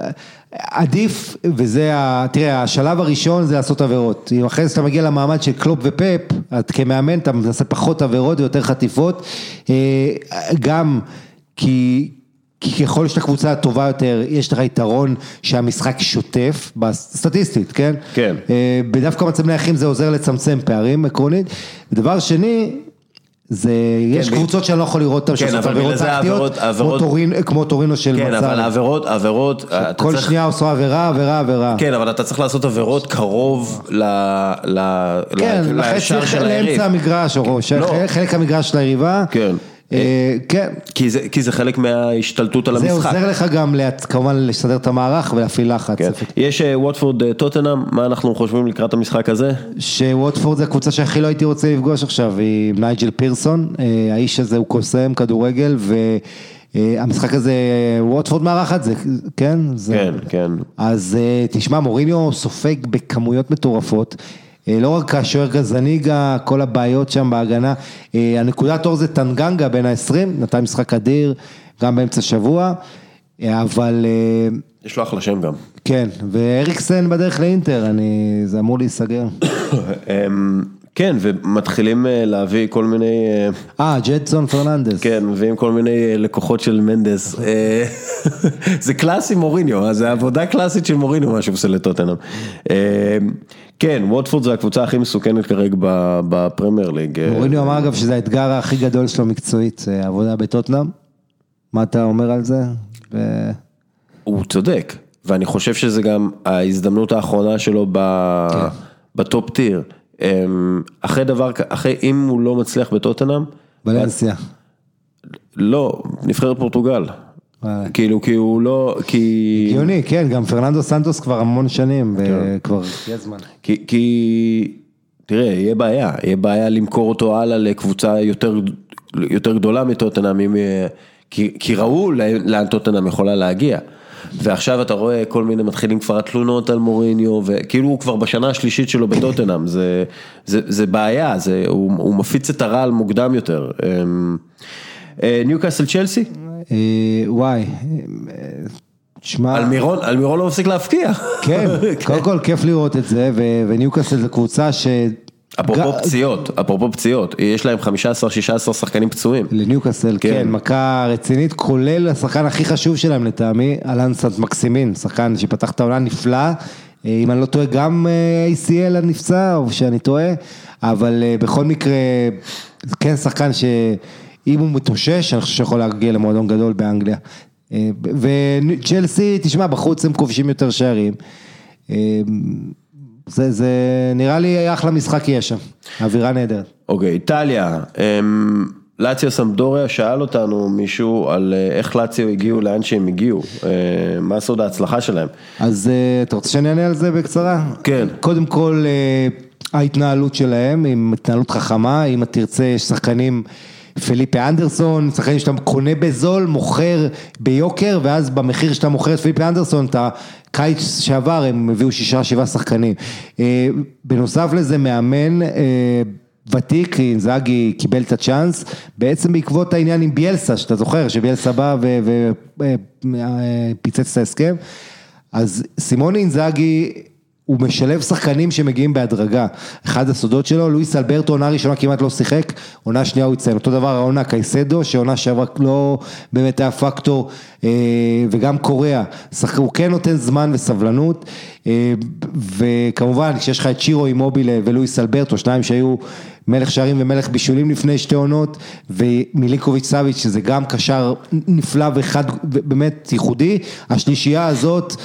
עדיף, וזה, תראה, השלב הראשון זה לעשות עבירות. אם אחרי זה אתה מגיע למעמד של קלופ ופפ, את כמאמן אתה מנסה פחות עבירות ויותר חטיפות, גם כי... כי ככל שאתה קבוצה טובה יותר, יש לך יתרון שהמשחק שוטף, סטטיסטית, כן? כן. בדווקא מצב נייחים זה עוזר לצמצם פערים עקרונית. ודבר שני, זה, יש קבוצות שאני לא יכול לראות אותן, שעושות עבירות טקטיות, כמו טורינו של מצב. כן, אבל העבירות, העבירות, כל שנייה עושה עבירה, עבירה, עבירה. כן, אבל אתה צריך לעשות עבירות קרוב לשער של היריב. לאמצע המגרש, או חלק המגרש של היריבה. כן. כן. כי זה חלק מההשתלטות על המשחק. זה עוזר לך גם כמובן לסדר את המערך ולהפעיל לחץ. יש ווטפורד טוטנאם, מה אנחנו חושבים לקראת המשחק הזה? שווטפורד זה הקבוצה שהכי לא הייתי רוצה לפגוש עכשיו, היא נייג'ל פירסון, האיש הזה הוא קוסם כדורגל והמשחק הזה, ווטפורד מארחת, זה, כן? כן, כן. אז תשמע, מוריניו סופג בכמויות מטורפות. לא רק השוער גזניגה, כל הבעיות שם בהגנה, הנקודת אור זה טנגנגה בין ה-20, נתן משחק אדיר, גם באמצע שבוע, אבל... יש לו אחלה שם גם. כן, ואריקסן בדרך לאינטר, אני, זה אמור להיסגר. כן, ומתחילים להביא כל מיני... אה, ג'דסון פרננדס. כן, מביאים כל מיני לקוחות של מנדס. זה קלאסי מוריניו, זה עבודה קלאסית של מוריניו, מה שהוא עושה לטוטנאם. כן, ווטפורד זה הקבוצה הכי מסוכנת כרגע בפרמייר ליג. מוריניו אמר אגב שזה האתגר הכי גדול שלו מקצועית, עבודה בטוטנאם. מה אתה אומר על זה? הוא צודק, ואני חושב שזה גם ההזדמנות האחרונה שלו ב top tier. אחרי דבר, אחרי אם הוא לא מצליח בטוטנאם. בלנסיה. לא, נבחרת פורטוגל. כאילו כי הוא לא, כי... הגיוני, כן, גם פרננדו סנטוס כבר המון שנים, וכבר יהיה זמן. כי, תראה, יהיה בעיה, יהיה בעיה למכור אותו הלאה לקבוצה יותר גדולה מטוטנאם, כי ראו לאן טוטנאם יכולה להגיע. ועכשיו אתה רואה כל מיני מתחילים כבר התלונות על מוריניו, וכאילו הוא כבר בשנה השלישית שלו בטוטנאם, זה, זה, זה בעיה, זה, הוא, הוא מפיץ את הרעל מוקדם יותר. ניוקאסל צ'לסי? וואי, תשמע... על מירון לא מפסיק להפקיע. כן, קודם כל כיף לראות את זה, וניוקאסל זו קבוצה ש... אפרופו פציעות, אפרופו פציעות, יש להם 15-16 שחקנים פצועים. לניוקאסל, כן. כן, מכה רצינית, כולל השחקן הכי חשוב שלהם לטעמי, אלן סנט מקסימין, שחקן שפתח את העונה נפלא, אה, אם אני לא טועה גם אה, ACL נפצע, או שאני טועה, אבל אה, בכל מקרה, זה כן שחקן שאם הוא מתאושש, אני חושב שיכול להגיע למועדון גדול באנגליה. אה, וצ'לסי, תשמע, בחוץ הם כובשים יותר שערים. אה, זה, זה נראה לי אחלה משחק יהיה שם, אווירה נהדרת. אוקיי, איטליה, אמ, לאציו סמדוריה שאל אותנו מישהו על אה, איך לאציו הגיעו לאן שהם הגיעו, מה סוד ההצלחה שלהם. אז אתה רוצה שאני אענה על זה בקצרה? כן. קודם כל, ההתנהלות שלהם, עם התנהלות חכמה, אם תרצה, יש שחקנים, פליפה אנדרסון, שחקנים שאתה קונה בזול, מוכר ביוקר, ואז במחיר שאתה מוכר את פליפה אנדרסון, אתה, קיץ שעבר הם הביאו שישה, שבעה שחקנים. אה, בנוסף לזה, מאמן, אה, ותיק, אינזאגי קיבל את הצ'אנס, בעצם בעקבות העניין עם ביאלסה, שאתה זוכר, שביאלסה בא ופיצץ את ההסכם, אז סימון אינזאגי, הוא משלב שחקנים שמגיעים בהדרגה. אחד הסודות שלו, לואיס אלברטו, עונה ראשונה כמעט לא שיחק, עונה שנייה הוא יציין. אותו דבר העונה קייסדו, שעונה שעברה לא באמת היה פקטור, אה, וגם קוריאה. הוא כן נותן זמן וסבלנות, אה, וכמובן כשיש לך את שירו אימובילה ולואיס אלברטו, שניים שהיו מלך שערים ומלך בישולים לפני שתי עונות, ומיליקוביץ' סאביץ', שזה גם קשר נפלא ואחד באמת ייחודי, השלישייה הזאת,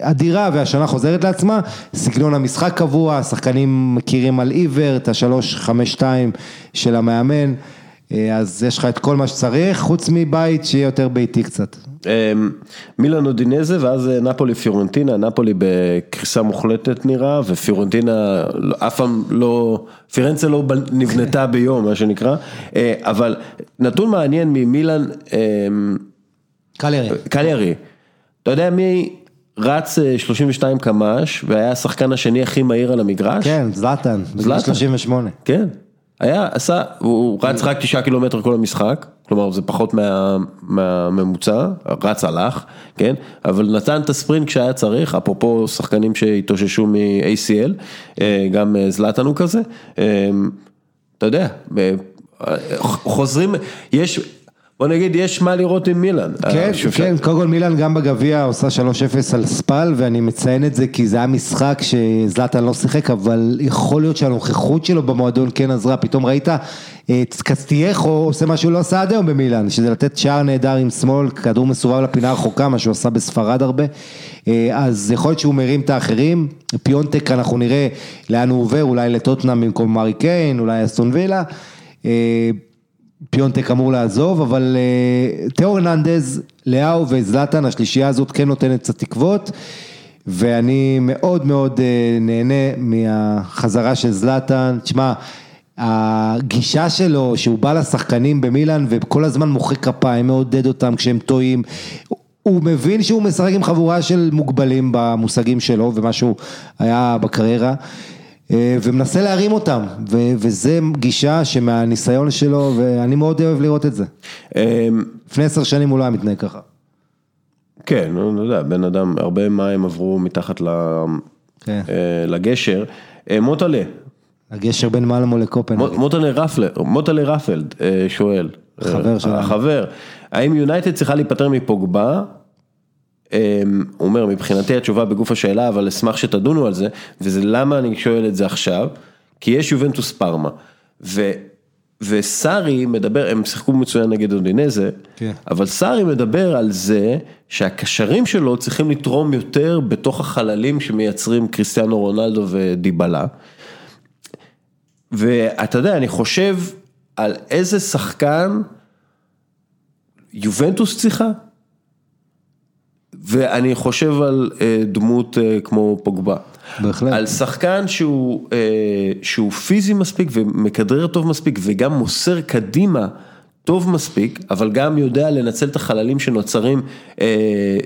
אדירה והשנה חוזרת לעצמה, סגנון המשחק קבוע, השחקנים מכירים על עיוור, את השלוש חמש שתיים של המאמן, אה, אז יש לך את כל מה שצריך, חוץ מבית שיהיה יותר ביתי קצת. אמ, מילאן אודינזה ואז אה, נפולי פיורנטינה, נפולי בקריסה מוחלטת נראה, ופיורנטינה לא- אף פעם לא, פירנצה לא בנ- נבנתה ביום מה שנקרא, אה, אבל נתון מעניין ממילאן, אמ, קליירי. קליירי, אתה יודע מי רץ אה, 32 קמ"ש והיה השחקן השני הכי מהיר על המגרש? כן, זלאטן, בגיל זלאטן. 38. כן, היה, עשה, הוא רץ רק תשעה קילומטר כל המשחק, כלומר זה פחות מה, מהממוצע, רץ הלך, כן, אבל נתן את הספרינט כשהיה צריך, אפרופו שחקנים שהתאוששו מ-ACL, אה, גם אה, זלאטן הוא כזה, אה, אתה יודע, אה, חוזרים, יש, בוא נגיד, יש מה לראות עם מילאן. כן, אה, כן, קודם כל מילאן גם בגביע עושה 3-0 על ספל ואני מציין את זה כי זה היה משחק שזלאטן לא שיחק אבל יכול להיות שהנוכחות שלו במועדון כן עזרה, פתאום ראית את קסטייחו עושה מה שהוא לא עשה עד היום במילאן, שזה לתת שער נהדר עם שמאל, כדור מסובב לפינה הרחוקה, מה שהוא עשה בספרד הרבה, אה, אז יכול להיות שהוא מרים את האחרים, פיונטק אנחנו נראה לאן הוא עובר, אולי לטוטנאם במקום מארי קיין, אולי אסטון וילה. פיונטק אמור לעזוב, אבל אה, תיאו הרננדז, לאאו וזלאטן, השלישייה הזאת כן נותנת קצת תקוות, ואני מאוד מאוד אה, נהנה מהחזרה של זלאטן. תשמע, הגישה שלו, שהוא בא לשחקנים במילאן וכל הזמן מוחא כפיים, מעודד אותם כשהם טועים. הוא מבין שהוא משחק עם חבורה של מוגבלים במושגים שלו ומה שהוא היה בקריירה. אה, ומנסה להרים אותם, וזה גישה שמהניסיון שלו, ואני מאוד אוהב לראות את זה. אה, לפני עשר שנים הוא לא היה מתנהג ככה. כן, אני יודע, בן אדם, הרבה מים עברו מתחת ל- כן. אה, לגשר. אה, מוטלה, הגשר בין מלמו לקופנהגן. מוטלה רפלד אה, שואל. חבר אה, שלנו. החבר, האם יונייטד צריכה להיפטר מפוגבה? אה, הוא אומר, מבחינתי התשובה בגוף השאלה, אבל אשמח שתדונו על זה, וזה למה אני שואל את זה עכשיו, כי יש יובנטוס פארמה, ו... וסארי מדבר, הם שיחקו מצוין נגד אודינזה, כן. אבל סארי מדבר על זה שהקשרים שלו צריכים לתרום יותר בתוך החללים שמייצרים קריסטיאנו רונלדו ודיבלה. ואתה יודע, אני חושב על איזה שחקן יובנטוס צריכה, ואני חושב על אה, דמות אה, כמו פוגבה. בהחלט. על שחקן שהוא, אה, שהוא פיזי מספיק ומכדרר טוב מספיק וגם מוסר קדימה טוב מספיק, אבל גם יודע לנצל את החללים שנוצרים אה,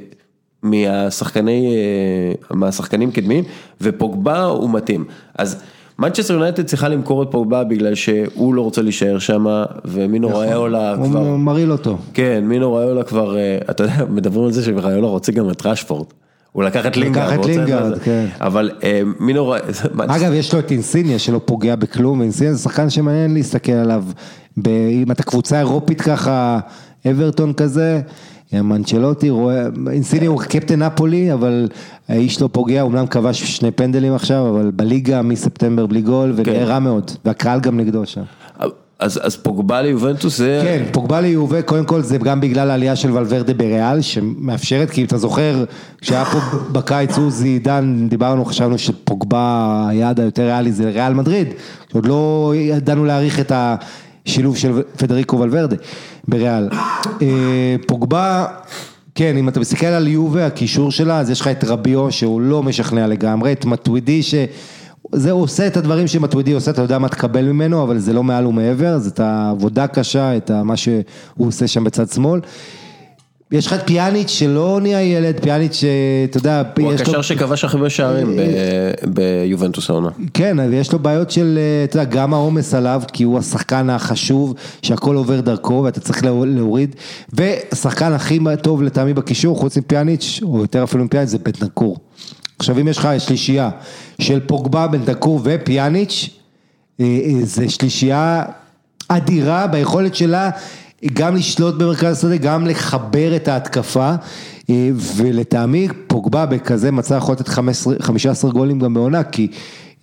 מהשחקני, אה, מהשחקנים קדמיים, ופוגבה הוא מתאים. אז מנצ'סטר יונייטד צריכה למכור את פוגבה בגלל שהוא לא רוצה להישאר שם, ומינו ראיולה כבר... הוא מרעיל אותו. כן, מינו ראיולה כבר, אה, אתה יודע, מדברים על זה שראיולה רוצה גם את רשפורד. הוא לקח את לינגארד, לקח את לינגארד. כן. אבל אה, מי לא רואה, אגב, יש לו את אינסיניה שלא פוגע בכלום, ואינסיניה זה שחקן שמעניין להסתכל עליו. אם אתה קבוצה אירופית ככה, אברטון כזה, מנצ'לוטי, רואה, אינסיניה הוא קפטן נפולי, אבל האיש לא פוגע, אומנם כבש שני פנדלים עכשיו, אבל בליגה מספטמבר בלי גול, ונראה כן. רע מאוד, והקהל גם נגדו שם. אז, אז פוגבה ליובנטוס זה, כן, פוגבה ליובה, קודם כל זה גם בגלל העלייה של ולוורדה בריאל, שמאפשרת, כי אם אתה זוכר, כשהיה פה בקיץ עוזי עידן, דיברנו, חשבנו שפוגבה היעד היותר ריאלי זה ריאל מדריד, שעוד לא ידענו להעריך את השילוב של פדריקו ולוורדה בריאל. אה, פוגבה, כן, אם אתה מסתכל על יובה, הקישור שלה, אז יש לך את רביו שהוא לא משכנע לגמרי, את מטווידי ש... זה עושה את הדברים שמטווידי עושה, אתה יודע מה תקבל ממנו, אבל זה לא מעל ומעבר, זה את העבודה קשה, את מה שהוא עושה שם בצד שמאל. יש לך את פיאניץ' שלא נהיה ילד, פיאניץ' שאתה יודע, הוא יש לו, הקשר שכבש הכי הרבה שערים ב- ביובנטוס העונה. כן, ויש לו בעיות של, אה, אתה יודע, גם העומס עליו, כי הוא השחקן החשוב, שהכל עובר דרכו ואתה צריך להור- להוריד, והשחקן הכי טוב לטעמי בקישור, חוץ מפיאניץ', או יותר אפילו מפיאניץ', זה בנטנקור. עכשיו אם יש לך שלישייה של פוגבה, בנטנקור ופיאניץ', אה, אה, זה שלישייה אדירה ביכולת שלה גם לשלוט במרכז השדה, גם לחבר את ההתקפה, אה, ולטעמי פוגבה בכזה מצב יכול לתת 15 15 גולים גם בעונה, כי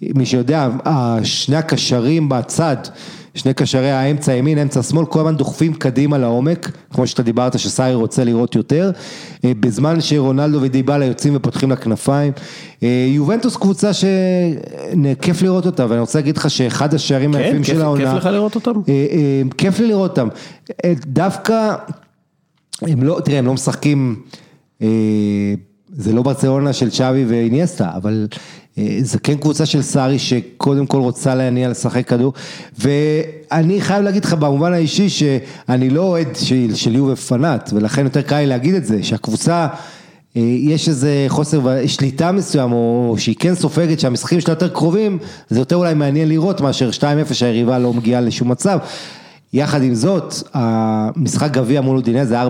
מי שיודע, ה- שני הקשרים בצד, שני קשרי האמצע ימין, אמצע שמאל, כל הזמן דוחפים קדימה לעומק, כמו שאתה דיברת שסארי רוצה לראות יותר, אה, בזמן שרונלדו ודיבלה יוצאים ופותחים לכנפיים. אה, יובנטוס קבוצה שכיף לראות אותה, ואני רוצה להגיד לך שאחד השערים כן, היפים כיף- של העונה, כיף לך לראות אותם? אה, אה, כיף לי לראות אותם, אה, דווקא, הם לא, תראה, הם לא משחקים, אה, זה לא ברצלונה של צ'אבי ואיניאסטה, אבל אה, זה כן קבוצה של סארי שקודם כל רוצה להניע לשחק כדור, ואני חייב להגיד לך במובן האישי שאני לא אוהד של, של יובה פנאט, ולכן יותר קל לי להגיד את זה, שהקבוצה... אה, יש איזה חוסר שליטה מסוים, או שהיא כן סופגת שהמשחקים שלה יותר קרובים, זה יותר אולי מעניין לראות מאשר 2-0 שהיריבה לא מגיעה לשום מצב. יחד עם זאת, המשחק גביע מול אודינז זה 4-0,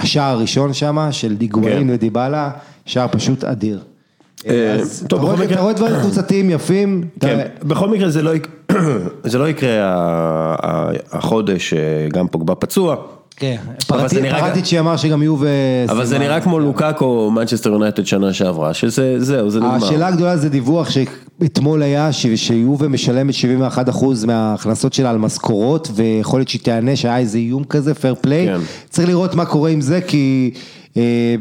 השער הראשון שם של דיגואין כן. ודיבלה, שער פשוט אדיר. אה, אז אתה רואה- דברים קבוצתיים יפים, כן, בכל מקרה זה לא, לא יקרה ה- החודש, אה, גם פוגבה פצוע. כן, פרטיצ'י אמר שגם יובה... אבל זה. נראה כמו לוקאקו מנצ'סטר יונייטד שנה שעברה, שזה, זהו, זה נגמר. השאלה הגדולה זה דיווח שאתמול היה שיובה משלמת 71% מההכנסות שלה על משכורות ויכול להיות שהיא תיענש היה איזה איום כזה, fair play. כן. צריך לראות מה קורה עם זה כי אה,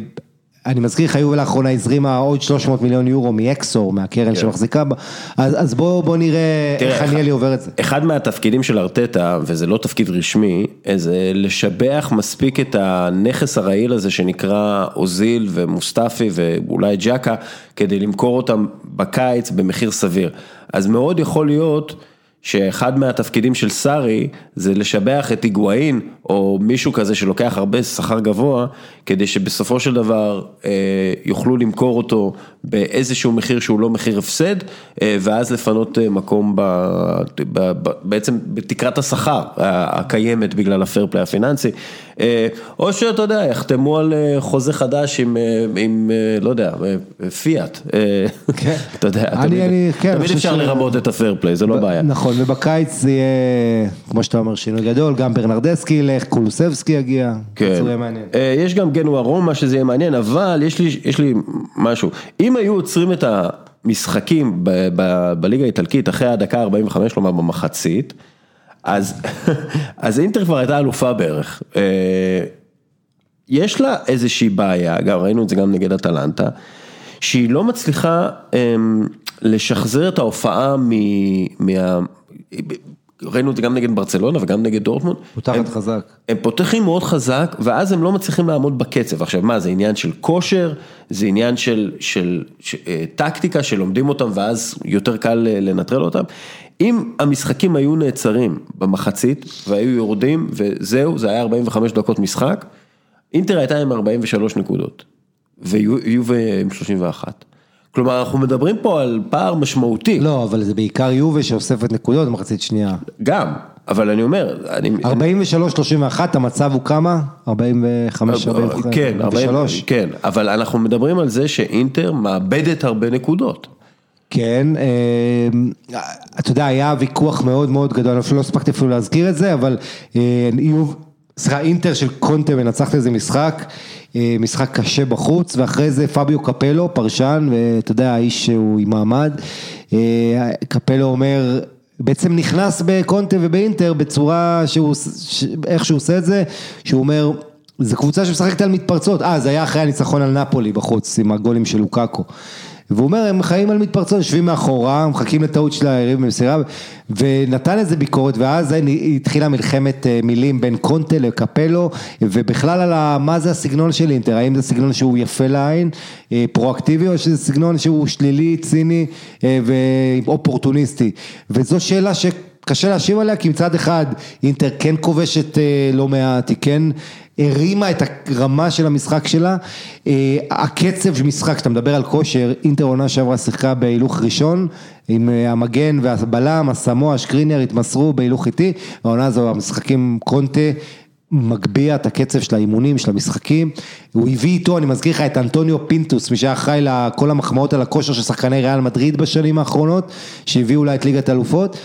אני מזכיר לך, יובה לאחרונה הזרימה עוד 300 מיליון יורו מאקסור, מהקרן כן. שמחזיקה בה, אז, אז בוא, בוא נראה תראה, איך אניילי עובר את זה. אחד מהתפקידים של ארטטה, וזה לא תפקיד רשמי, זה להשביח מספיק את הנכס הרעיל הזה שנקרא אוזיל ומוסטפי ואולי צ'אקה, כדי למכור אותם בקיץ במחיר סביר. אז מאוד יכול להיות שאחד מהתפקידים של סארי זה לשבח את היגואין או מישהו כזה שלוקח הרבה שכר גבוה כדי שבסופו של דבר אה, יוכלו למכור אותו באיזשהו מחיר שהוא לא מחיר הפסד אה, ואז לפנות אה, מקום ב, ב, ב, בעצם בתקרת השכר הקיימת בגלל הפייר פליי הפיננסי או שאתה יודע יחתמו על אה, חוזה חדש עם, אה, עם אה, לא יודע, אה, פיאט, אה, כן. אתה יודע, אני- תמיד, אני- כן, תמיד אפשר ש- לרמות את הפייר פליי, זה לא בעיה. נכון, ובקיץ זה יהיה, כמו שאתה אומר, שינוי גדול, גם ברנרדסקי ילך, קולוסבסקי יגיע, כן. זה יהיה מעניין. אה, יש גם גנואה רומא שזה יהיה מעניין, אבל יש לי, יש לי משהו. אם היו עוצרים את המשחקים ב, ב, בליגה האיטלקית אחרי הדקה 45, כלומר במחצית, אז, אז אינטר כבר הייתה אלופה בערך. אה, יש לה איזושהי בעיה, גם ראינו את זה גם נגד אטלנטה, שהיא לא מצליחה אמ, לשחזר את ההופעה מ... מה... ראינו את זה גם נגד ברצלונה וגם נגד דורטמונד. פותחת הם- חזק. הם פותחים מאוד חזק, ואז הם לא מצליחים לעמוד בקצב. עכשיו, מה, זה עניין של כושר, זה עניין של, של, של אה, טקטיקה שלומדים אותם, ואז יותר קל אה, לנטרל אותם. אם המשחקים היו נעצרים במחצית, והיו יורדים, וזהו, זה היה 45 דקות משחק, אינטר הייתה עם 43 נקודות, ויובה עם 31. כלומר, אנחנו מדברים פה על פער משמעותי. לא, אבל זה בעיקר יובה שאוספת נקודות במחצית שנייה. גם, אבל אני אומר, אני... 43-31, המצב הוא כמה? 45, 45, כן, 43? כן, אבל אנחנו מדברים על זה שאינטר מאבדת הרבה נקודות. כן, אה, אתה יודע, היה ויכוח מאוד מאוד גדול, אני אפילו לא הספקתי אפילו להזכיר את זה, אבל אה, סליחה, אינטר של קונטה מנצחת איזה משחק, אה, משחק קשה בחוץ, ואחרי זה פביו קפלו, פרשן, ואתה יודע, האיש שהוא עם מעמד, קפלו אומר, בעצם נכנס בקונטה ובאינטר בצורה שהוא, איך שהוא עושה את זה, שהוא אומר, זו קבוצה שמשחקת על מתפרצות, אה, זה היה אחרי הניצחון על נפולי בחוץ, עם הגולים של לוקאקו. והוא אומר, הם חיים על מתפרצות, יושבים מאחורה, מחכים לטעות של היריב במסירה, ונתן איזה ביקורת, ואז התחילה מלחמת אה, מילים בין קונטה לקפלו, ובכלל על מה זה הסגנון של אינטר, האם זה סגנון שהוא יפה לעין, אה, פרואקטיבי, או שזה סגנון שהוא שלילי, ציני אה, ואופורטוניסטי, וזו שאלה ש... קשה להשיב עליה כי מצד אחד אינטר כן כובשת לא מעט, היא כן הרימה את הרמה של המשחק שלה, אה, הקצב של משחק, כשאתה מדבר על כושר, אינטר עונה שעברה שיחקה בהילוך ראשון, עם אה, המגן והבלם, הסמוע, השקרינר התמסרו בהילוך איטי, העונה הזו המשחקים קונטה. מגביה את הקצב של האימונים, של המשחקים, הוא הביא איתו, אני מזכיר לך את אנטוניו פינטוס, מי שהיה אחראי לכל המחמאות על הכושר של שחקני ריאל מדריד בשנים האחרונות, שהביאו לה את ליגת האלופות,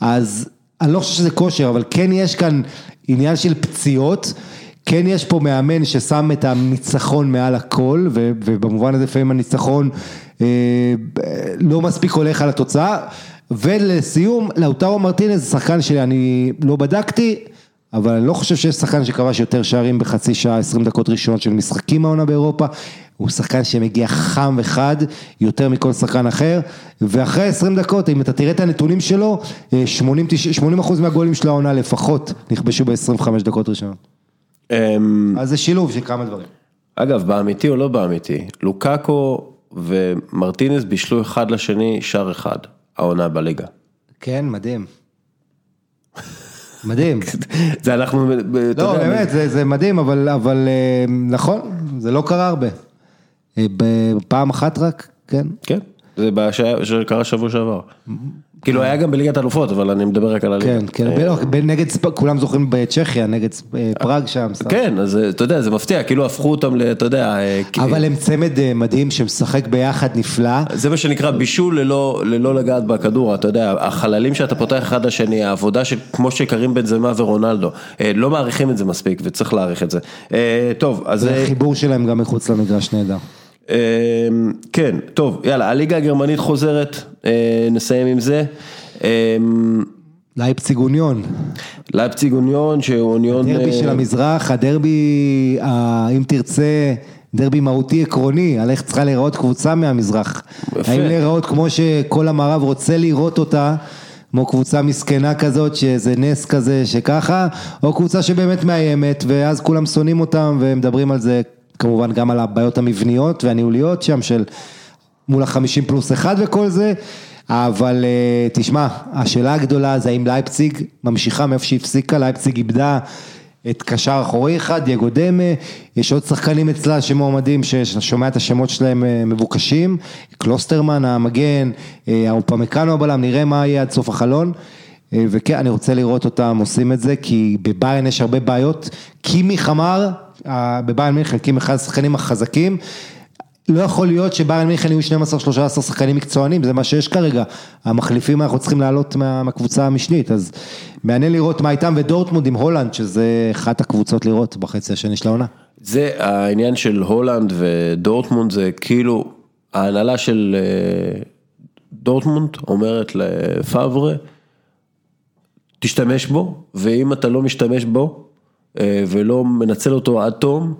אז אני לא חושב שזה כושר, אבל כן יש כאן עניין של פציעות, כן יש פה מאמן ששם את הניצחון מעל הכל, ובמובן הזה לפעמים הניצחון אה, לא מספיק הולך על התוצאה. ולסיום, לאוטרו מרטינס זה שחקן שאני לא בדקתי, אבל אני לא חושב שיש שחקן שכבש יותר שערים בחצי שעה, 20 דקות ראשונות של משחקים העונה באירופה. הוא שחקן שמגיע חם וחד יותר מכל שחקן אחר, ואחרי 20 דקות, אם אתה תראה את הנתונים שלו, 80, 80 מהגולים של העונה לפחות נכבשו ב-25 דקות ראשונות. אמ, אז זה שילוב של כמה דברים. אגב, באמיתי או לא באמיתי, לוקאקו ומרטינס בישלו אחד לשני שער אחד, העונה בליגה. כן, מדהים. מדהים. זה אנחנו, לא, באמת, זה, זה מדהים, אבל, אבל אה, נכון, זה לא קרה הרבה. אה, פעם אחת רק, כן. כן, זה שקרה שבוע שעבר. כאילו היה גם בליגת אלופות, אבל אני מדבר רק על הליגה. כן, כן, אה, נגד, כולם זוכרים בצ'כיה, נגד אה, פראג שם. כן, אז אתה יודע, זה מפתיע, כאילו הפכו אותם, אתה יודע. אבל הם צמד מדהים שמשחק ביחד נפלא. זה מה שנקרא בישול ללא לגעת בכדור, אתה יודע, החללים שאתה פותח אחד לשני, העבודה כמו שקרים בן זמה ורונלדו, לא מעריכים את זה מספיק וצריך להעריך את זה. טוב, אז... זה חיבור שלהם גם מחוץ למגרש נהדר. אמ, כן, טוב, יאללה, הליגה הגרמנית חוזרת, אה, נסיים עם זה. אמ, לייפציג אוניון. לייפציג אוניון שהוא אוניון... הדרבי של אה, המזרח, הדרבי, אם תרצה, דרבי מהותי עקרוני, על איך צריכה להיראות קבוצה מהמזרח. יפה. האם להיראות כמו שכל המערב רוצה לראות אותה. כמו קבוצה מסכנה כזאת, שזה נס כזה שככה, או קבוצה שבאמת מאיימת, ואז כולם שונאים אותם ומדברים על זה כמובן גם על הבעיות המבניות והניהוליות שם של מול החמישים פלוס אחד וכל זה, אבל אה, תשמע, השאלה הגדולה זה האם לייפציג ממשיכה מאיפה שהפסיקה, לייפציג איבדה את קשר אחורי אחד, דייגו דמה, יש עוד שחקנים אצלה שמועמדים ששומע את השמות שלהם אה, מבוקשים, קלוסטרמן המגן, אה, האופמקנו הבלם, נראה מה יהיה עד סוף החלון. וכן, אני רוצה לראות אותם עושים את זה, כי בביירן יש הרבה בעיות. קימי חמר, בביירן מינכן, קימי אחד השחקנים החזקים. לא יכול להיות שביירן מינכן יהיו 12-13 שחקנים מקצוענים, זה מה שיש כרגע. המחליפים אנחנו צריכים לעלות מה, מהקבוצה המשנית, אז מעניין לראות מה איתם, ודורטמונד עם הולנד, שזה אחת הקבוצות לראות בחצי השני של העונה. זה העניין של הולנד ודורטמונד, זה כאילו, ההנהלה של אה, דורטמונד אומרת לפאברה, תשתמש בו, ואם אתה לא משתמש בו ולא מנצל אותו עד תום,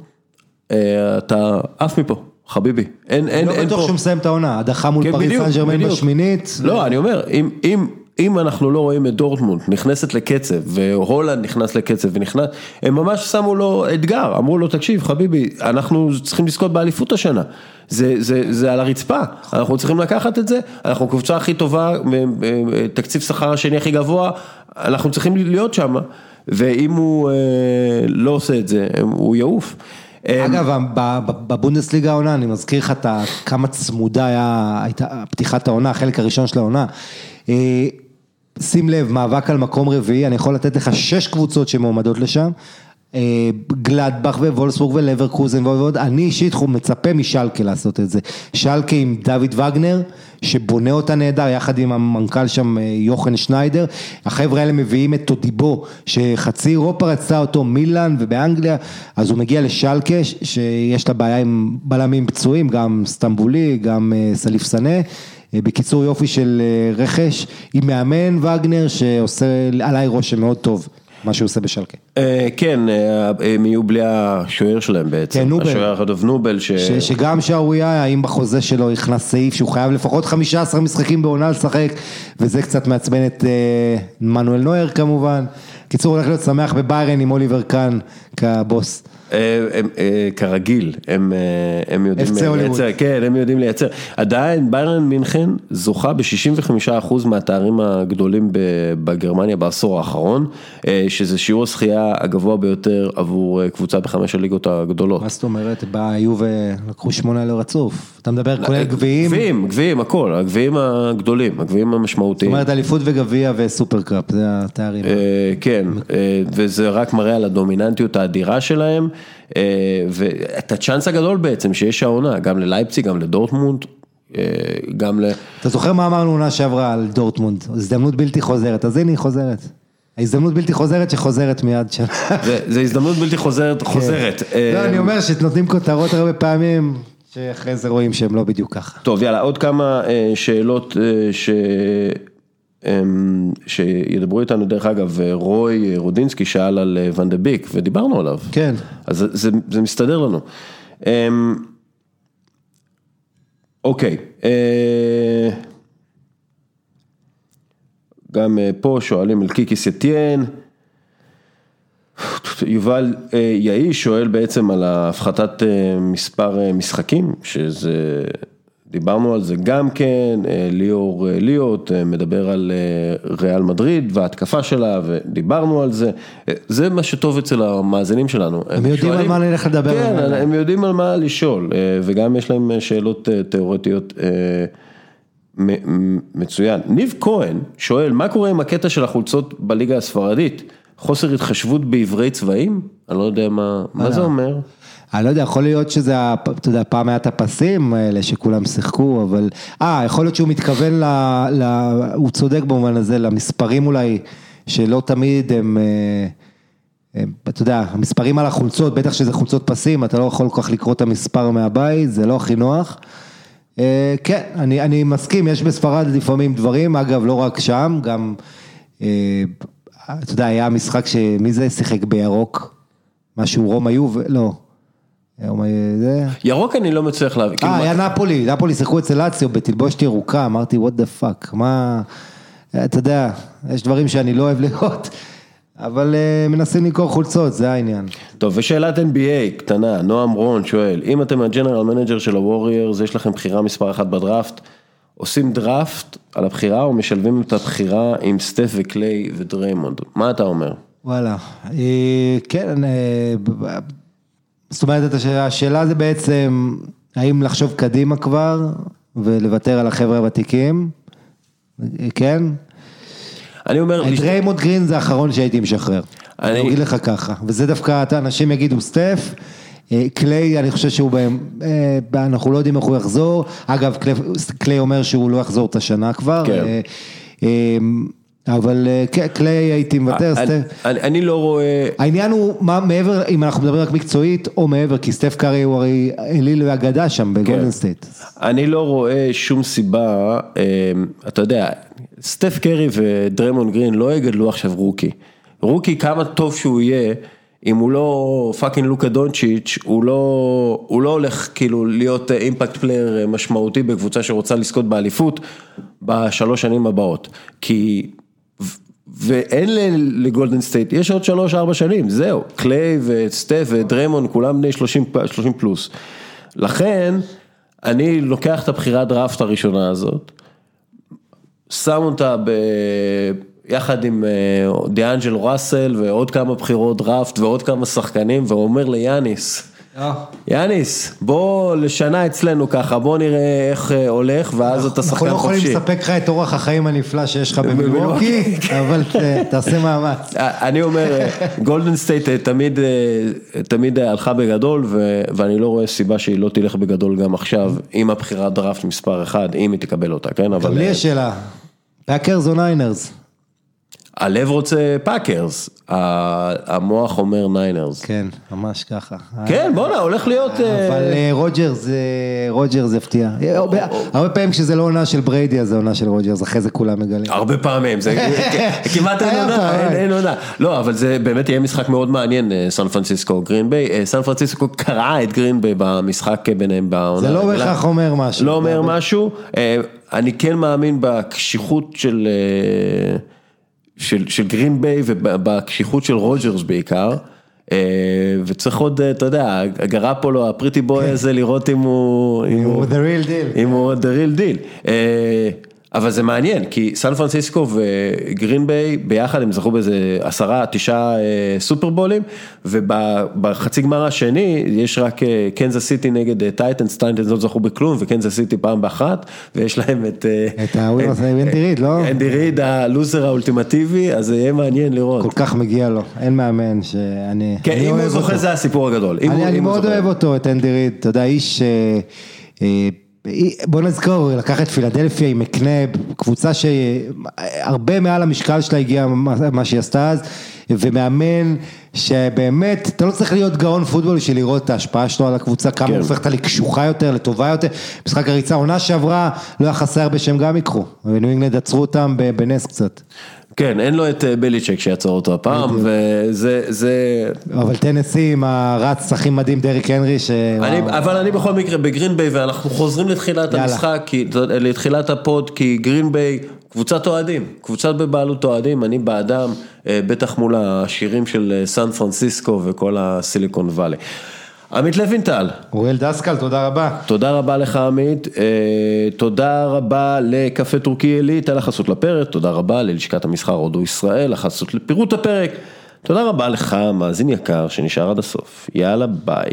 אה, אתה עף מפה. חביבי, אין, אין, לא אין פה. לא בטוח שהוא מסיים את העונה, הדחה מול כן, פריס סן ג'רמן בשמינית. לא, אני אומר, אם, אם, אם אנחנו לא רואים את דורטמונד נכנסת לקצב, והולנד נכנס לקצב ונכנס, הם ממש שמו לו אתגר, אמרו לו, תקשיב, חביבי, אנחנו צריכים לזכות באליפות השנה. זה, זה, זה על הרצפה, אנחנו צריכים לקחת את זה, אנחנו קבוצה הכי טובה, תקציב שכר השני הכי גבוה, אנחנו צריכים להיות שם, ואם הוא אה, לא עושה את זה, הוא יעוף. אגב, בבונדסליגה העונה, אני מזכיר לך כמה צמודה הייתה פתיחת העונה, החלק הראשון של העונה. אה, שים לב, מאבק על מקום רביעי, אני יכול לתת לך שש קבוצות שמועמדות לשם. אה, גלדבך ווולסבורג ולברקוזן ועוד, אני אישית מצפה משלקה לעשות את זה. שלקה עם דוד וגנר, שבונה אותה נהדר, יחד עם המנכ"ל שם אה, יוחן שניידר. החבר'ה האלה מביאים את טודיבו, שחצי אירופה רצתה אותו, מילאן ובאנגליה, אז הוא מגיע לשלקה, שיש לה בעיה עם בלמים פצועים, גם סטמבולי, גם אה, סליף סנה. בקיצור יופי של רכש, עם מאמן וגנר שעושה עליי רושם מאוד טוב. מה שהוא עושה בשלקה. אה, כן, אה, הם יהיו בלי השוער שלהם בעצם. כן, נובל. השוער החדוב נובל. ש... שגם שערוריה, האם בחוזה שלו נכנס סעיף שהוא חייב לפחות 15 משחקים בעונה לשחק, וזה קצת מעצבן את אה, מנואל נויר כמובן. קיצור, הולך להיות שמח בביירן עם אוליבר קאן כבוס. אה, אה, כרגיל, הם, אה, יודעים לייצר, כן, הם יודעים לייצר. עדיין ביירן מינכן זוכה ב-65% מהתארים הגדולים בגרמניה בעשור האחרון, שזה שיעור השחייה הגבוה ביותר עבור קבוצה בחמש הליגות הגדולות. מה זאת אומרת? היו ולקחו שמונה לרצוף. אתה מדבר כולל גביעים? גביעים, גביעים, הכל, הגביעים הגדולים, הגביעים המשמעותיים. זאת אומרת אליפות וגביע וסופרקאפ, זה התארים. כן, וזה רק מראה על הדומיננטיות האדירה שלהם. אה, ואת הצ'אנס הגדול בעצם שיש העונה, גם ללייפצי, גם לדורטמונד. אה, גם ל... אתה זוכר מה אמרנו עונה שעברה על דורטמונד, הזדמנות בלתי חוזרת, אז הנה היא חוזרת. ההזדמנות בלתי חוזרת שחוזרת מיד שם. זה הזדמנות בלתי חוזרת, כן. חוזרת. לא, אני אומר שנותנים כותרות הרבה פעמים, שאחרי זה רואים שהם לא בדיוק ככה. טוב, יאללה, עוד כמה אה, שאלות ש... אמ, שידברו איתנו, דרך אגב, רוי רודינסקי שאל על אה, ואן דה ביק ודיברנו עליו. כן. אז זה, זה, זה מסתדר לנו. אמ, אוקיי, אה, גם אה, פה שואלים על קיקיס אתיין. יובל יאיש שואל בעצם על הפחתת מספר משחקים, שזה דיברנו על זה גם כן, אה, ליאור אה, ליאוט אה, מדבר על ריאל מדריד וההתקפה שלה ודיברנו על זה, זה מה שטוב אצל המאזינים שלנו. הם, הם יודעים שואלים, על מה נלך לדבר. כן, על הם יודעים על מה לשאול וגם יש להם שאלות תיאורטיות מצוין. ניב כהן שואל, מה קורה עם הקטע של החולצות בליגה הספרדית? חוסר התחשבות בעברי צבעים? אני לא יודע מה, מה זה אומר. אני לא יודע, יכול להיות שזה, אתה יודע, פעם היה את הפסים האלה שכולם שיחקו, אבל, אה, יכול להיות שהוא מתכוון ל... ל הוא צודק במובן הזה, למספרים אולי, שלא תמיד הם... אה, הם, אתה יודע, המספרים על החולצות, בטח שזה חולצות פסים, אתה לא יכול כל כך לקרוא את המספר מהבית, זה לא הכי נוח. אה, כן, אני, אני מסכים, יש בספרד לפעמים דברים, אגב, לא רק שם, גם, אה, אתה יודע, היה משחק שמי זה שיחק בירוק? משהו רומא יוב, לא. ירוק אני לא מצליח להבין. כאילו אה, היה נפולי, נפולי שיחקו אצל לאציו בתלבושת ירוקה, אמרתי what the fuck, מה, אתה יודע, יש דברים שאני לא אוהב לראות, אבל אה, מנסים למכור חולצות, זה העניין. טוב, ושאלת NBA קטנה, נועם רון שואל, אם אתם ה general manager של הווריורס, יש לכם בחירה מספר אחת בדראפט, עושים דראפט על הבחירה או משלבים את הבחירה עם סטף וקליי ודריימונד, מה אתה אומר? וואלה, אה, כן, זאת אומרת, השאלה זה בעצם, האם לחשוב קדימה כבר ולוותר על החבר'ה הוותיקים, כן? אני אומר... דריימונד גרין זה האחרון שהייתי משחרר. אני אגיד לך ככה, וזה דווקא, אנשים יגידו סטף, אה, קליי, אני חושב שהוא, בהם, אה, אנחנו לא יודעים איך הוא יחזור, אגב, קליי אומר שהוא לא יחזור את השנה כבר. כן. אה, אבל אה, קליי הייתי מוותר, סטף. אני לא רואה... העניין הוא מה מעבר, אם אנחנו מדברים רק מקצועית, או מעבר, כי סטף קארי הוא הרי אליל ואגדה שם בגולדן כן. סטייט. אני לא רואה שום סיבה, אה, אתה יודע, סטף קארי ודרמון גרין לא יגדלו עכשיו rookie. rookie כמה טוב שהוא יהיה. אם הוא לא fucking לוקה דונצ'יץ', הוא לא, הוא לא הולך כאילו להיות impact player משמעותי בקבוצה שרוצה לזכות באליפות בשלוש שנים הבאות. כי ואין לגולדן סטייט, יש עוד שלוש ארבע שנים, זהו, קליי וסטף ודרמון, כולם בני 30, 30 פלוס. לכן, אני לוקח את הבחירת דראפט הראשונה הזאת, שם אותה ב... יחד עם אה, דיאנג'ל ראסל ועוד כמה בחירות דראפט ועוד כמה שחקנים ואומר ליאניס, יאניס, בוא לשנה אצלנו ככה, בוא נראה איך אה, הולך, ואז אתה אנחנו שחקן לא יכולים חופשי. לספק לך את אורח החיים הנפלא שיש לך במילווקי. במילווקי, אבל ת- תעשה מאמץ. אני אומר, גולדן סטייט תמיד, אה, תמיד הלכה בגדול, ו- ואני לא רואה סיבה שהיא לא תלך בגדול גם עכשיו, עם הבחירת דראפט מספר אחד, אם היא תקבל אותה, כן? אבל לי אה, יש שאלה, פאקרס או ניינרס? הלב רוצה פאקרס, המוח אומר ניינרס. כן, ממש ככה. כן, בואנה, הולך להיות... אה, אבל אה, רוג'רס, אה, רוג'רס הפתיע. הרבה- פעמים כשזה לא עונה של בריידי אז זה עונה של רוג'רס, אחרי זה כולם מגלים. הרבה פעמים, זה כמעט אין עונה, אין- עונה. לא, אבל זה באמת יהיה משחק מאוד מעניין, סן פרנסיסקו גרין ביי. סן פרנסיסקו קרעה את גרין ביי במשחק ביניהם בעונה. זה לא. בהכרח אומר משהו. לא אומר משהו, אני כן מאמין בקשיחות של, של, של גרין ביי ובקשיחות של רוג'רס בעיקר. אה, וצריך עוד, אה, אתה יודע, הגרפולו, ה pretty boy הזה, לראות אם הוא... אם הוא the real deal. אם הוא the real deal. אה, אבל זה מעניין, כי סן פרנסיסקו וגרין ביי ביחד הם זכו באיזה עשרה, תשעה אה, סופרבולים, ובחצי גמר השני יש רק אה, קנזס סיטי נגד אה, טייטנס, טייטנס לא זכו בכלום, וקנזס סיטי פעם באחת, ויש להם את... אה, את ההוא, את- אנדי ריד, לא? אנדי ריד, הלוזר האולטימטיבי, אז זה יהיה מעניין לראות. כל כך מגיע לו, אין מאמן שאני כן, אם הוא זוכה. זה הסיפור הגדול. אני מאוד. אוהב אותו, את אנדי ריד, אתה יודע, איש, אה, אה, בוא נזכור, לקח את פילדלפיה עם מקנב, קבוצה שהרבה מעל המשקל שלה הגיעה מה שהיא עשתה אז, ומאמן שבאמת, אתה לא צריך להיות גאון פוטבול בשביל לראות את ההשפעה שלו על הקבוצה, כמה כן. אותה לקשוחה יותר, לטובה יותר, משחק הריצה, עונה שעברה, לא היה חסר הרבה שהם גם ייקחו, וניו אינגלנד עצרו אותם בנס קצת. כן, אין לו את אה, בליצ'ק שיעצור אותו הפעם, וזה, זה, אבל טנסי עם הרץ הכי מדהים, דריק הנרי, ש... אני. אבל אני בכל מקרה בגרין ביי ואנחנו חוזרים לתחילת יאללה. המשחק, כי, לתחילת ה pod, כי גרין ביי קבוצת אוהדים, קבוצת בבעלות אוהדים, אני בעדם, אה, בטח מול העשירים של אה, סן פרנסיסקו וכל הסיליקון וואלי. עמית לוינטל, אוריאל דסקל, תודה רבה. תודה רבה לך עמית, אה, תודה רבה לקפה טורקי עילית על החסות לפרק, תודה רבה ללשכת המסחר הודו ישראל, החסות לפירוט הפרק, תודה רבה לך מאזין יקר שנשאר עד הסוף, יאללה ביי.